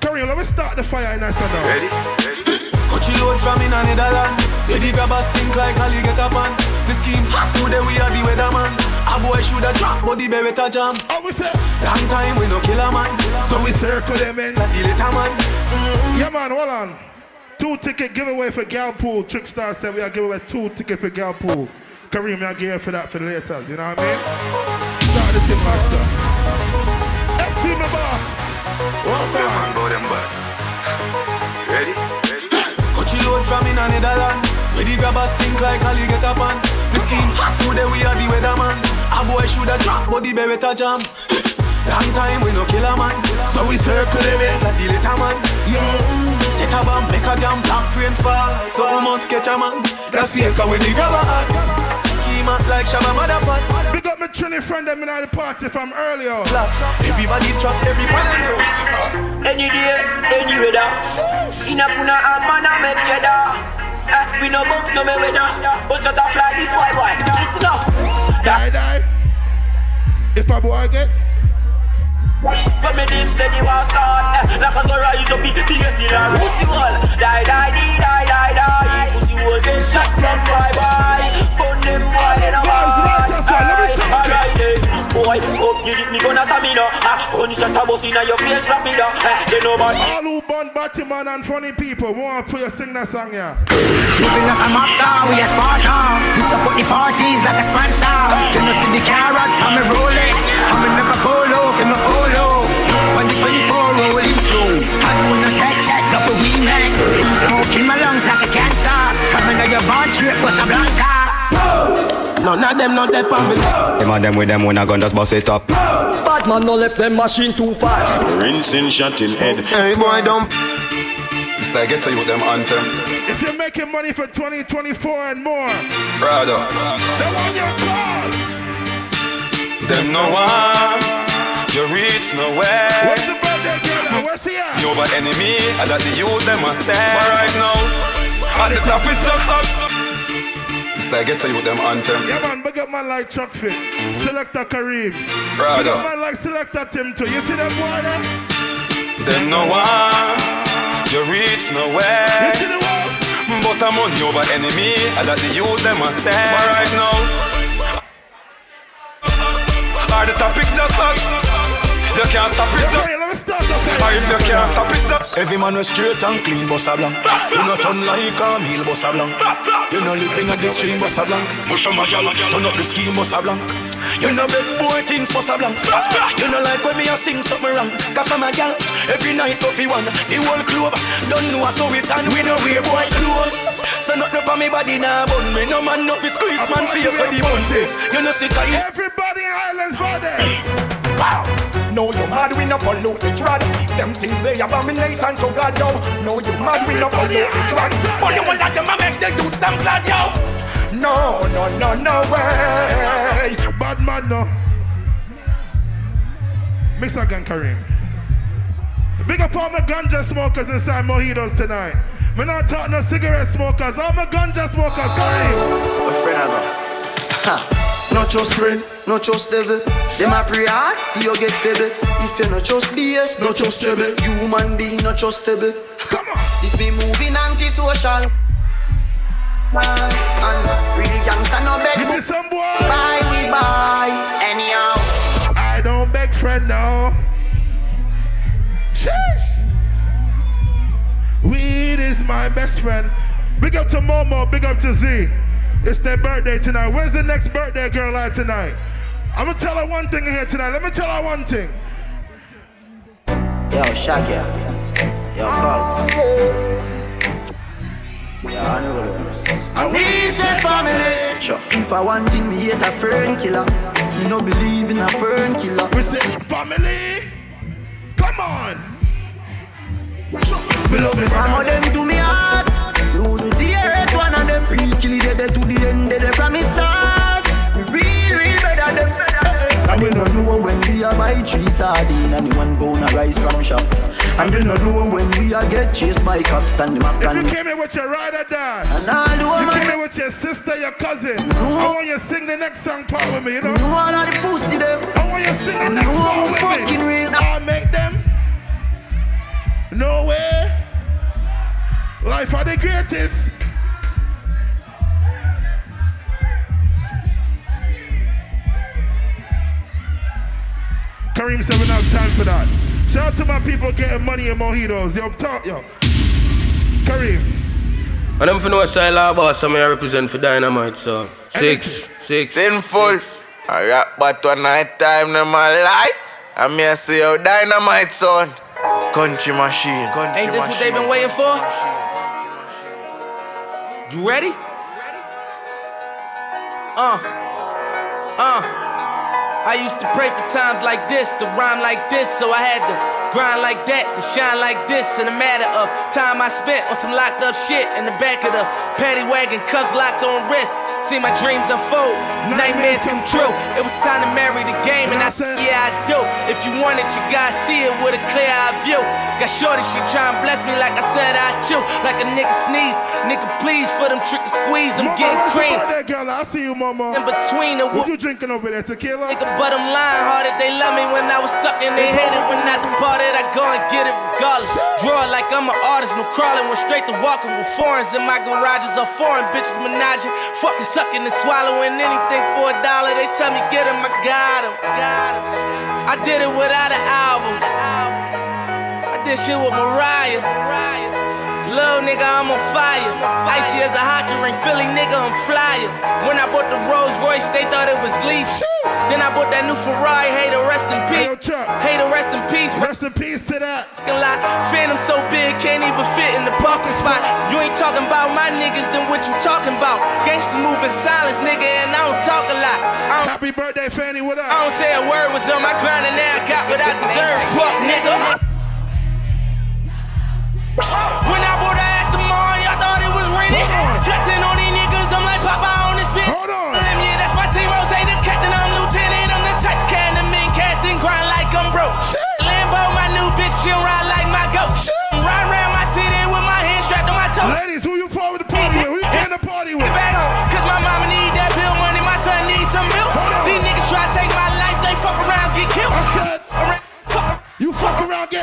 Kareem, let me start the fire in that now. Ready? Coachy load from in a Netherland. Lady grab a stink like Ali get up on. The scheme hot today we are the weatherman. A boy shoulda drop, but the beretta jam. I we say long time we no kill a man. So we circle them in. See later man. Mm-hmm. Yeah man, hold on. Two ticket giveaway for gal pool. Trickstar said we are giving away two ticket for gal pool. Kareem, I give for that for the laters, you know what I mean? Start the thing back, sir. FC my boss. Welcome. Ready? Coachy load from in a Netherland. Where the grabber stink like Ali get up on. The scheme hot today we are the weatherman. A boy shoulda drop, but the beretta jam. Long time we no kill a man, so we circle them in like the later man. Yeah. Set a bomb, make a damn black rain fall, so we must catch a man. That's the echo when the grabber hot. Schema like Shabba Motherfucker. Big up my Trini friend them in the party from earlier. Everybody's trapped, everybody knows. Any day, any weather. In a kuna and man I make cheddar. Eh, we no box, no me weather. But shut up fly this white white. Listen up. Die, die. If a boy get From me this say the war start eh, Like us go rise up in the biggest in our pussy wall Die, die, die, die, die, die Pussy wall get shot from bye-bye Burn them boy in a war Alright then Boy, up you this me gonna stamina. Ah, Only shot a bus in your face rapida. Eh, They know about all who born Batman and funny people want for you sing that song, yeah. Living up a mob star, we a Spartan We support the parties like a sponsor. You know see the carrot, I'm a Rolex. I'm a never polo, from a polo. When the 24 rolling slow And when I take check, up a wee man Smoke in my lungs like a cancer From another your bond strip, was a blanca No none of them not dead family. Them and them with them when I gun just bust it up. Bad man no left them machine too fast. Rinsing shot in head. Hey boy, don't. It's like get to you with them anthem. If you're making money for 2024 and more, Brother. they want your call. Them no one. You reach nowhere. Where's the birthday girl? at? Where's she at? You over enemy. I got the youth them must stand. But right now, at the top is just us. It's like get to you with them anthem. Yeah, man, big up man like Chuck Fit, mm-hmm. Selector Kareem. Brother. Big up man like Selector Tim too. You see them boy there? Them no one. You reach nowhere. You see the one? But I'm on you over enemy. I that the youth them must stand. But right now, are the topic just us? You can't stop it just. Let me start the Or if you can't stop it just. Every man was straight and clean, boss a blank. You not turn like a meal, boss a blank. You no living at the stream, boss a blank. Push on my gal, turn up the scheme, boss a blank. You no beg boy things, boss a blank. You no like when me a sing something wrong. Cause for my gal, every night of the one, the whole club don't know so it's and we no wear boy clothes. So nothing for me body now, bun me no man no fi squeeze man face so the bun thing. You no see, of. Everybody in Islands Brothers. Wow. No, you mad we no follow the trad. Them things they abomination to God, yo. No, you mad we no follow the trad. But the one that them a make the dudes them glad, yo. No, no, no, no way. Bad man, no. Mix again, Kareem. Big up all my ganja smokers inside mojitos tonight. Me not talking no cigarette smokers, all my ganja smokers, Kareem. My friend I go. Not just friend, not just devil. Them a pray hard, for you get pebble. If you not just BS, not just trouble. Human being, not just stable. Come on. If me moving antisocial. And real gangsta no beg. You see some boy? Bye, we buy. Anyhow. I don't beg friend now. Sheesh. Weed is my best friend. Big up to Momo, big up to Z. It's their birthday tonight. Where's the next birthday girl at tonight? I'm gonna tell her one thing here tonight. Let me tell her one thing. Yo, Shaggy. Yo, Cuz. Yo, Unrules. We said family. Sure. If I want thing, me hate a fern killer. Me no believe in a fern killer. We say family. Come on. Me love me some of them to me heart. Real kill it dead to the end, dead from me start. Me real, real better them. And they don't know when we are buy three sardine and the one bone a rice from shop. And they don't know when we are get chased by cops and the map If you came here with your ride or die, And all the you woman- came here with your sister, your cousin. I want you to sing the next song part with me, you know? You all of the pussy them. I want you to sing the next You part all with fucking me. real. I'll make them. No way. Life are the greatest. Kareem said we don't have time for that. Shout out to my people getting money in mojitos. Yo, talk, yo. Kareem. And I'm for no style of boss, I'm here represent for Dynamite, so. Six, six. Sinful. I rap but one night time in my life. I may see how dynamite son. Country machine. Country Ain't this what they've been waiting for? You ready? Uh, uh. I used to pray for times like this, to rhyme like this, so I had to grind like that, to shine like this. In a matter of time I spent on some locked up shit in the back of the paddy wagon, cuffs locked on wrist. See my dreams unfold, nightmares come true. It was time to marry the game, and I said, Yeah, I do. If you want it, you gotta see it with a clear eye view. Got shorty, she try and bless me like I said I chew. Like a nigga sneeze, nigga please for them trick and squeeze. I'm Mama, getting cream. birthday girl? I see you, mama. In between the What you drinking over there? Tequila? Nigga, but I'm lying if they love me when I was stuck and they hate it when I departed. I go and get it regardless. Draw it like I'm an artist, no crawling, went straight to walking with foreigns in my garages are foreign bitches menaging, fucking sucking and swallowing anything for a dollar. They tell me get him, I got him. I did it without an album. I did shit with Mariah. Little nigga, I'm on fire. Icy as a hockey ring, Philly nigga, I'm flyer. When I bought the Rolls Royce, they thought it was leaf. Then I bought that new Ferrari, hey to rest in peace. Hey to rest in peace. Rest in peace to that. Lie. Phantom so big, can't even fit in the parking spot. You ain't talking about my niggas, then what you talking about? Gangsters moving silence, nigga, and I don't talk a lot. Happy birthday, Fanny. What up? I don't say a word was on my grind, and now I got what I deserve. Fuck, nigga. When I bought the ass tomorrow, y'all thought it was rented. Flexing on these niggas, I'm like Papa on the spit. Hold on. Yeah, that's my team, Rose, the captain, I'm lieutenant. I'm the type can the men cast and grind like I'm broke. Lambo, my new bitch, she'll ride like my ghost. Ride around my city with my hands strapped on my toes. Ladies, who you forward the party with? Who you getting the party with? Get back home, cause my mama need that bill money, my son needs some milk. These niggas try to take my life, they fuck around, get killed. I said, Around, fuck you fuck around, get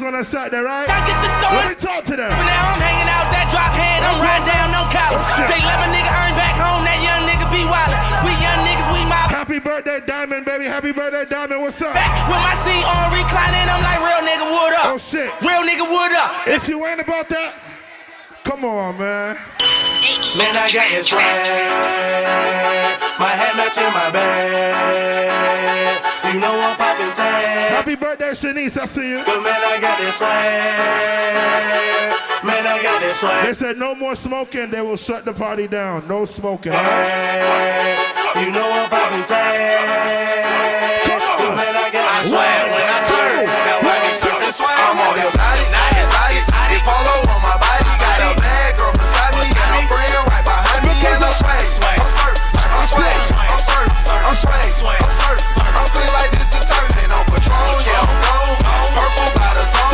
on that side there, right? I get the Let throwing. me talk to them. But now I'm hanging out that drop head. I'm riding down no collar. Oh. They let my nigga earn back home. That young nigga be wildin'. We young niggas, we mob. Happy birthday, Diamond, baby. Happy birthday, Diamond. What's up? Back with my seat on reclining. I'm like real nigga, what up? Oh, shit. Real nigga, what up? If you ain't about that, come on, man. Man, I got this swag. My head hat matching my bag. You know I'm popping tag. Happy birthday, Shanice. I see you. But man, I got this swag. Man, I got this swag. They said no more smoking. They will shut the party down. No smoking. You know I'm popping tag. But man, I got I this swear when I serve, that why me sippin' swag. I'm on hypnotic, exotic, I'm swag, I'm swag, I'm clean like this detergent on Patron, yeah I'm gone, purple by the zone,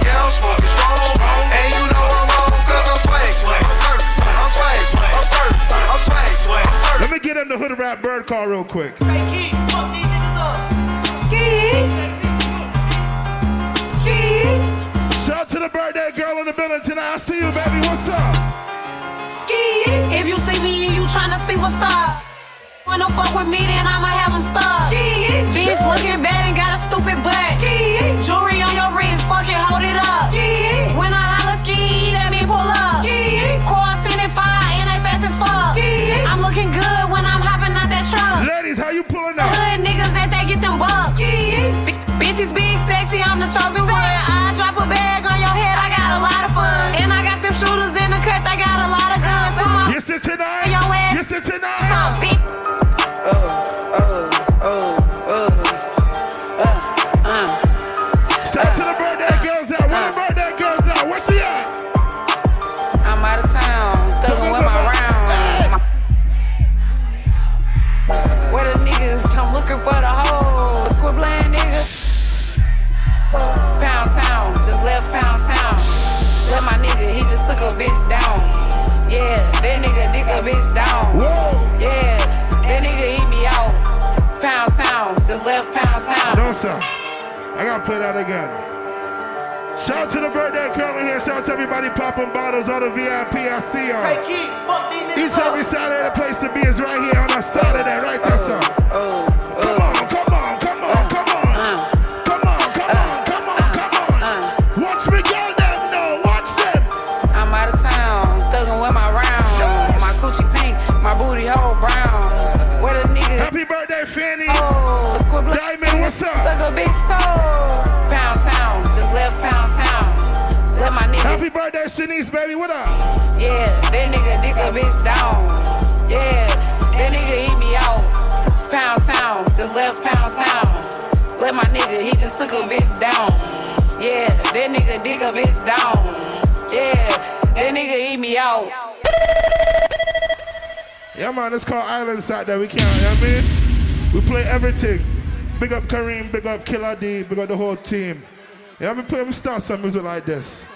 yeah I'm smoking strong, and you know I'm on 'cause I'm swag, I'm swag, I'm swag, I'm swag, I'm swag, I'm swag. Let me get in the hood rap bird call real quick. Skip Ski Shout out to the birthday girl in the building tonight. I see you, baby. What's up? Ski. If you see me and you tryna see what's up. When don't fuck with me, then I'ma have them stuck. Bitch looking bad and got a stupid butt. Jewelry on your wrist, fucking hold it up. When I holla ski, that mean pull up. Car sending fire and they fast as fuck. I'm looking good when I'm hopping out that truck. Ladies, how you pulling up? Hood niggas that they get them bucks. B- bitches big, sexy, I'm the chosen one. I drop a bag on your head, I got a lot of fun. And I got them shooters in the cut, they got a lot of guns. Put my You sit tonight? Your ass. You sit tonight? I gotta play that again. Shout out to the birthday girl in here. Shout out to everybody popping bottles, all the VIP. I see y'all. Take heat, fuck these Each every Saturday, the place to be is right here on a Saturday, right there, oh, sir. Oh, come on, come on, come on, oh. uh. come on. Come on, uh. come on, come on, come on. Watch me go them, no, watch them. I'm out of town, thugging with my round. My coochie pink, my booty hole brown. Where the niggas? Happy birthday, Fanny. Oh. Diamond, what's up? Suck a bitch toe. Birthday, Shanice, baby. What up? Yeah, that nigga dick a bitch down. Yeah, that nigga eat me out. Pound town, just left Pound town. Let my nigga, he just took a bitch down. Yeah, that nigga dick a bitch down. Yeah, that nigga eat me out. Yeah, man, it's called Island Side that we can't, you know what I mean? We play everything. Big up Kareem, big up Killa D, big up the whole team. Yeah, we play, we start some music like this.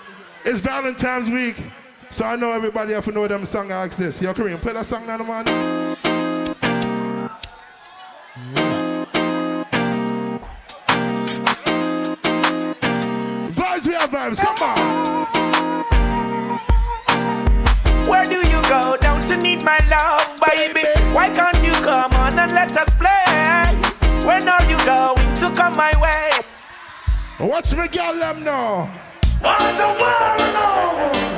It's Valentine's week, so I know everybody have to know them song I ask this. Yo, Kareem, play that song now, man. Vibes, we have vibes, come on. Where do you go? Don't you need my love, baby? Why can't you come on and let us play? When are you going to come my way? Watch me, girl, them know. Want the world know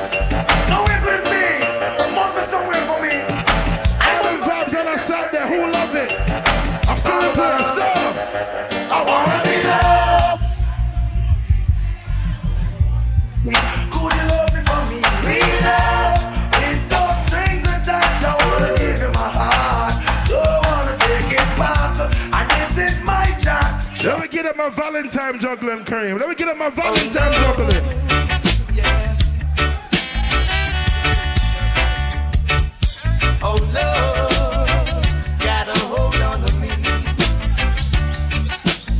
my Valentine juggling, Kareem. Let me get up my Valentine juggling. Oh love, got a hold on to me.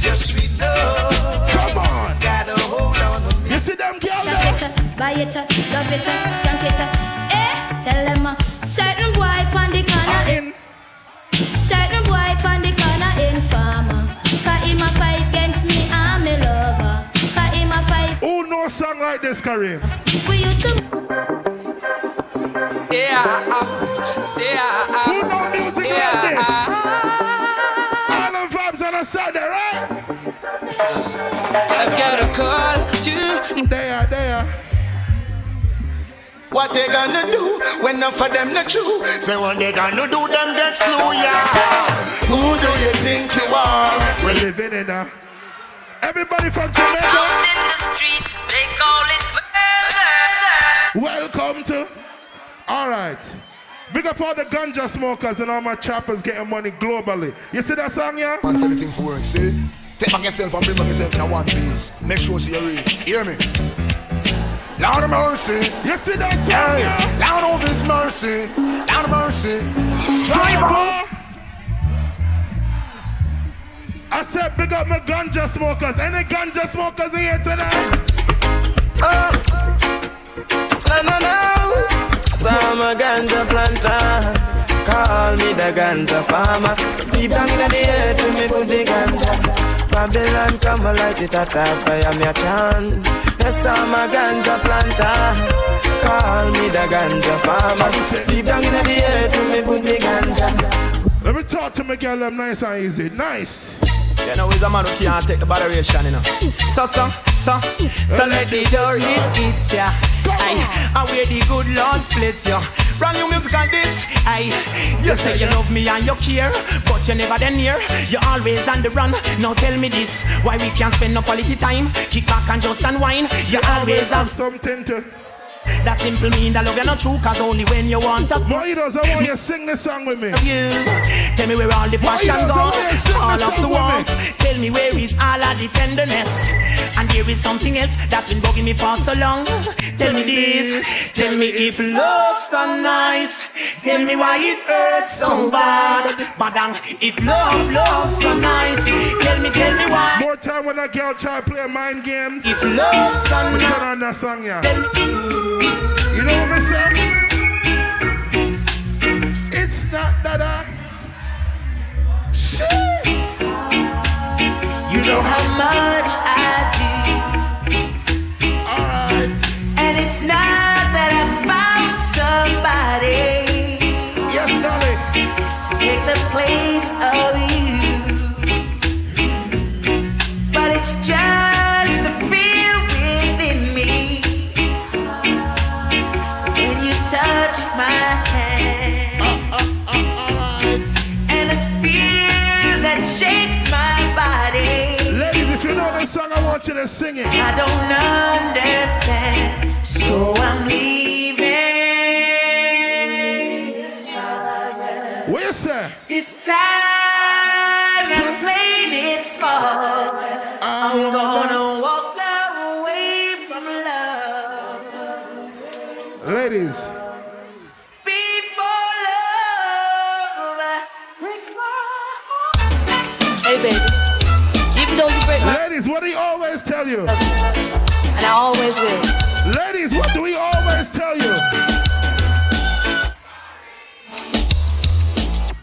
Your sweet love, come on, got a hold on to me. You see them girls Jack it, buy it, love it, skank it. Eh, tell them a certain boy pon the corner in. Certain boy pon the corner in farmer. Like this, Kareem? We used to. Yeah, uh, stay, uh, Who know music yeah, like this? uh, All the vibes on the side right? I got a call to There, there. What they gonna do when enough of them not true? Say what they gonna do, them get slew, yeah. Who do you think you are? We're living in a. Everybody from Jamaica. Out in the street, Welcome to. All right. Big up all the ganja smokers and all my choppers getting money globally. You see that song, yeah? Man, anything for work, see? Take back yourself and bring back yourself in a one piece. Make sure see you read. Hear me? Lord of mercy. You see that song, hey, yeah? Lord of his mercy. Lord of mercy. Driver. I said big up my ganja smokers. Any ganja smokers in here tonight? No, no, no. Some ganja planter. Call me the ganja farmer. Deep down in the earth, me put the ganja. Babylon come light it at a fire, me a chant. Yes, I'm a ganja planter. Call me the ganja farmer. Deep down in the earth, me put the ganja. Let me talk to my girl, them nice and easy. Nice. You know, he's a man who can't take the botheration, you know. So, so, so, so let the door hit it, yeah. Aye, and where the good Lord splits you. Brand new music on this. Aye, you say you love me and you care, but you never then near. You're always on the run. Now tell me this, why we can't spend no quality time? Kick back and just unwind. You always have something to. That simple mean that love you're not true, cause only when you want to. Boy, does I want you to sing this song with me? You tell me where all the passion Boy, does I want you to sing all of the song with me? warmth. Tell me where is all of the tenderness, and there is something else that's been bugging me for so long. Tell me this, tell me if love's so nice, tell me why it hurts so bad. Badang, if love, love's so nice, tell me, tell me why. More time when a girl try to play mind games. If love's so nice. turn on that song, yeah. Know say? It's not that I. Shit. You know how much I do. Alright. And it's not that I found somebody. Yes, darling. To take the place want you to sing it. I don't understand, so I'm leaving. What you say? It's time to play it smart. I'm gonna walk away from love Ladies, what do we always tell you? and I always will. Ladies, what do we always tell you?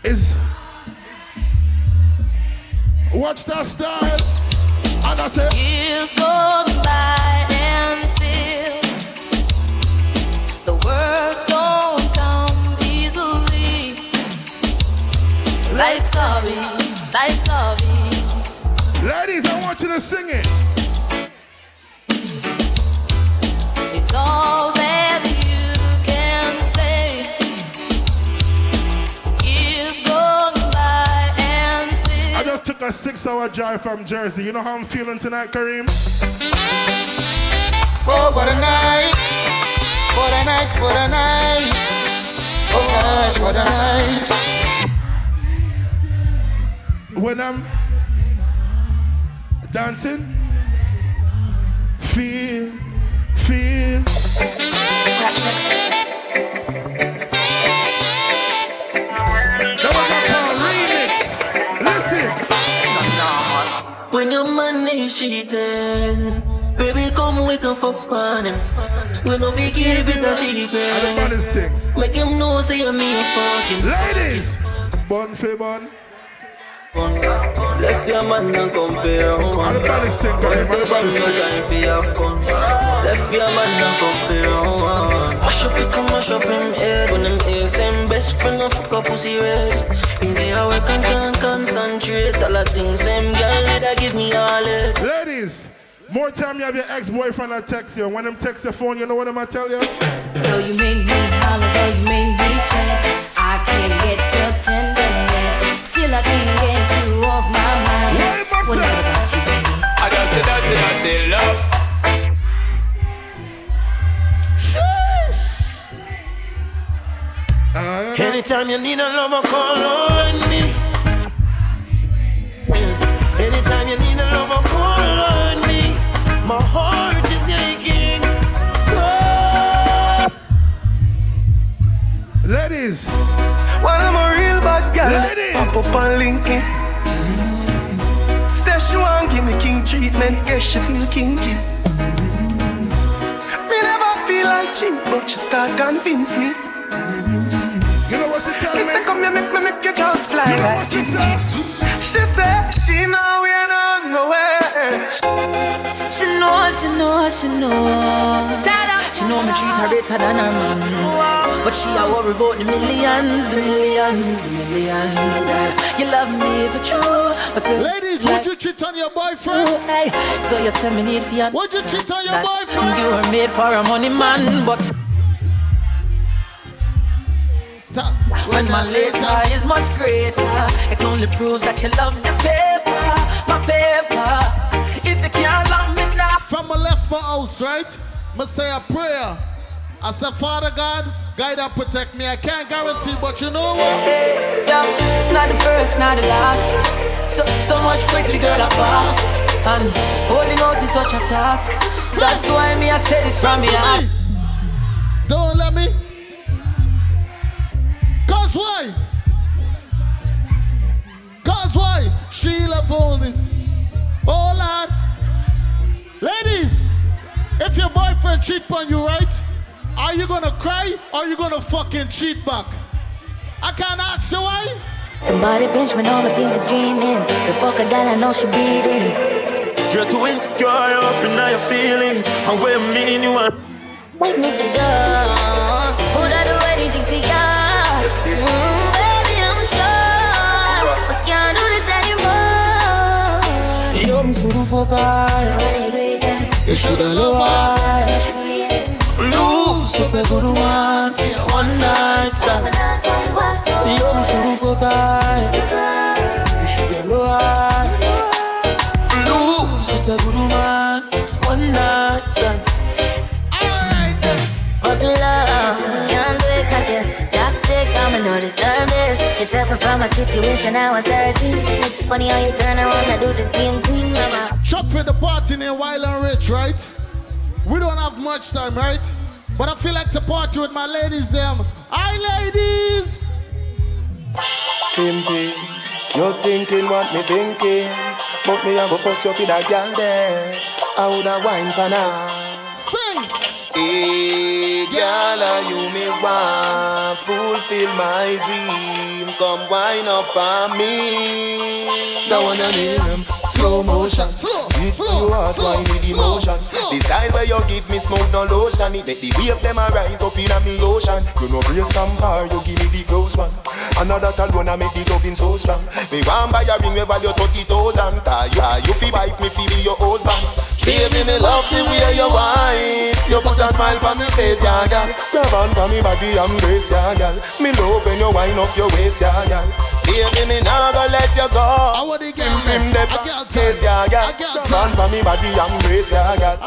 Is watch that style. And I say, Years go by and still the words don't come easily. Like sorry, like sorry. Ladies, I want you to sing it. It's all that you can say. Years gone by and still. I just took a six-hour drive from Jersey. You know how I'm feeling tonight, Kareem? Oh, what a night. What a night, what a night. Oh gosh, what a night. When I'm Dancing. Feel, feel. Now I got remix. Listen. When your money cheating, baby come we can fuck on him. We no be keep it a secret. Make him know say you me fucking. Ladies, bun for bun. Left your man and come for your own. I'm the baddest thing, guy. I'm the baddest No time for your fun. Left your man and come for your own. Mash up it, come mash up him head. When them ears same best friend of fuck a pussy red. In the hour can can't concentrate. All the things same girl that give me all it. Ladies, more time you have your ex-boyfriend that text you. When them text your phone, you know what I'm gonna tell you? Though you make me holler, though you make me sweat, I can't get your tenderness. Still I can't get that I say. Anytime you need a lover, call on me. Anytime you need a lover, call on me. My heart is aching. Ladies. Well, I'm a real bad girl. Ladies. Pop up and link it. Say she want give me king treatment. Guess she feel kinky. Me never feel like cheap, but she start convince me. You know what she tell me? say come here, make me make you just fly You know like what she Gigi. She say she know we are not nowhere. She know, she know, she know. She know me treat her better than her man. But she a worry about the millions, the millions, the millions. Girl, You love me for true. But so Ladies, would you cheat on your boyfriend? Oh, hey, so you say me need for your Would you cheat on your boyfriend? You were made for a money man, but when my later is much greater, it only proves that you love the paper, my paper. If you can't love me now, From I left my house, right? I say a prayer. I said, Father God, guide and protect me. I can't guarantee, but you know what? Hey, it's not the first, not the last. So, so much pretty girl I pass. And holding out is such a task. That's why me I say this from me heart. Don't let me. Cause why? Cause why? Sheila Folding. Oh Lord. Ladies, if your boyfriend cheat on you, right? Are you gonna cry or are you gonna fucking cheat back? I can't ask you why. Somebody pinch me, know my team is dreaming. The fuck a girl I know she breathing. You're too insecure, up in all your feelings. And where me and you are. Make me feel good. Would I do anything for you? Mm, baby, I'm sure I can't do this anymore. Yo, me shouldn't fuck her. You shoulda love her. Lose up a good one one night stand. Yo, me shouldn't fuck her. You shoulda love her. Lose up a good man, one night stand. Alright, Fuck love, toxic. I'ma deserve this. You took from a situation I was hurting. It's funny how you turn around and do the thing, thing, mama. Shot for the party in Wild and Rich, right? We don't have much time, right? But I feel like to party with my ladies, them. Hi, ladies! Pimpy, you're thinking what me thinking But me a go fuss you for that girl there I woulda wine for now. Sing! Hey, girl, are you me want? Fulfill my dream. Come wine up on me. Now wanna need them slow motion. Hit you heart wine with emotion. The style where you give me smoke no lotion. It make the wave them a rise up in a me ocean. You know brace from far, you give me the close one. Another tall one I make the loving so strong. Me want buy a ring where value 30,000 Tie you, you fi wife me fi be your husband. Baby, me love the way you whine. You put a smile on me face, yeah, girl. Grab on for me body, embrace, yeah, girl. Me love when you wind up your waist, yeah, girl Baby, me nah go let you go I want to get him them face, yeah, girl Grab on for me body, embrace, yeah, girl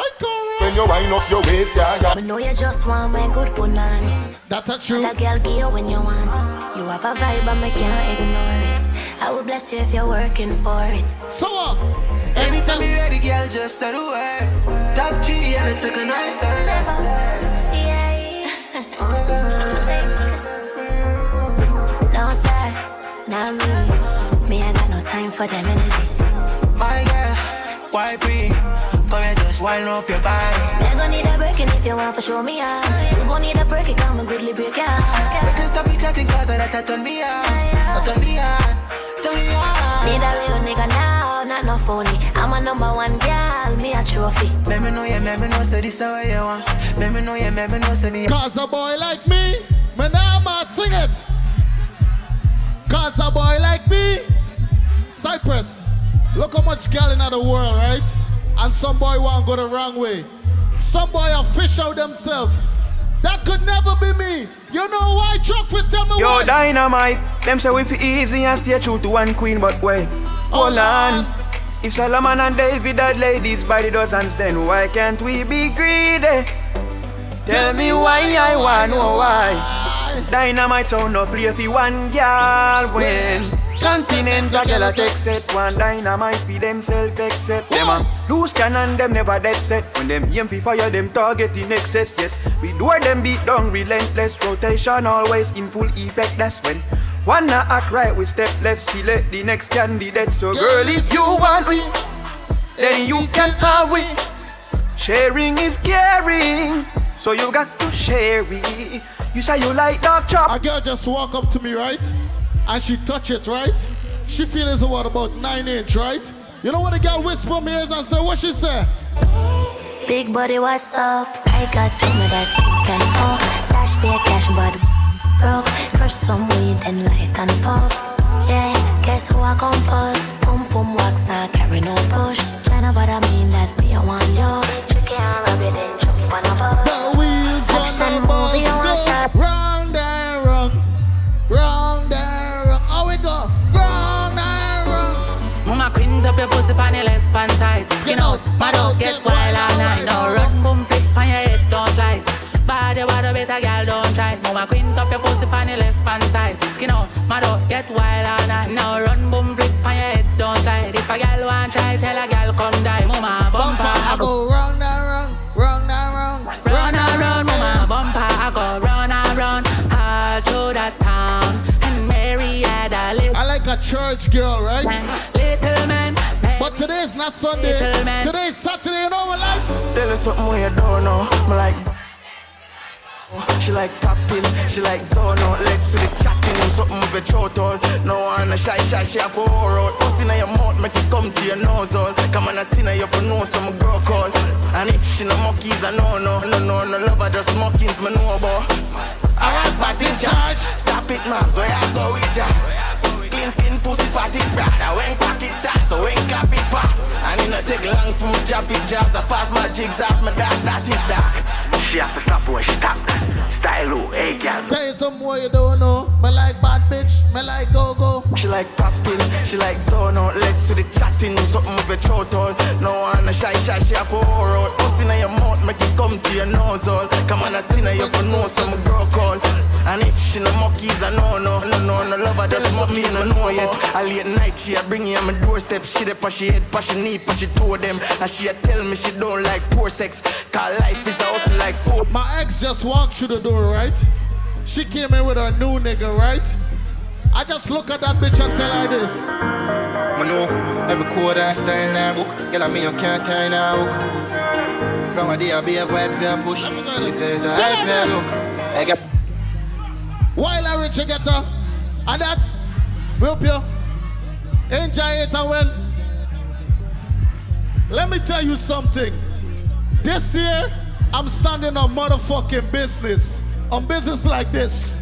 When you wind up your waist, yeah, girl Me know you just want my good punani. That's a true. That girl give you when you want. You have a vibe and me can't ignore it. I will bless you if you're working for it. So what? Anytime you're ready, girl, just say the word. Top G and the second rifle. No, not me. Me, I got no time for them energy. My girl, why pre? Come here, just wind up your body. Me, I gon' need a break, and if you want to show me out, you gon' need a break, it come and goodly break out. We can stop each chatting cause that I turn me on. I turn me on, turn me on. Need a real nigga now, not no phony. I'm a number one girl, me a trophy. Let me know, yeah, let me know, say this how you want. Let me know, yeah, let me know, say me. Cause a boy like me, me nah mad sing it. Cause a boy like me, Cypress. Look how much girl in the world, right? And some boy want go the wrong way. Some boy a fish out themselves. That could never be me. You know why? Truck for tell me Yo, why. dynamite. Them say we fi easy and stay true to one queen, but wait, oh, hold on. If Solomon and David had ladies by the dozens, then why can't we be greedy? Tell me why I want know why. Dynamite sound no play fi one girl when Continental girl a take set one dynamite fi themself except them a loose cannon them never dead set. When them aim fi fire them target in excess yes. We do them beat down relentless. Rotation always in full effect that's when one a act right we step left select the next candidate. So girl if you want we then you can have we sharing is caring so you got to share it you say you like dark chop A girl just walk up to me, right? And she touch it, right? She feel it's what about nine inch, right? You know what the girl whisper in my ears and say, what she say? Big body, what's up? I got some of that chicken oh Dash pay cash, but broke. Crush some weed and light and puff. Yeah, guess who I come first? Pum pum wax, not carry no push. China, but I mean that me, I want you. You can't rub it and jump on a. The wheels on the bus go wrong, there, wrong, wrong, there, wrong. How we go? Wrong, there, wrong. Mama quint up your pussy on the left hand side. Skin out, mad out, get wild all night. Now run, boom, flip on your head, don't slide. Bad you better girl, don't try. Mama quint up your pussy on the left hand side. Skin out, mad out, get wild all night. Now run, church girl, right? little man. But today's not Sunday. Today's Saturday, you know what I like? Tell her something when you don't know. Me like. She like tapping, she like zone out. Let's see the chatting and something with your throat all. No one a shy shy, she have a whore out. Pussy in your mouth, make it come to your nose all. Come on, I see now you for know some girl call. And if she no monkeys, I know no, no, no, no love her just mockings, me know about. Alright, but in charge. Stop it, man, so I go with long for me drop it jazz. I fast my jigs off my dark, that is dark. She have to stop boy, she stop. Style oh, hey girl. Tell you some more you don't know. Me like bad bitch, me like go go. She like popping, she like zone out. Let's see the chatting, something with your throat all. No one a shy shy, she a whore out. Pussy in your mouth, make it come to your nose all. Come on, I see now you for know some girl call. And if she no monkeys, I know no, no, no, no love her just me I know yet. I late night, she a bring you on my doorstep. She dey push she head, push she knee, push she toe them. And she a tell me she don't like poor sex. Cause life is a hustle like food. My ex just walked through the door, right? She came in with her new nigga, right? I just look at that bitch and tell her this. I know every code and style in her book. Girl, I mean you can't tie in her hook. From a day I be a vibes and push. She says I Tell help her her this. look. I got While I reach a getter, and that's, we hope you enjoy it and when. Let me tell you something. This year, I'm standing on motherfucking business. On business like this.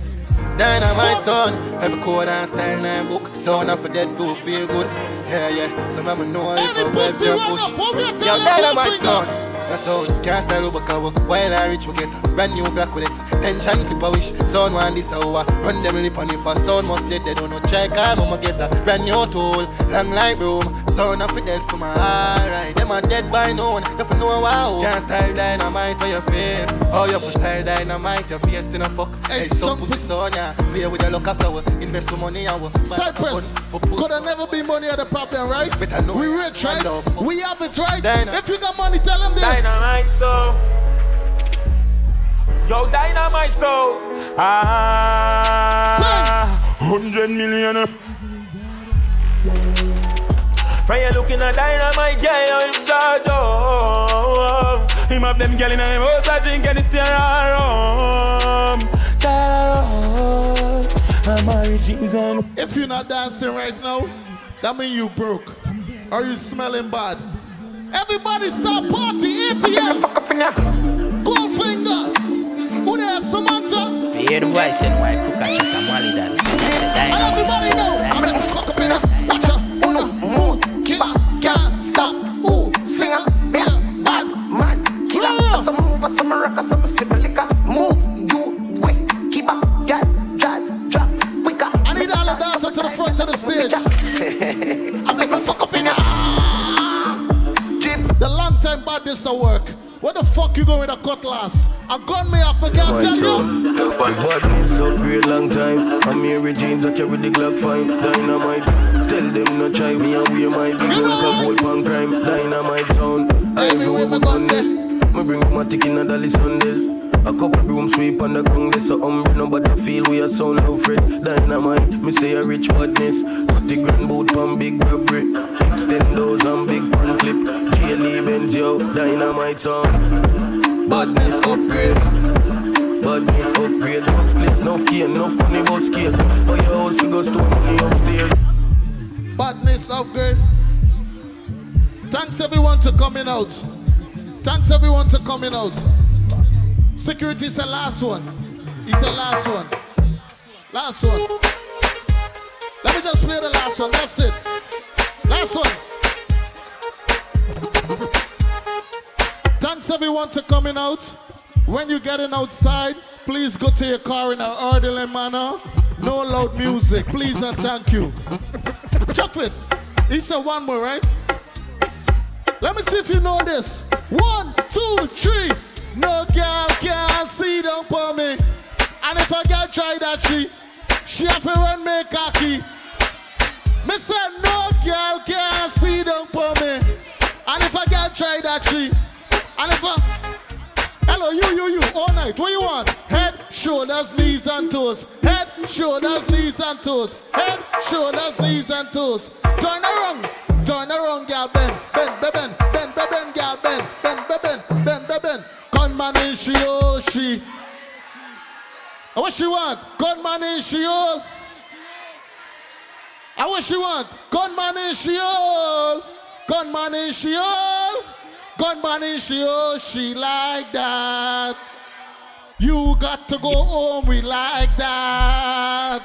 Dynamite son, every code and style her book. Sound of a dead fool feel good. Yeah, yeah. So mama know if Any I vibes push. up, what we Yo, dynamite son. That's all. Can't style over cover. While I reach, we get a brand new black with it. Tension clip a wish. Sound one this hour. Run them lip on it for sound must dead. They don't know check. I'm get a brand new tool. Long like broom. Sound of dead for my alright. Them are dead by noon. If you know wow. Can't style dynamite for your fame. Oh, you for style dynamite. Your face in a fuck. Hey, some pussy son, yeah. Pay with the luck after we invest some money and we Cypress, could have never been money at the problem, right? We rich, right? We have it, right? If you got money, tell them this. Dynamite, so. Yo, dynamite, so. Ah. Hundred million. From you looking at dynamite, yeah, you in charge, oh. Him have them girl in him house, I drink and. I'm a If you're not dancing right now, that means you broke. Are you smelling bad. Everybody start party, ATM. Goldfinger. Who there, Samantha? You the voice and why cook and check and molly that. And everybody know. I'm gonna fuck up in a watch out. Uno, move, killer, can't stop. Ooh, singer, bill, bad man, killer. Some move, some rock, some sip liquor. Move, you quick, keep up, get jazz, drop, quicker. I need all the dancers to the front of the stage. I'm gonna fuck up time bad this a work. What the fuck you going with a cutlass? A gun me off, me can't Right, tell so, you. bad long time. I'm Mary James, I carry the Glock fine. Dynamite, tell them no try me and wear my big club gold pan crime. Dynamite sound, everywhere we gun there. Me bring my tick in a dolly Sundays. A couple broom sweep on the ground, this a umbre, nobody feel we a sound no Fred. Dynamite, me say a rich badness. Put the grand boot pan big robbery. Extend those and big pan clip. J.L.E. Benz, yo, dynamite sound. Badness upgrade. Badness upgrade. Box plates, enough cane, enough money bus case. But your house we go store money upstairs. Badness upgrade. Thanks everyone to coming out. Thanks everyone to coming out. Security is the last one. It's the last one. Last one. Let me just play the last one. That's it. Last one. Thanks everyone to coming out. When you're getting outside, please go to your car in an orderly manner. No loud music, please and thank you. It. He said one more, right? Let me see if you know this. One, two, three. No girl can see down for me. And if a girl try that she, she have to run me cocky. Me said no girl can see down for me. And if a girl try that she, and if a Hello, you, you, you, all night. What you want? Head, shoulders, knees, and toes. Head, shoulders, knees, and toes. Head, shoulders, knees, and toes. Turn around, turn around, girl. Bend, bend, bend, bend, bend, bend, bend, girl. Bend, bend, bend, bend, bend, bend, bend. Gunman in she, oh she. And what she want? Gunman in she, oh. And what she want? Gunman in she, oh. Gunman in she, oh. Gunman in she, oh, she like that. You got to go home, we like that.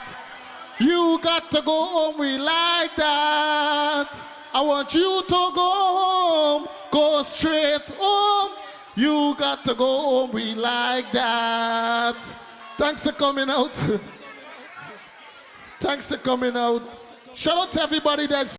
You got to go home, we like that. I want you to go home, go straight home. You got to go home, we like that. Thanks for coming out. Thanks for coming out. Shout out to everybody that's